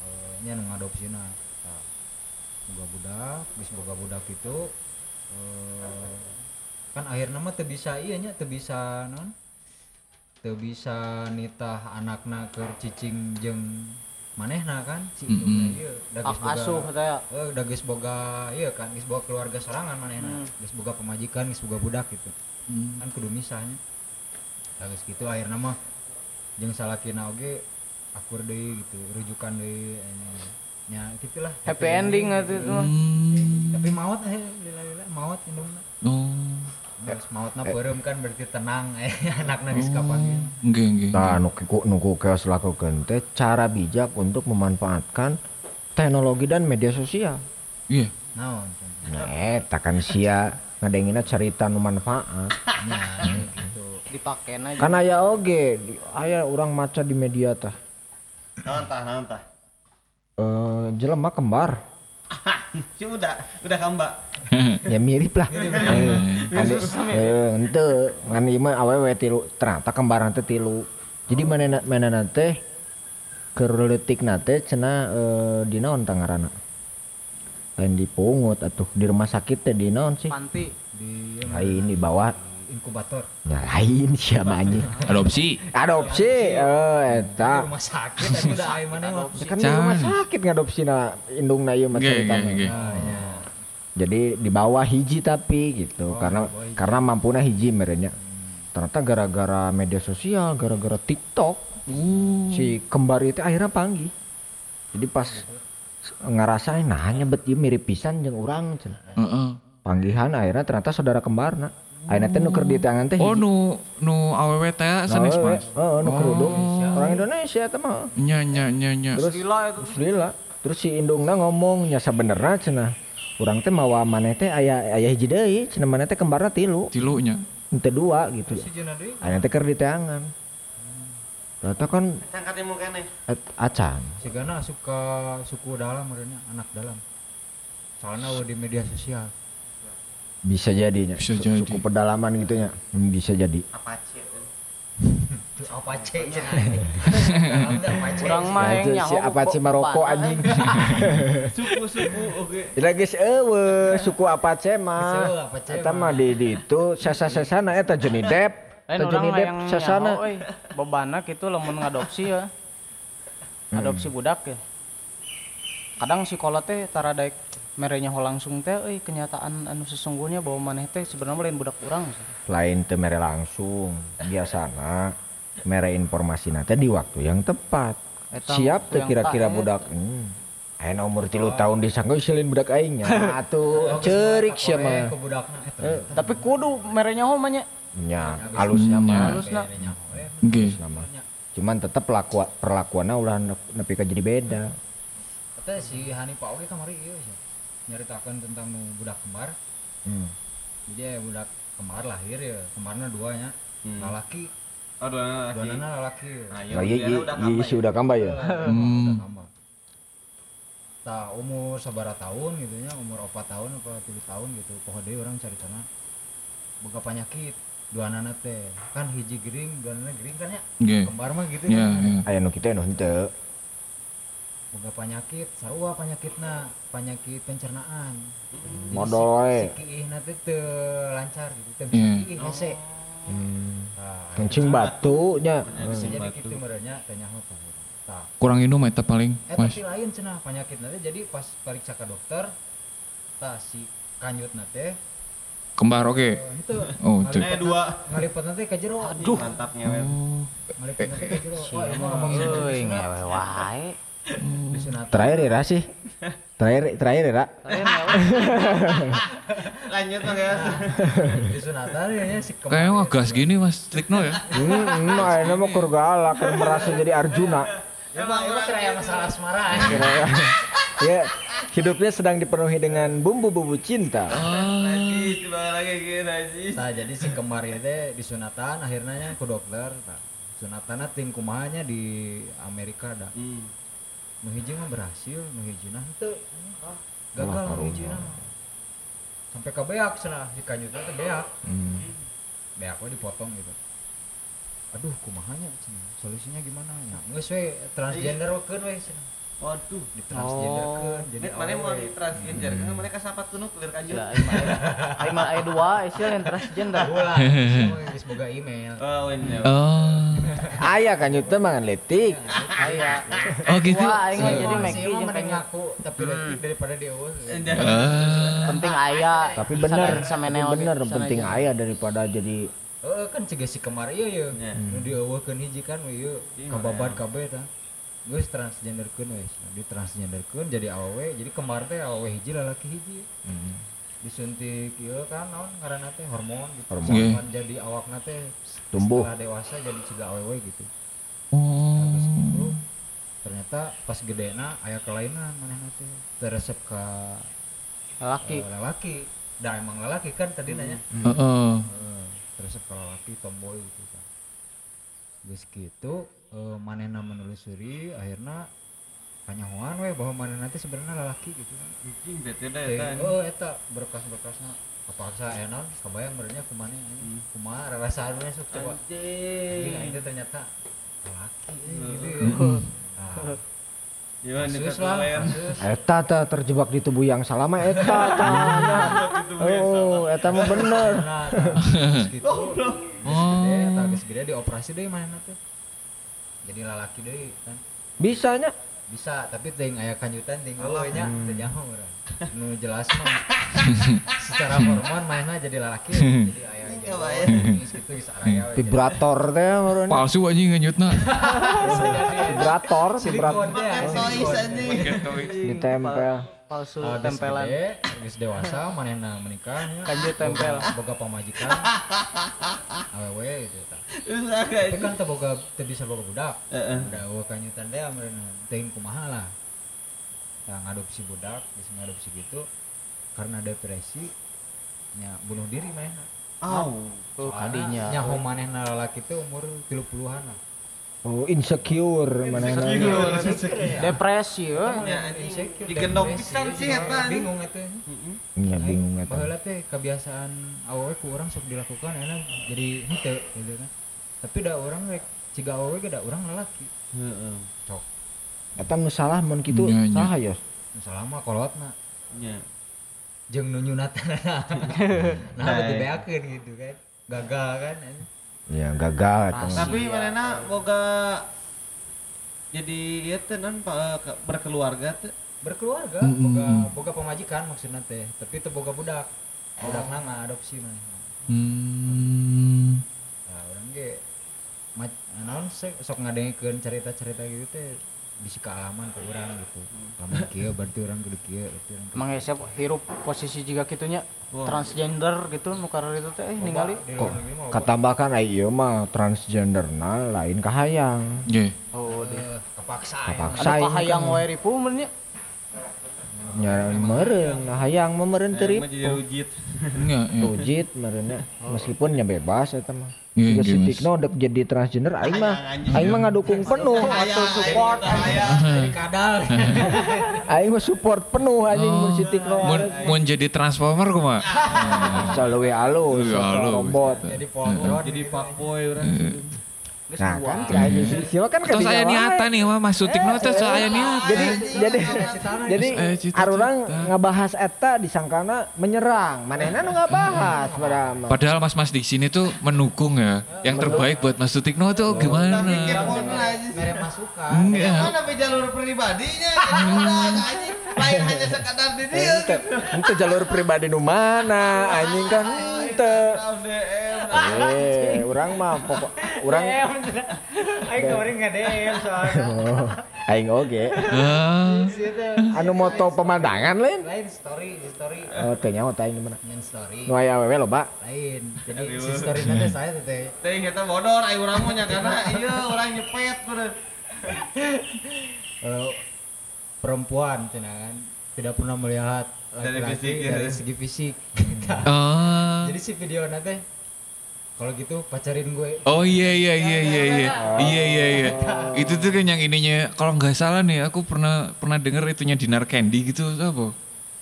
eh, nya nu ngadopsina Tah, boga budak geus boga budak itu eh, kan akhirnya mah teu bisa iya nya bisa non teu bisa nitah anakna ke cicing jeung manehna kan si indungna ieu da geus Hak asuh boga teh. eh da geus boga iya kan geus boga keluarga sorangan manehna. Hmm. geus boga pemajikan geus boga budak gitu. Kan kudu misahnya da geus kitu akhirna mah jeung salakina oge akur deui gitu rujukan deui eh, nya gitulah Happy ending atuh itu mah. tapi maut eh lila-lila maut indungna Oh. Geus mautna peureum kan berarti tenang eh anakna geus kapanggih Nggih, nggih. Nah, nu kiku nu ku keos lakukeun teh cara bijak untuk memanfaatkan teknologi dan media sosial. Iya. naon contohnya Nah, eta kan sia ngadengina cerita nu manfaat. nya gitu Dipakeun aja. Kan aya oge, di- aya urang maca di media tah. Naon tah, naon tah. Eh, jelema kembar. Si udah, udah kamba. ya mirip lah. Eh, kan di- eh, henteu ngan ieu mah awewe tilu, ternyata kembaran teh tilu. Jadi mana mana teh keur leutikna teh cenah eh, di naon tah ngaranna? Lain dipungut atuh di rumah sakit teh di naon sih? Panti. di Lain di bawah. Inkubator Ya lain siapa anjing. Adopsi. Adopsi eh di eta. rumah sakit udah aya mana mah Ya kan di rumah sakit ngadopsina indungna ieu mah Nggih, ceritana. nggih, nggih. Ah, ya. Jadi di bawah hiji tapi gitu karena karena mampuna hiji merenya. Ternyata gara-gara media sosial, gara-gara TikTok si kembar itu akhirnya panggil. Jadi pas ngerasain nanya bet ieu mirip pisan jeung urang cenah. Heeh. Panggihan akhirnya ternyata saudara kembarna. Akhirnya teh nuker di tangan teh. Oh nu nu awewe teh sanes Nah, Mas. Oh, nu kerudung. Orang Indonesia teh mah. Nya nya nya nya. Terus Gila itu. Terus lila. Terus si indungna ngomong nya sabenerna cenah. Urang teh mawa maneh teh aya aya hiji deui, cenah maneh teh kembarna tilu, Tilunya. henteu dua gitu. deui Ayeuna teh keur di teangan. Ternyata kan Cangkat ilmu keneh. et- acan. si Gana suka suku dalam adanya anak dalam soalnya udah di media sosial Bisa jadinya. Bisa jadi. Suku pedalaman gitunya. Hmm, Bisa jadi. Apache. tuh. itu apa cek Kurang mah Nah, yang itu nyaho. si Apache Maroko anjing. Suku-suku oke. Tidak geus eueuh suku Apache mah. Apache Eta mah di di itu sasa-sasana eta Johnny Depp. Lain Eta Johnny orang Depp yang sasana. nyaho euy. Bebana kitu lamun ngadopsi ya. Adopsi budak ya. Kadang psikolog teh tara daek merenya ho langsung teh euy kenyataan anu sesungguhnya bahwa maneh teh sebenarnya lain budak urang. lain teu mere langsung biasana mere informasi teh di waktu yang tepat Eta siap yang kira-kira budak hmm. Ayeuna umur tilu tahun disangka silin budak aing nya atuh cerik sia mah Eh, Tapi kudu merenya ho mah nya. nya halusnya mah Halusna. Nggih. cuman tetep laku perlakuanna ulah nep- nepi ka jadi beda Kata si Hani Pak Oke kamari ieu sih nyaritakeun tentang nu budak kembar hmm. jadi ya budak kembar lahir ya kembarna dua nya Hmm. lalaki Oh, dua anak dua laki. lalaki Nah, Nah, iya, iya, udah iya, udah kamba ya. Hmm. udah kembar Tah umur sabara tahun gitu nya umur opat tahun apa tujuh tahun gitu poho deui orang cari sana boga penyakit dua anak teh kan hiji gering dua anak gering kan ya Nggih. kembar mah gitu Ya, kan. ya. Aya nu kitu anu henteu. Boga penyakit sarua penyakitna penyakit pencernaan Modal we. si, si kiihna teh teu lancar gitu teu bisa kiih hese Hmm. Nah, Kencing batu nya. jadi merenya tah tah Kurang minum eta paling, eh tapi lain cenah penyakit nanti jadi pas periksa ke dokter tah si kanyut nate Kembar oke. itu Oh. Eh dua. ngalipet nanti ke jero Aduh, mantap ngewe. Oh. ngalipet nanti ke jero wah emang ngomong Euy ngewe wae. Terakhir ya sih. Terakhir terakhir ya, ya, Lanjut Bang ya. di sunatan ya si Kayaknya mah gas gini Mas Trikno ya. Hmm, hmm, akhirnya mau kur galak kan merasa jadi Arjuna. ya mah emang kira masalah asmara Kira- ya, hidupnya sedang dipenuhi dengan bumbu-bumbu cinta. Sih. nah jadi si kemar itu di sunatan akhirnya ke dokter nah, sunatannya ting kumahanya di Amerika dah Hmm. Nuhiji mah berhasil nuhiji nah itu gagal nuhiji nah. Sampai ke beak sana si kanyutnya teh beak. Hmm. beak we dipotong gitu. Aduh kumahanya cenah. solusinya gimana ya geus we transgender wakeun we cenah. Waduh. di transgenderkeun jadi Jadi mana mau awewe. di transgender kan mereka sapat kuno clear kanjut. Ya, Aing mah aya dua, isil yang transgender. ulah geus boga email Oh, ini. Oh. Ayah kan itu mangan letik. Aya. Oh gitu. Dua aing mah jadi Maggie emang jeung mending kayaknya. ngaku tapi letik daripada Ah. Penting aya. Tapi bener, Sama tapi bener penting ayah daripada jadi Heeh kan cegah si kemar ye. Ya. Nu dieuweuhkeun hiji kan ieu kababat kabeh tah. Geus transgenderkeun we. Di transgenderkeun jadi awewe, jadi kemar teh awewe hiji lalaki hiji. Disuntik ieu kan naon ngaranna teh hormon gitu. Hormon. Hormon jadi awakna teh Tumbuh. Setelah dewasa jadi cegah awewe gitu. Oh. Terus gitu, ternyata pas gedena aya kelainan manehna teh teresep ka Laki. eh, lalaki. Da emang lalaki kan tadi nanya. Heeh. Heeh, terus kalau laki tomboy gitu kan geus gitu eh, manehna menelusuri akhirnya kanyahoan we bahwa manehna teh sebenarnya lalaki gitu kan. Anjing bete dah Teh, eta. oh eta berkas-berkasna kapaksa enon kebayang berenya kumaneh anjing kumaha rarasaan we sok coba. Anjing. itu ternyata lalaki eh, gitu ya. Nah, Gimana Eta teh terjebak di tubuh yang salah mah eta tah. Oh, eta mah bener. nah terus gitu. Oh. geus gede dioperasi deh manehna teh jadi lalaki deh kan Bisanya bisa tapi ting aya kanjutan ting eueuh nya teu nyaho urang nu jelas mah secara hormon mainnya jadi lalaki jadi aya Kebayang. geus gitu geus araya we. vibrator teh meureun. Palsu anjing nganyutna. Vibrator, vibrator teh anjing. ditempel. Palsu geus tempelan. gede, geus dewasa manehna menikah nya. Kanjut tempel. Boga- pamajikan awewe gitu. Terus tapi kan teu boga teu bisa boga budak Heeh. udah eueuh kanyutan deh ameuna teuing kumaha lah nah ngadopsi budak bisa ngadopsi gitu karena depresi nya bunuh diri mainnya Au. Oh, kadinya. nyaho manehna lalaki teh umur 30-an lah Oh, insecure mana Depresi ya. Ya anjing. Insecure, Digendong depresi, pisan sih eta. bingung eta Ya bingung eta. baheula teh kebiasaan awewe ku urang sok dilakukan enak jadi henteu gitu kan tapi da orang rek ciga awewe ge da urang lalaki Heeh. cok Eta nu salah mun kitu salah ya. nu salama kolotna Nya. jeung nu nyunatan nah nah dibeakeun gitu kan gagal kan. Ya gagal. Tapi manehna boga jadi ieu teh non berkeluarga teh. berkeluarga? Mm, mm, boga boga pemajikan maksudna teh. Tapi teu boga budak. Budak nang adopsi mah Hmm. nah urang ge ma- naon se- sok ngadengkeun cerita-cerita gitu teh bisi kealaman ke urang gitu lamun kieu berarti urang kudu kieu berarti urang kudu Emang ya siap hirup posisi juga gitunya transgender gitu nu karena itu teh eh ningali. mah Katambahkan ai ieu mah transgenderna lain kahayang. Ye. Oh, di. eh, kepaksa ya. Ini kahayang wae ripu mun nya. nya meureun nah hayang mah meureun teu Mah jadi ripu. rujit. Nya, nya. Rujit meureunna meskipun nya bebas eta mah. Juga iya, si. Tikno dek jadi transgender aing mah aing mah ngadukung penuh. support jadi kadal Aing mah support penuh anjing mun si Tikno. Mun mun jadi transformer kumaha? Leuwih halus. robot. jadi poltron Jadi fuckboy urang. Nah kan kayak gitu. Siapa kan Terus kadinya aya wae. niatan nih mah Mas Sutikno teh so aya niatan. jadi jadi jadi Eh, arurang ngabahas eta disangkana menyerang manehna nu ngabahas padahal Padahal mas-mas di sini tuh mendukung ya. Yang terbaik buat Mas Sutikno tuh gimana? mere masukan. Mana jalur pribadinya? Anjing. Lain hanya sekadar di dia. ente ente jalur pribadi nu mana anjing kan ente DM. Eh urang mah pokok urang aing kemarin nggak DM soalnya Oh, aing oge. Ah, Anu moto pemandangan lain. lain story story Oh, teh nyawa teh mana? nyen story Nu aya awewe loba. lain jadi si story nanti saya teh Teh kita bodor ai urang mah nya karena iya urang nyepet bener. kalau perempuan cina kan tidak pernah melihat Dari fisik, ya. dari segi fisik oh. jadi si video nanti kalau gitu pacarin gue. Oh iya iya iya iya iya. iya iya iya. Itu tuh kan yang ininya. Kalau nggak salah nih aku pernah pernah denger itunya dinar candy gitu apa?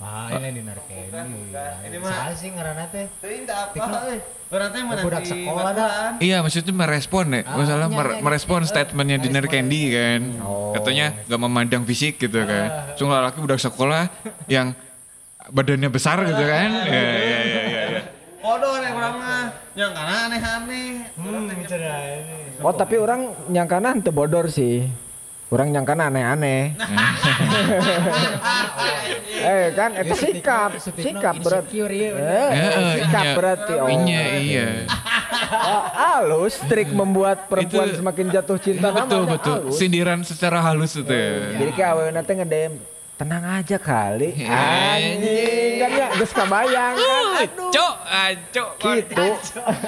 Ah ini di narkendi Ini mah- sih ngarana teh? Teuing teh apa? Euy. Urang teh Budak nanti sekolah dah. Iya maksudnya merespon ya, masalah mer- merespon statementnya Dinar Candy kan, katanya nggak memandang fisik gitu kan, Sungguh laki udah sekolah yang badannya besar gitu kan, ya ya ya Bodor ya urang mah. Yang kana aneh-aneh. hmm ini Oh, tapi orang nyangkana henteu bodor sih. Orang nyangkana aneh-aneh. eh kan itu sikap, sikap berarti. insecure ya Eh, Eh, sikap iya. berarti. Oh. Iya iya. Oh, halus trik membuat perempuan Itu- semakin jatuh cinta Iya, betul betul. halus. Sindiran secara halus itu ya. Jadi kayak awewe nanti ngedem tenang aja kali. Iya. Anjing kan ya geus kabayang kan. Aduh. Cok, aco. Gitu.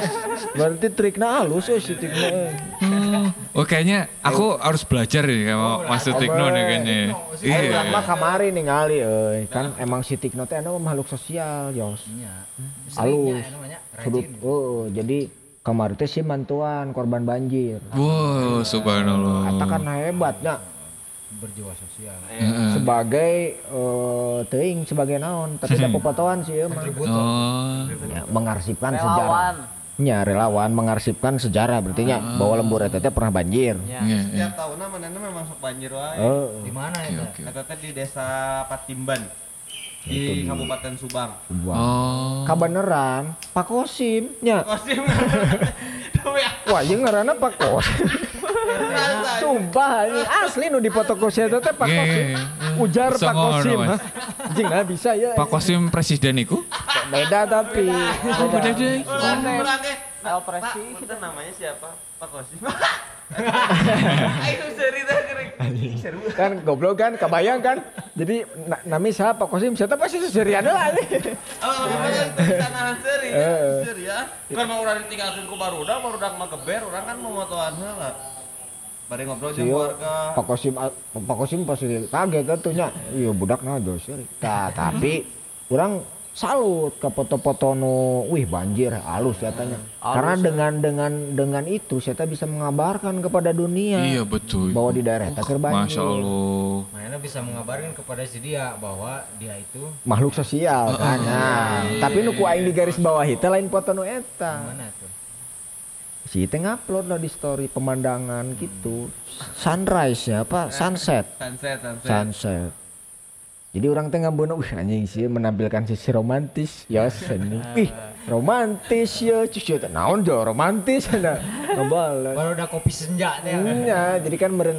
Berarti triknya halus ya si triknya. Hmm. Oh kayaknya aku harus belajar nih sama Mas Sutikno nih kayaknya. Eh, Iya. mah kamari ningali euy. Kan emang si Tikno teh anu makhluk sosial, Jos. iya Halus. ya Sudut oh, jadi kamari teh si mantuan korban banjir. Wow, subhanallah. Eta kan hebatnya berjiwa sosial yeah. sebagai eh, uh, teing sebagai naon tapi ada pepotohan sih ya, oh. ya mengarsipkan sejarah Ya, relawan mengarsipkan sejarah berartinya ah. bahwa lembur eta pernah banjir. Ya, iya, setiap iya. tahun mana memang sok banjir wae. Oh. Di mana ya? Okay, okay. Di Desa Patimban. Di Kabupaten Subang. wah. Oh. Kabeneran Pak Kosim nya. Kosim. Ya. Wah, ieu ngaranna Pak Kosim. Sumpah ini asli nu dipoto ku saya teh Pak Kosim. Ujar Pak Kosim. Anjing nggak bisa ya. Pak Kosim presiden iku? Beda tapi. Oh, beda deh. Teh. El Pak, kita namanya siapa? Pak Kosim. Ayo cerita. Seru. Kan goblok kan, kebayang kan. Jadi na nami siapa Kosim? Saya pasti seserian lah. Oh, memang tanahan seri ya. Eh. Seri ya. Kan mau urang ditinggalkeun ku barudak, barudak mah geber, urang kan memotoan heula. Bari ngobrol jeung Iya, keluarga. Pak Kosim, Pak Kosim pasti kaget kan tuh nya. Iya budak nah seri. Tah, tapi orang salut ke foto-foto nu wih banjir halus katanya. Karena dengan dengan dengan itu saya bisa mengabarkan kepada dunia Iya betul. bahwa di daerah keur banjir. Masya Allah. Mana bisa mengabarkan kepada si dia bahwa dia itu Makhluk sosial kan. Nah, tapi nu ku aing di garis bawah itu lain foto nu eta. mana tuh Si teh ngupload lah di story pemandangan gitu. Sunrise ya apa? Sunset. Sunset, sunset. Sunset. Jadi orang teh ngambeuna wih anjing sih menampilkan sisi romantis ya seni. Wih, romantis ya cucu teh naon jo romantis nah. Ngebales. baru udah kopi senja teh Iya, jadi kan meren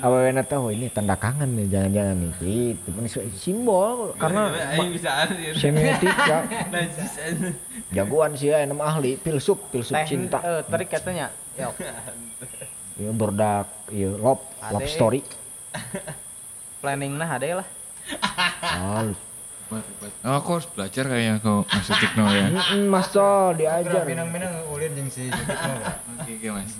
awewe teh oh ini tanda kangen nih jangan-jangan nih. Gitu, Ini simbol karena Aing bisa anjir. semiotika Najis anjir. jagoan sih ya enem ahli filsuf filsuf cinta. eh trik katanya ya Ya berdak, ya love, love Ade. story. planning nah ada lah Halus. Oh, aku harus belajar kayaknya kok Mas Sutikno ya. Mas Sol diajar. minang-minang ulin jeung si Judikno Oke, oke, Mas.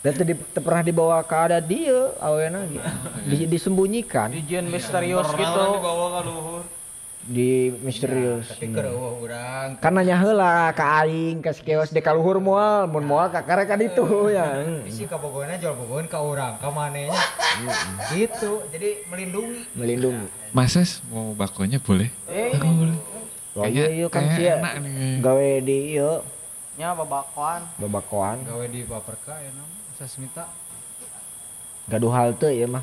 Dan tadi pernah dibawa ke ada dia awena gitu. Di, disembunyikan Dijen misterius Pernah gitu orang dibawa ke luhur. Di misterius. tapi keur eueuh urang Kan nanya heula ka aing ka keos di kaluhur moal, mun moal ka karek ka ditu ya. si kabogona jual bogohan ka urang ka manehnya gitu jadi melindungi Melindungi. Mas Ses, mau bakonya boleh? eh Aku boleh. Oh iya iya kan kayaknya sia. enak nih. Gawe di ieu nya babakoan babakoan. gawe di paperka ya nama sasmita Gaduh halte ya mah.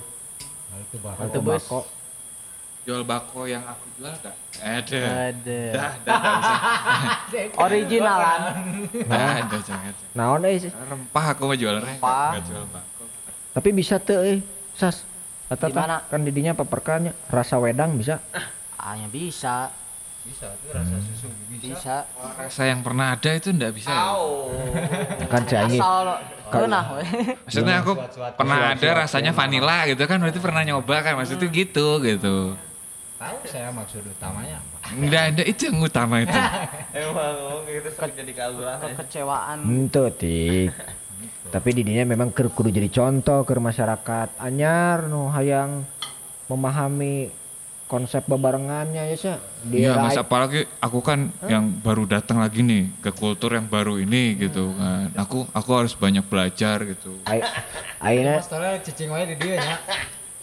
hal itu bah Halte bako. Jual bako yang aku jual gak? Ada. ada Dah, dah, dah, usah. originalan Dah, dah, jangan. Naon euy sih? Rempah aku mah jual rempah. Gak jual bako. Tapi bisa teu euy. Sas. Eta Di mana? kan didinya paperkanya rasa wedang bisa. hanya bisa bisa tuh rasa susu bisa bisa Rasa yang pernah ada itu ndak bisa ya? Au. kan keunah we. Maksudnya aku pernah ada rasanya vanilla gitu kan berarti pernah nyoba kan maksudnya gitu gitu. Tahu saya maksud utamanya apa? Enggak ada itu yang utama itu. Emang ngomong gitu sering jadi kaluan. kekecewaan Ente tik. Tapi didinya memang kudu jadi contoh ke masyarakat anyar nu hayang memahami konsep bebarengannya ya sih. Di Iya era mas apalagi aku kan yang baru datang lagi nih ke kultur yang baru ini gitu kan. Aku aku harus banyak belajar gitu. Tolong cicing wae di dia ya.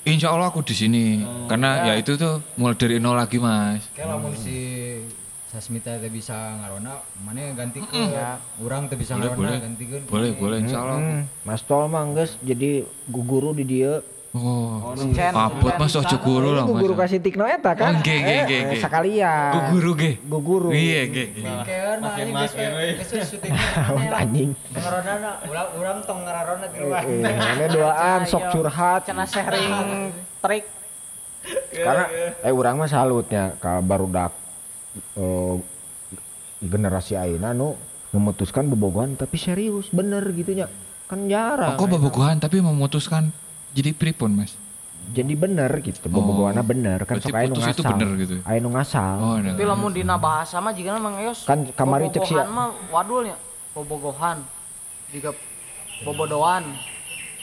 Insya Allah aku di sini karena ya itu tuh mulai dari nol lagi mas. Kayak lamun si Sasmita teh bisa ngarona, mana ganti ke urang teh bisa Boleh ngarona boleh gantikeun. boleh boleh Insya Allah. Hmm, Mas Tol mah geus jadi guru di dia. Oh, Cen, abot mas ojo guru lah mas. guru kasih tikno eta Oh, kan. nggih, nggih, nggih, nggih. Sekalian. Guguru ge. Guguru. Iya ge. ge. Keun mah Makin ini geus syuting. Anjing. Ngarona urang urang tong ngarona di luar. Eh, Ini duaan sok curhat. cenah sharing trik Karena eh urang mah salutnya ka barudak eh, generasi ayeuna nu memutuskan bobogohan tapi serius bener gitu nya. Kan jarang. Aku bobogohan tapi memutuskan jadi pripun mas. Jadi bener gitu, bobogohana bener kan Berarti sok aya nu ngasal. bener gitu? Aya nu ngasal. Oh, ada. tapi lamun dina bahasa mah jika mang eos Kan kamari cek sia. mah wadulnya bobogohan juga bobodoan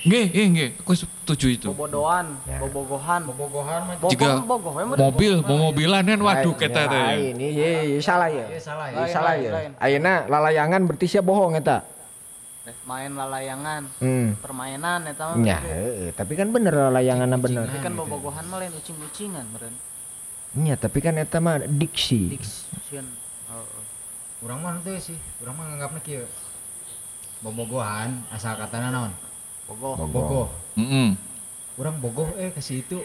Nggih, nggih, nggih. Aku setuju itu. bobodoan bobogohan Bobogohan mah mah Mobil, mau mobilan kan waduh kita ya, teh. Ini ye, ye, salah ya. Ieu salah ya. Ye, Lain, salah ya. Ayeuna lalayangan berarti sia bohong eta. Main lalayangan Hmm. permainan eta mah Ya, heeh, tapi kan bener lalayanganna bener. tapi kan bobogohan mah lain ucing-ucingan meureun Iya, tapi kan eta mah diksi. diction heeh Urang mah teh sih, urang mah nganggapna kieu. Bobogohan asal katana naon? bogoh Bogoh. Heeh. Urang bogoh eh ke si itu.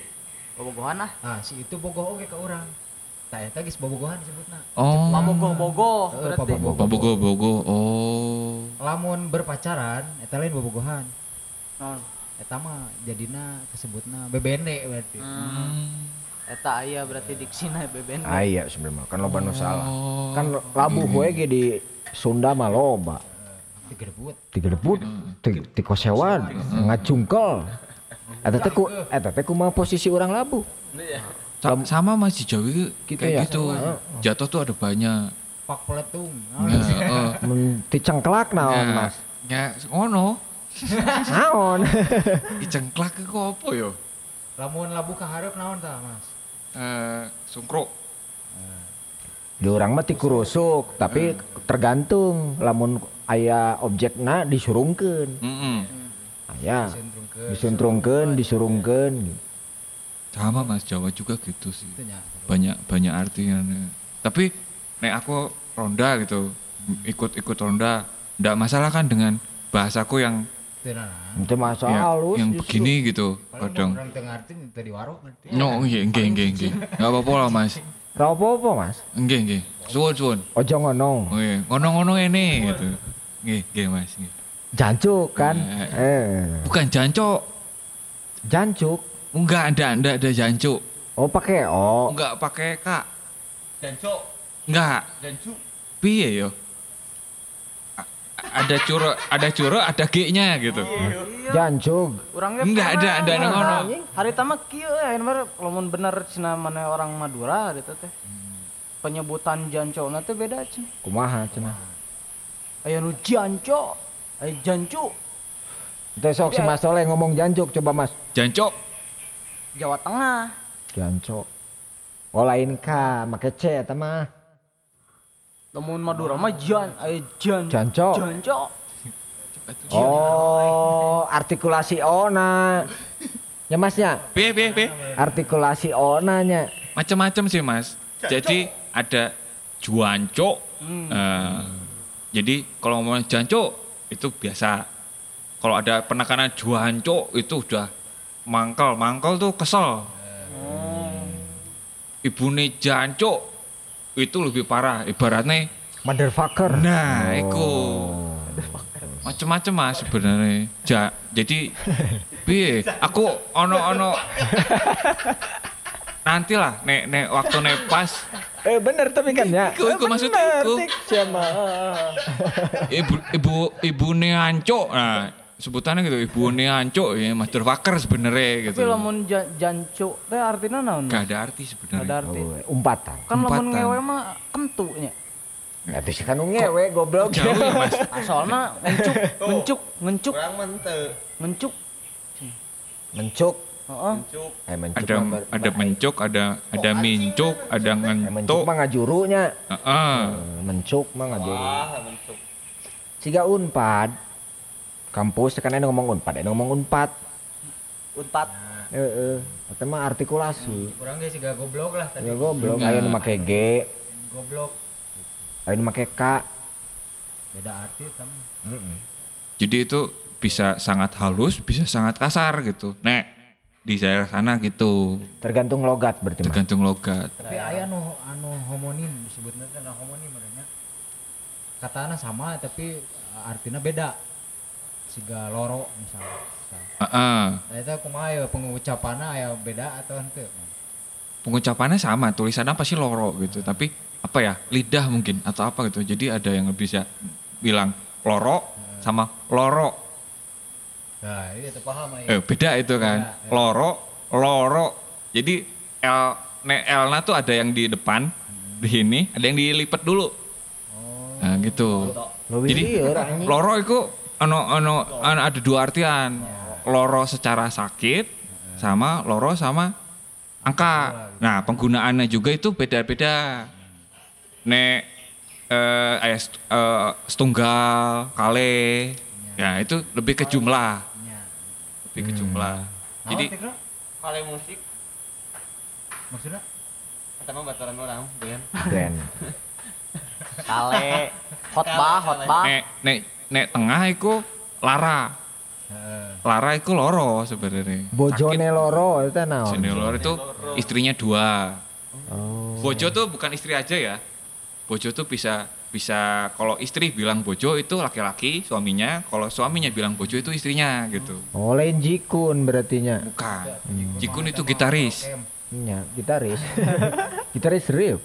bobogohan ah Ah, si itu bogoh oge ka urang. Tah eta geus bobogohan disebutna. Oh. bogoh-bogoh Heeh, berarti pabogoh. Bobogo, bogo. Oh. Lamun berpacaran eta lain bobogohan. Naon? Eta mah jadina kesebutna bebene berarti. Hmm. Eta aya berarti diksina beben. Ah iya sebenarnya kan loba nu salah. Oh. Kan labuh we ge di Sunda mah loba. Digerebut. Digerebut, ti ti kosewan, ngacungkel. Eta teh ku eta teh kumaha posisi orang labuh. Sa- sama Mas di Jawi Gitu kayak ya? gitu. Jatuh tuh ada banyak. Pak peletung. Ya, eh. Men ti cengklak naon, Ya, Mas? Ya, ngono. Naon? Dicengklak ke apa ya? Lamun labu ka hareup naon tah, Mas? Eh, sungkruk. Di urang mah ti kurusuk, tapi tergantung lamun aya objekna disurungkeun. Heeh. Aya Sentrungkeun. disuntrungkeun, disurungkeun. Sama Mas Jawa juga gitu sih. Banyak banyak artinya. Tapi nek aku ronda gitu, ikut-ikut ronda, ndak masalah kan dengan bahasaku yang Itu nah. Itu masa ya, halus yang justru. begini gitu. Kadang. No, nggih, nggih, nggih, nggih. Enggak apa-apa lah, Mas. Ra apa-apa, Mas. Nggih, nggih. Suwun, suwun. Ojo ngono. Oh iya, ngono-ngono ini gitu. Nggih, nggih, Mas. Nggih. Jancuk kan. Eh, Bukan jancok. jancuk. Enggak ada, enggak ada jancuk. Oh, pakai oh. Enggak pakai kak. Jancok, Enggak. jancuk. Piye yo? A- ada curo, ada curo, ada G-nya gitu. Jancuk. Urang ge Enggak ada, ada anu pernah. ngono. Hari tama kieu aya mah lamun bener cenah mana orang Madura gitu teh. Penyebutan jancona teh beda cenah. Kumaha cenah. Aya nu janco, aya jancu. Teh sok si Mas Soleh ngomong jancuk coba Mas. Jancok. Jawa Tengah. Jancuk. Oh lain ka, make C eta mah. Lamun Madura mah jan, aya jan. Janco. Janco. Oh, artikulasi ona. Ya Masnya, Piye, piye, piye. artikulasi onanya. Macam-macam sih, Mas. Jadi ada juanco. Eh, jadi kalau ngomong janco itu biasa. Kalau ada penekanan juanco itu udah mangkel. Mangkel tuh kesel. Ibune janco itu lebih parah. Ibaratnya Motherfucker. Nah, iku. Macem-macem mas sebenarnya. Ja, jadi piye? Aku ono ono nantilah nek nek waktu nek pas Eh bener tapi kan ya. Iku- iku Eh, bener, iku. Ibu ibu ibu Neanco nah sebutannya gitu ibu Neanco ya master fucker sebenarnya gitu Tapi lamun ja- jancu teh artinya naon? gak ada arti Gak sebenarnya ada arti. Oh, umpatan. Kan lamun ngewe mah kentunya. Ya terus kan ngewe goblok. jauh ya mas soalnya ngencuk, ngencuk, ngencuk, Kurang mente. ngencuk. Mencuk. Heeh. Cuk. Eh mencuk ada ada mencuk ada ada mincuk ada Eh, mencuk ngentuk mah ngajurunya. Heeh. Eh, Mencuk mah ngajuru. Wah, mencuk. Siga unpad. Kampus kan ada ngomong unpad, ada ngomong unpad. Unpad. Heeh. Eta mah artikulasi. Kurang ge siga goblok lah tadi. Ya goblok, ayo nu make G, Goblok. ayo nu make K. Beda arti tam. jadi itu bisa sangat halus bisa sangat kasar gitu nek di daerah sana gitu Tergantung logat berarti mah. tergantung logat Tapi aya anu anu homonim disebutna teh anu homonim. Katana sama tapi uh, artinya beda. Siga loro misalnya. Heeh. Nah, itu kumaha ya pengucapannya aya beda atau henteu? pengucapannya sama tulisannya pasti loro gitu tapi apa ya lidah mungkin atau apa gitu jadi ada yang bisa bilang loro sama loro Nah, itu paham ya. eh beda itu kan Beda, ya. loro loro jadi l ne l-nya tuh ada yang di depan di sini ada yang dilipat dulu nah gitu Lebih jadi lieur anjing. loro itu ano ano- ada dua artian. Loro secara sakit sama loro sama angka nah penggunaannya juga itu beda-beda. Nek eh, eh, setunggal kale. Ya itu lebih ke jumlah. Lebih ke jumlah. Jadi Jadi Kale musik, maksudnya? Mah bataran orang, dengan Ben. Kale. Khotbah, khotbah. nek nek nek tengah itu lara heeh. lara itu loro sebenarnya Bojone loro itu naon? Sini loro itu istrinya dua Oh. Bojo tuh bukan istri aja ya. Bojo tuh bisa bisa kalau istri bilang bojo itu laki-laki suaminya, kalau suaminya bilang bojo itu istrinya gitu. Oh, lain jikun berartinya. Bukan. Jikun itu gitaris. Nya, gitaris. gitaris rip.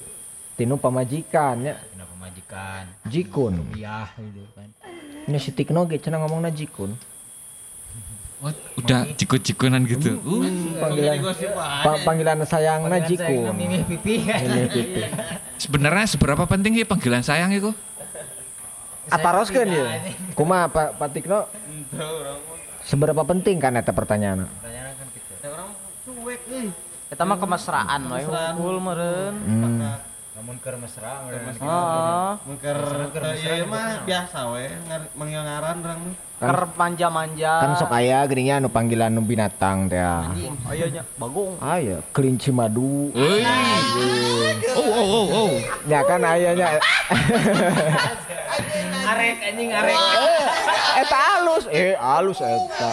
Tinu pamajikan ya. Kenapa majikan? Jikun. Iya gitu kan. Ini si Tikno ge cenah ngomongna jikun. What? Udah jikun-jikunan gitu. Uh, Panggilan pa- panggilan sayangna jikun. Mimi pipi. Ini pipi. sebenarnya seberapa penting sih panggilan sayang itu? Ataroskeun ya. Kumaha Pak Pak Tikno? Seberapa penting kan eta pertanyaan? Pertanyaan kan gitu. orang cuek euy. Kita mah kemesraan hukul meureun. Namun keur mesra meureun. Heeh. Mengker iya mah biasa we, ngar- manggil ngaran orang. Ker manja-manja. Kan sok aya geuning anu panggilan nu binatang teh. ah. Ayo nya bagong. Aya kelinci madu. Woi. Oh oh oh oh. Ya kan aya nya. Arek anjing arek. Eta alus, eh alus eta.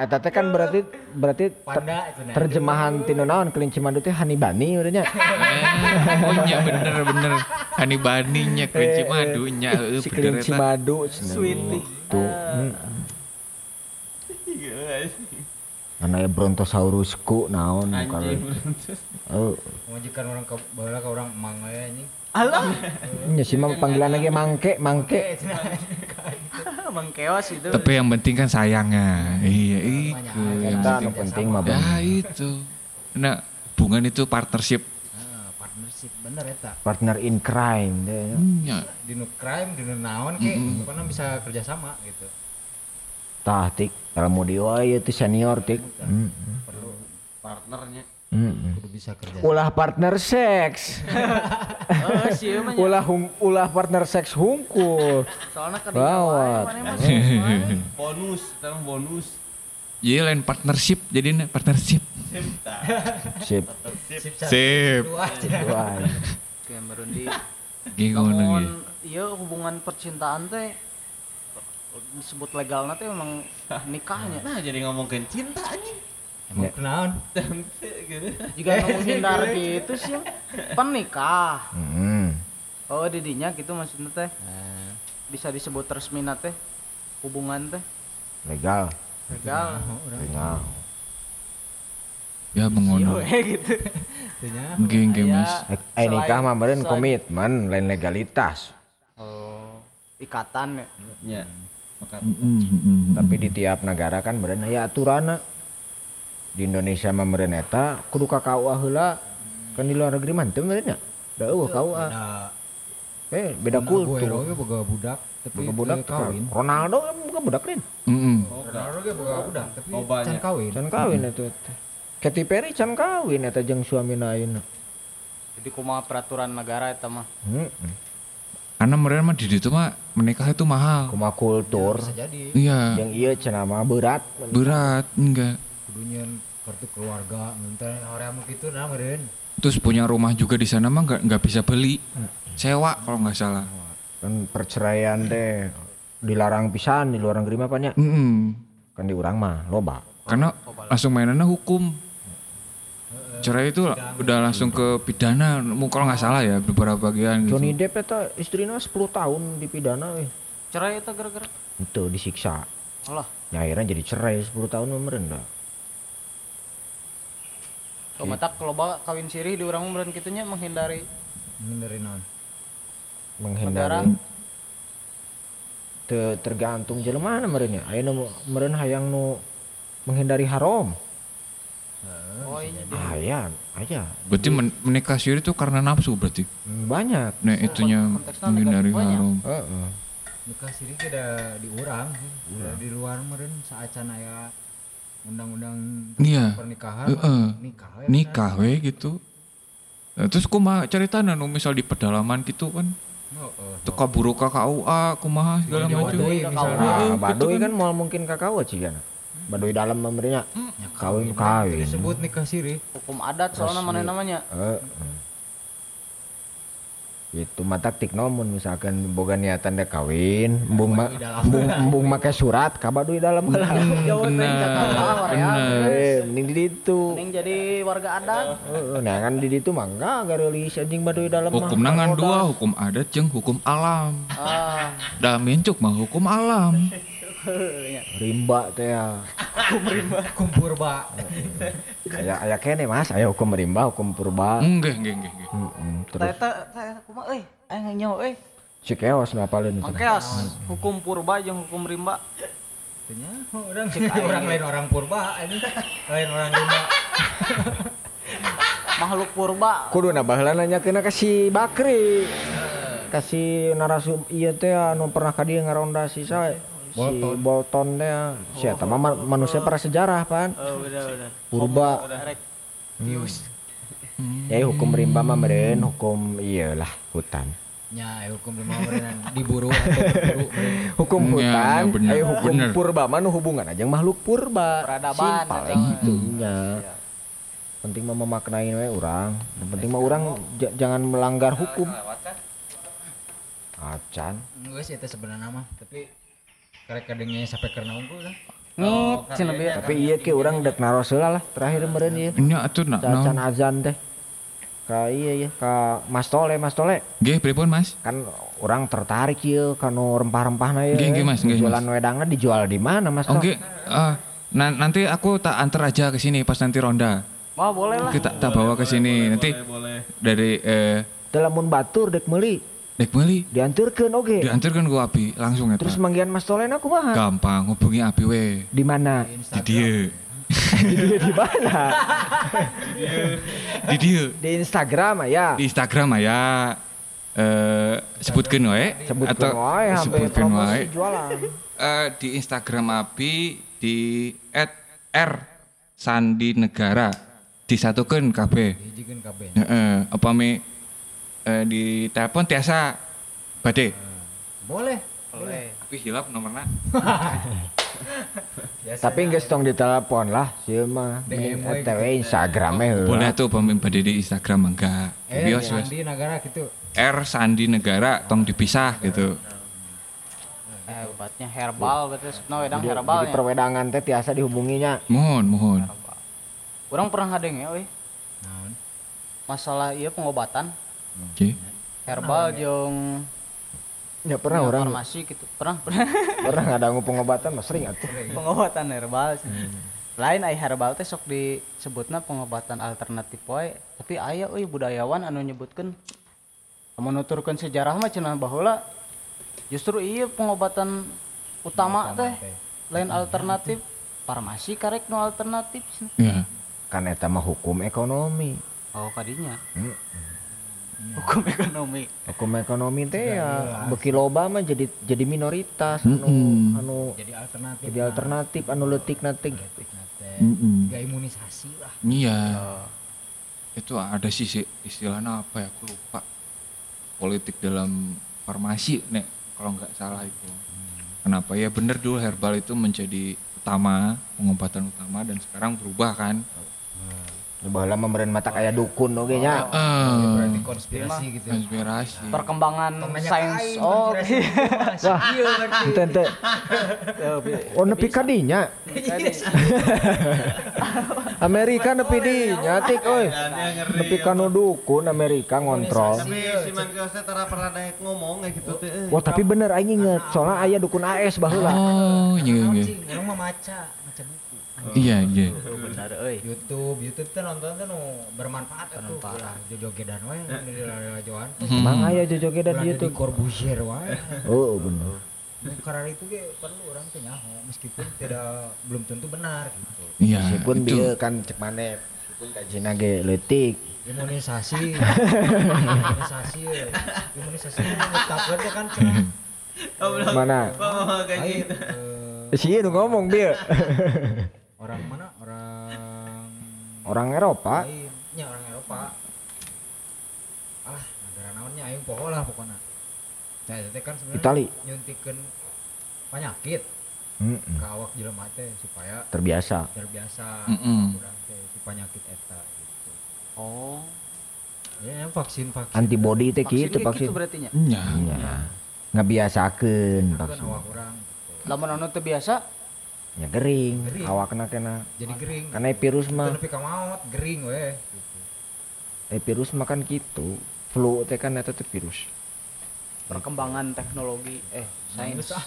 Eta teh kan berarti berarti ter- nah. terjemahan tinu naon kelinci madu teh hanibani urangnya. Eh, oh iya bener bener. Hani baninya kelinci madunya. Eh, si bener kelinci madu Sweetie. Tuh hmm. Ana ya brontosaurusku naon Anjing. oh Majikan orang ke baheula ka urang emang we anjing. Alah. nya si mah panggilan lagi mangke mangke Emang keos itu. Tapi yang penting kan sayangnya. Iya itu. yang penting. mah Bang. Ya itu. Nah, hubungan itu partnership. Partnership bener eta. partner in crime deh Ya. Di nu crime, di nu naon ke, pokoknya bisa kerja sama gitu. tah tik kalau mau dia itu senior tik Hmm, Perlu Partnernya. hmm, hmm. kudu bisa kerja. ulah partner seks mah nya. ulah hung, ulah partner seks hungkul Soalnya ke Bawat. Bonus, sekarang bonus. Iya lain partnership jadi partnership. Sip Sip. Sip. Wah, Wah, Kayak merundi. Gimana nih? Iya hubungan percintaan teh disebut legal teh emang nikahnya. Nah, jadi ngomongin cinta anjing. emang kenaon? gitu. Jika mau hindar gitu sih penikah. hmm. Oh didinya gitu maksudnya teh. Bisa disebut resmi teh hubungan teh legal legal. legal ya mengono gitu Tanya. nggih nggih Aya. mas Eh, eh nikah mah selain- komitmen lain legalitas. oh ikatan ya Ya. Mm. Tapi di tiap negara kan meureun aya aturana. Di Indonesia mah meureun eta kudu ka KUA heula. Kan di luar negeri mah teu meureun nya. Da eueuh KUA. Eh beda kultur. ge boga budak tapi Boga budak kawin. Ronaldo kan boga budak lain. Mm, mm. Ronaldo ge boga budak tapi Oh, can kawin. Can kawin eta teh. Katy Perry can kawin eta jeung suamina ayeuna. jadi kumaha peraturan negara eta mah Heeh. karena mereka mah di situ mah menikah itu mahal Kumaha kultur. Jadi iya Yang ieu cenah mah berat. berat enggak kudunya kartu keluarga ntar orang gitu nah meureun. terus punya rumah juga di sana mah nggak nggak bisa beli sewa kalau nggak salah Kan perceraian teh dilarang pisan di luar negeri mah banyak. Mm-mm. Kan di urang mah loba. karena langsung mainannya hukum cerai itu udah langsung ke pidana kalau nggak salah ya beberapa bagian gitu. Johnny Depp eta istrina 10 tahun dipidana we. cerai eta gara-gara Itu disiksa. Allah Ya akhirnya jadi cerai 10 tahun mah meureun dah. kalau matak kalau bawa kawin sirih di urang meureun kitunya menghindari Menghindari naon. Menghindari Teu tergantung jelema meureun nya. Ayeuna nu meureun hayang nu menghindari haram. Oh iya Aya, aya. berarti men- menikah siri itu karena nafsu berarti Banyak. nah itunya konteksnya menghindari haram Heeh. Nikah siri ge da di urang sih. Da di luar meureun saacan aya undang-undang iya pernikahan Heeh. mah nikah we. nikah we gitu Nah, terus kumaha ceritanya nu misal di pedalaman gitu kan Heeh. teka buru ka KUA kumaha segala Jawa macam misalnya. Nah, Baduy kan mau mungkin kakao cigan. Baduy dalam memberinya kawin kawin. Disebut nikah siri. hukum adat soalnya mana namanya. Heeh. Itu mata tik nomun misalkan boga niatan dek kawin, embung ma, embung, embung make surat ka baduy dalam heula. benar benar. Eh, mending di ditu. mending jadi warga adat. Heeh, nah kan di ditu mah enggak garelis anjing baduy dalam hukum nangan dua hukum adat jeung hukum alam. Ah. Dah mencuk mah hukum alam Rimba teh ya. Kumpur ba. Aya aya kene Mas, aya hukum rimba, hukum purba. enggak enggak enggak. Heeh, terus? Ternyata saya kumaha euy aya nyaho euy si keos ngapalin itu. oke as hukum purba jeung hukum rimba. Tanya orang orang lain orang purba ini. Lain orang rimba. makhluk purba. Kudu na baheula nanyakeun ka si Bakri. Kasih narasum ieu teh anu pernah ka dieu ngaronda si sa si Bolton. Teh si eta mah ma- manusia prasejarah pan. Oh udah udah purba. Udah rek. Ya hukum rimba mah meureun hukum ieu lah hutan. Nya eh, hukum rimba meureun diburu atau berburu hukum Ya, hutan ya, bener, aya hukum bener. purba mah nu hubungan aja makhluk purba? Peradaban, simpel. gitu nya penting mah memaknai we urang. Yang penting mah urang j- jangan melanggar hukum. Acan. Geus eta sebenarnya mah. Tapi karek kadengnya sampai karena unggul kan. ngit cenah bieu tapi iya ke orang dek naros heula lah terakhir meureun ieu ini atuh na Cacan naon azan teh. Ka iya ya ka Mas Tole Mas Tole. Nggih pripun mas? Kan orang tertarik ieu kanu rempah-rempahna ieu Nggih, nggih, Mas, nggih, jualan wedangnya dijual di mana Mas Tole? oke ah, na- nanti aku tak antar aja ke sini pas nanti ronda. Wah boleh lah. kita tak bawa ke sini. Nanti dari eh lamun batur dek meuli dek beli dianturkeun oge diantarkan ke Abi langsung ya terus manggian Mas Tole na kumaha gampang hubungi Abi we. Di mana? Di dia. Di dia di mana? Di dia. Di Instagram ya di Instagram ya eh sebutkan wae. Sebutkeun atau wae sebutkan wae promosi jualan. Eh, di Instagram Abi di @r Sandi Negara disatukan kabeh. Hijikeun kabeh. Heeh, apa mi eh, di telepon tiasa. Bade Boleh. Boleh. tapi hilap nomornya tapi geus tong ditelepon lah sieun mah DM we ETW Instagram heula boleh tuh pemimpin bade di Instagram enggak? Eh, bios di bios Andi negara gitu. R Sandi Negara tong dipisah gitu. Eh, obatnya herbal berarti sebenarnya wedang jadi, herbal jadi ya. perwedangan teh tiasa dihubunginya. Mohon mohon. Orang pernah ngadeng ya, euy. Naon? Masalah iya pengobatan oke herbal jeung ya pernah orang farmasi gitu. Pernah, pernah. pernah ngadangu pengobatan mah sering atuh pengobatan herbal. sih. lain ai herbal teh sok disebutna pengobatan alternatif wae tapi aya euy budayawan anu nyebutkeun anu nuturkeun sejarah mah cenah baheula justru iya pengobatan utama teh lain alternatif farmasi karek nu alternatif Iya. kan eta mah hukum ekonomi oh kadinya Hmm. Hukum ekonomi hukum ekonomi teh ya beki loba mah jadi jadi minoritas anu Mm-mm. anu jadi alternatif jadi alternatif anu letik natik Mm-mm. gak imunisasi lah Iya. Itu ada sih istilahnya apa ya? Aku lupa. Politik dalam farmasi, nek kalau nggak salah itu. Kenapa ya bener dulu herbal itu menjadi utama pengobatan utama dan sekarang berubah kan? Baheula memberen mata kayak dukun oge nya Eh, berarti konspirasi gitu konspirasi. perkembangan sains oh iya berarti. Ente ente. Oh nepi ka dinya Amerika nepi dinya tik euy nepi ka nu dukun Amerika ngontrol. Tapi si Mankiosnya tara pernah naik ngomong kayak gitu teh. Wah tapi bener aing inget. Soalnya aya dukun AS baheula. Oh, iya iya. Orang mah maca Iya iya. benar euy YouTube YouTube tuh nonton tuh nu bermanfaat tuh ulah jojogedan wae di lajoan Emang aya jojogedan di YouTube? Corbusier wae Oh bener. Nu karena itu ge perlu orang teh nyaho meskipun tidak belum tentu benar gitu. Iya. Meskipun itu. dia kan cek mana meskipun kajina ge leutik imunisasi. Imunisasi imunisasi menetapkan teh kan mana? Oh, kayak Aing, gitu. eh, sih nu ngomong dia orang mana? Orang orang Eropa. Lain. Nya orang Eropa. Alah negara naonnya? Aing poho lah pokoknya. Nah itu kan sebenarnya Itali. nyuntikeun penyakit Mm-mm. ke awak jelema teh supaya terbiasa. terbiasa Mm-mm. kurang teh si penyakit eta gitu. Oh. Ya vaksin vaksin antibody teh vaksin gitu vaksin. gitu berarti nya? Iya ngabiasakeun vaksin. gitu. lamun anu teu biasa nya gering Gering. awakna kena jadi gering karena virus itu mah nepi ka maot gering we gitu. eh virus mah kan gitu flu teh kan teh virus perkembangan teknologi eh sains ah.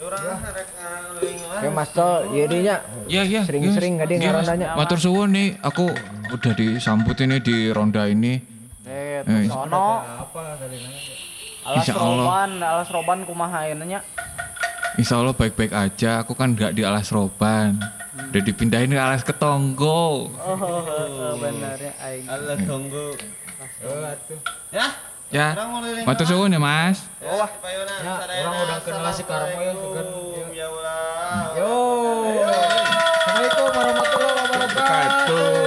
Orang rek ngeuling lah. Oke Mas Tol, iya deh nya. Iya iya. Sering-sering iya, gak ada iya. ngarondanya. Matur suwun nih, aku udah disambut ini di ronda ini. eh Eh, sono apa tadi nanya alas roban alas roban kumaha nya Insya Allah baik-baik aja. Aku kan nggak di alas roban. Udah dipindahin ke alas ketonggo. Oh, oh, oh benar ya. Alas ketonggo. Ya? Ya. Matur suwun ya, Mas. Oh, wah. Ya, orang udah kenal si Karmo ya, kan. Ya Allah. Yo. Assalamualaikum warahmatullahi wabarakatuh.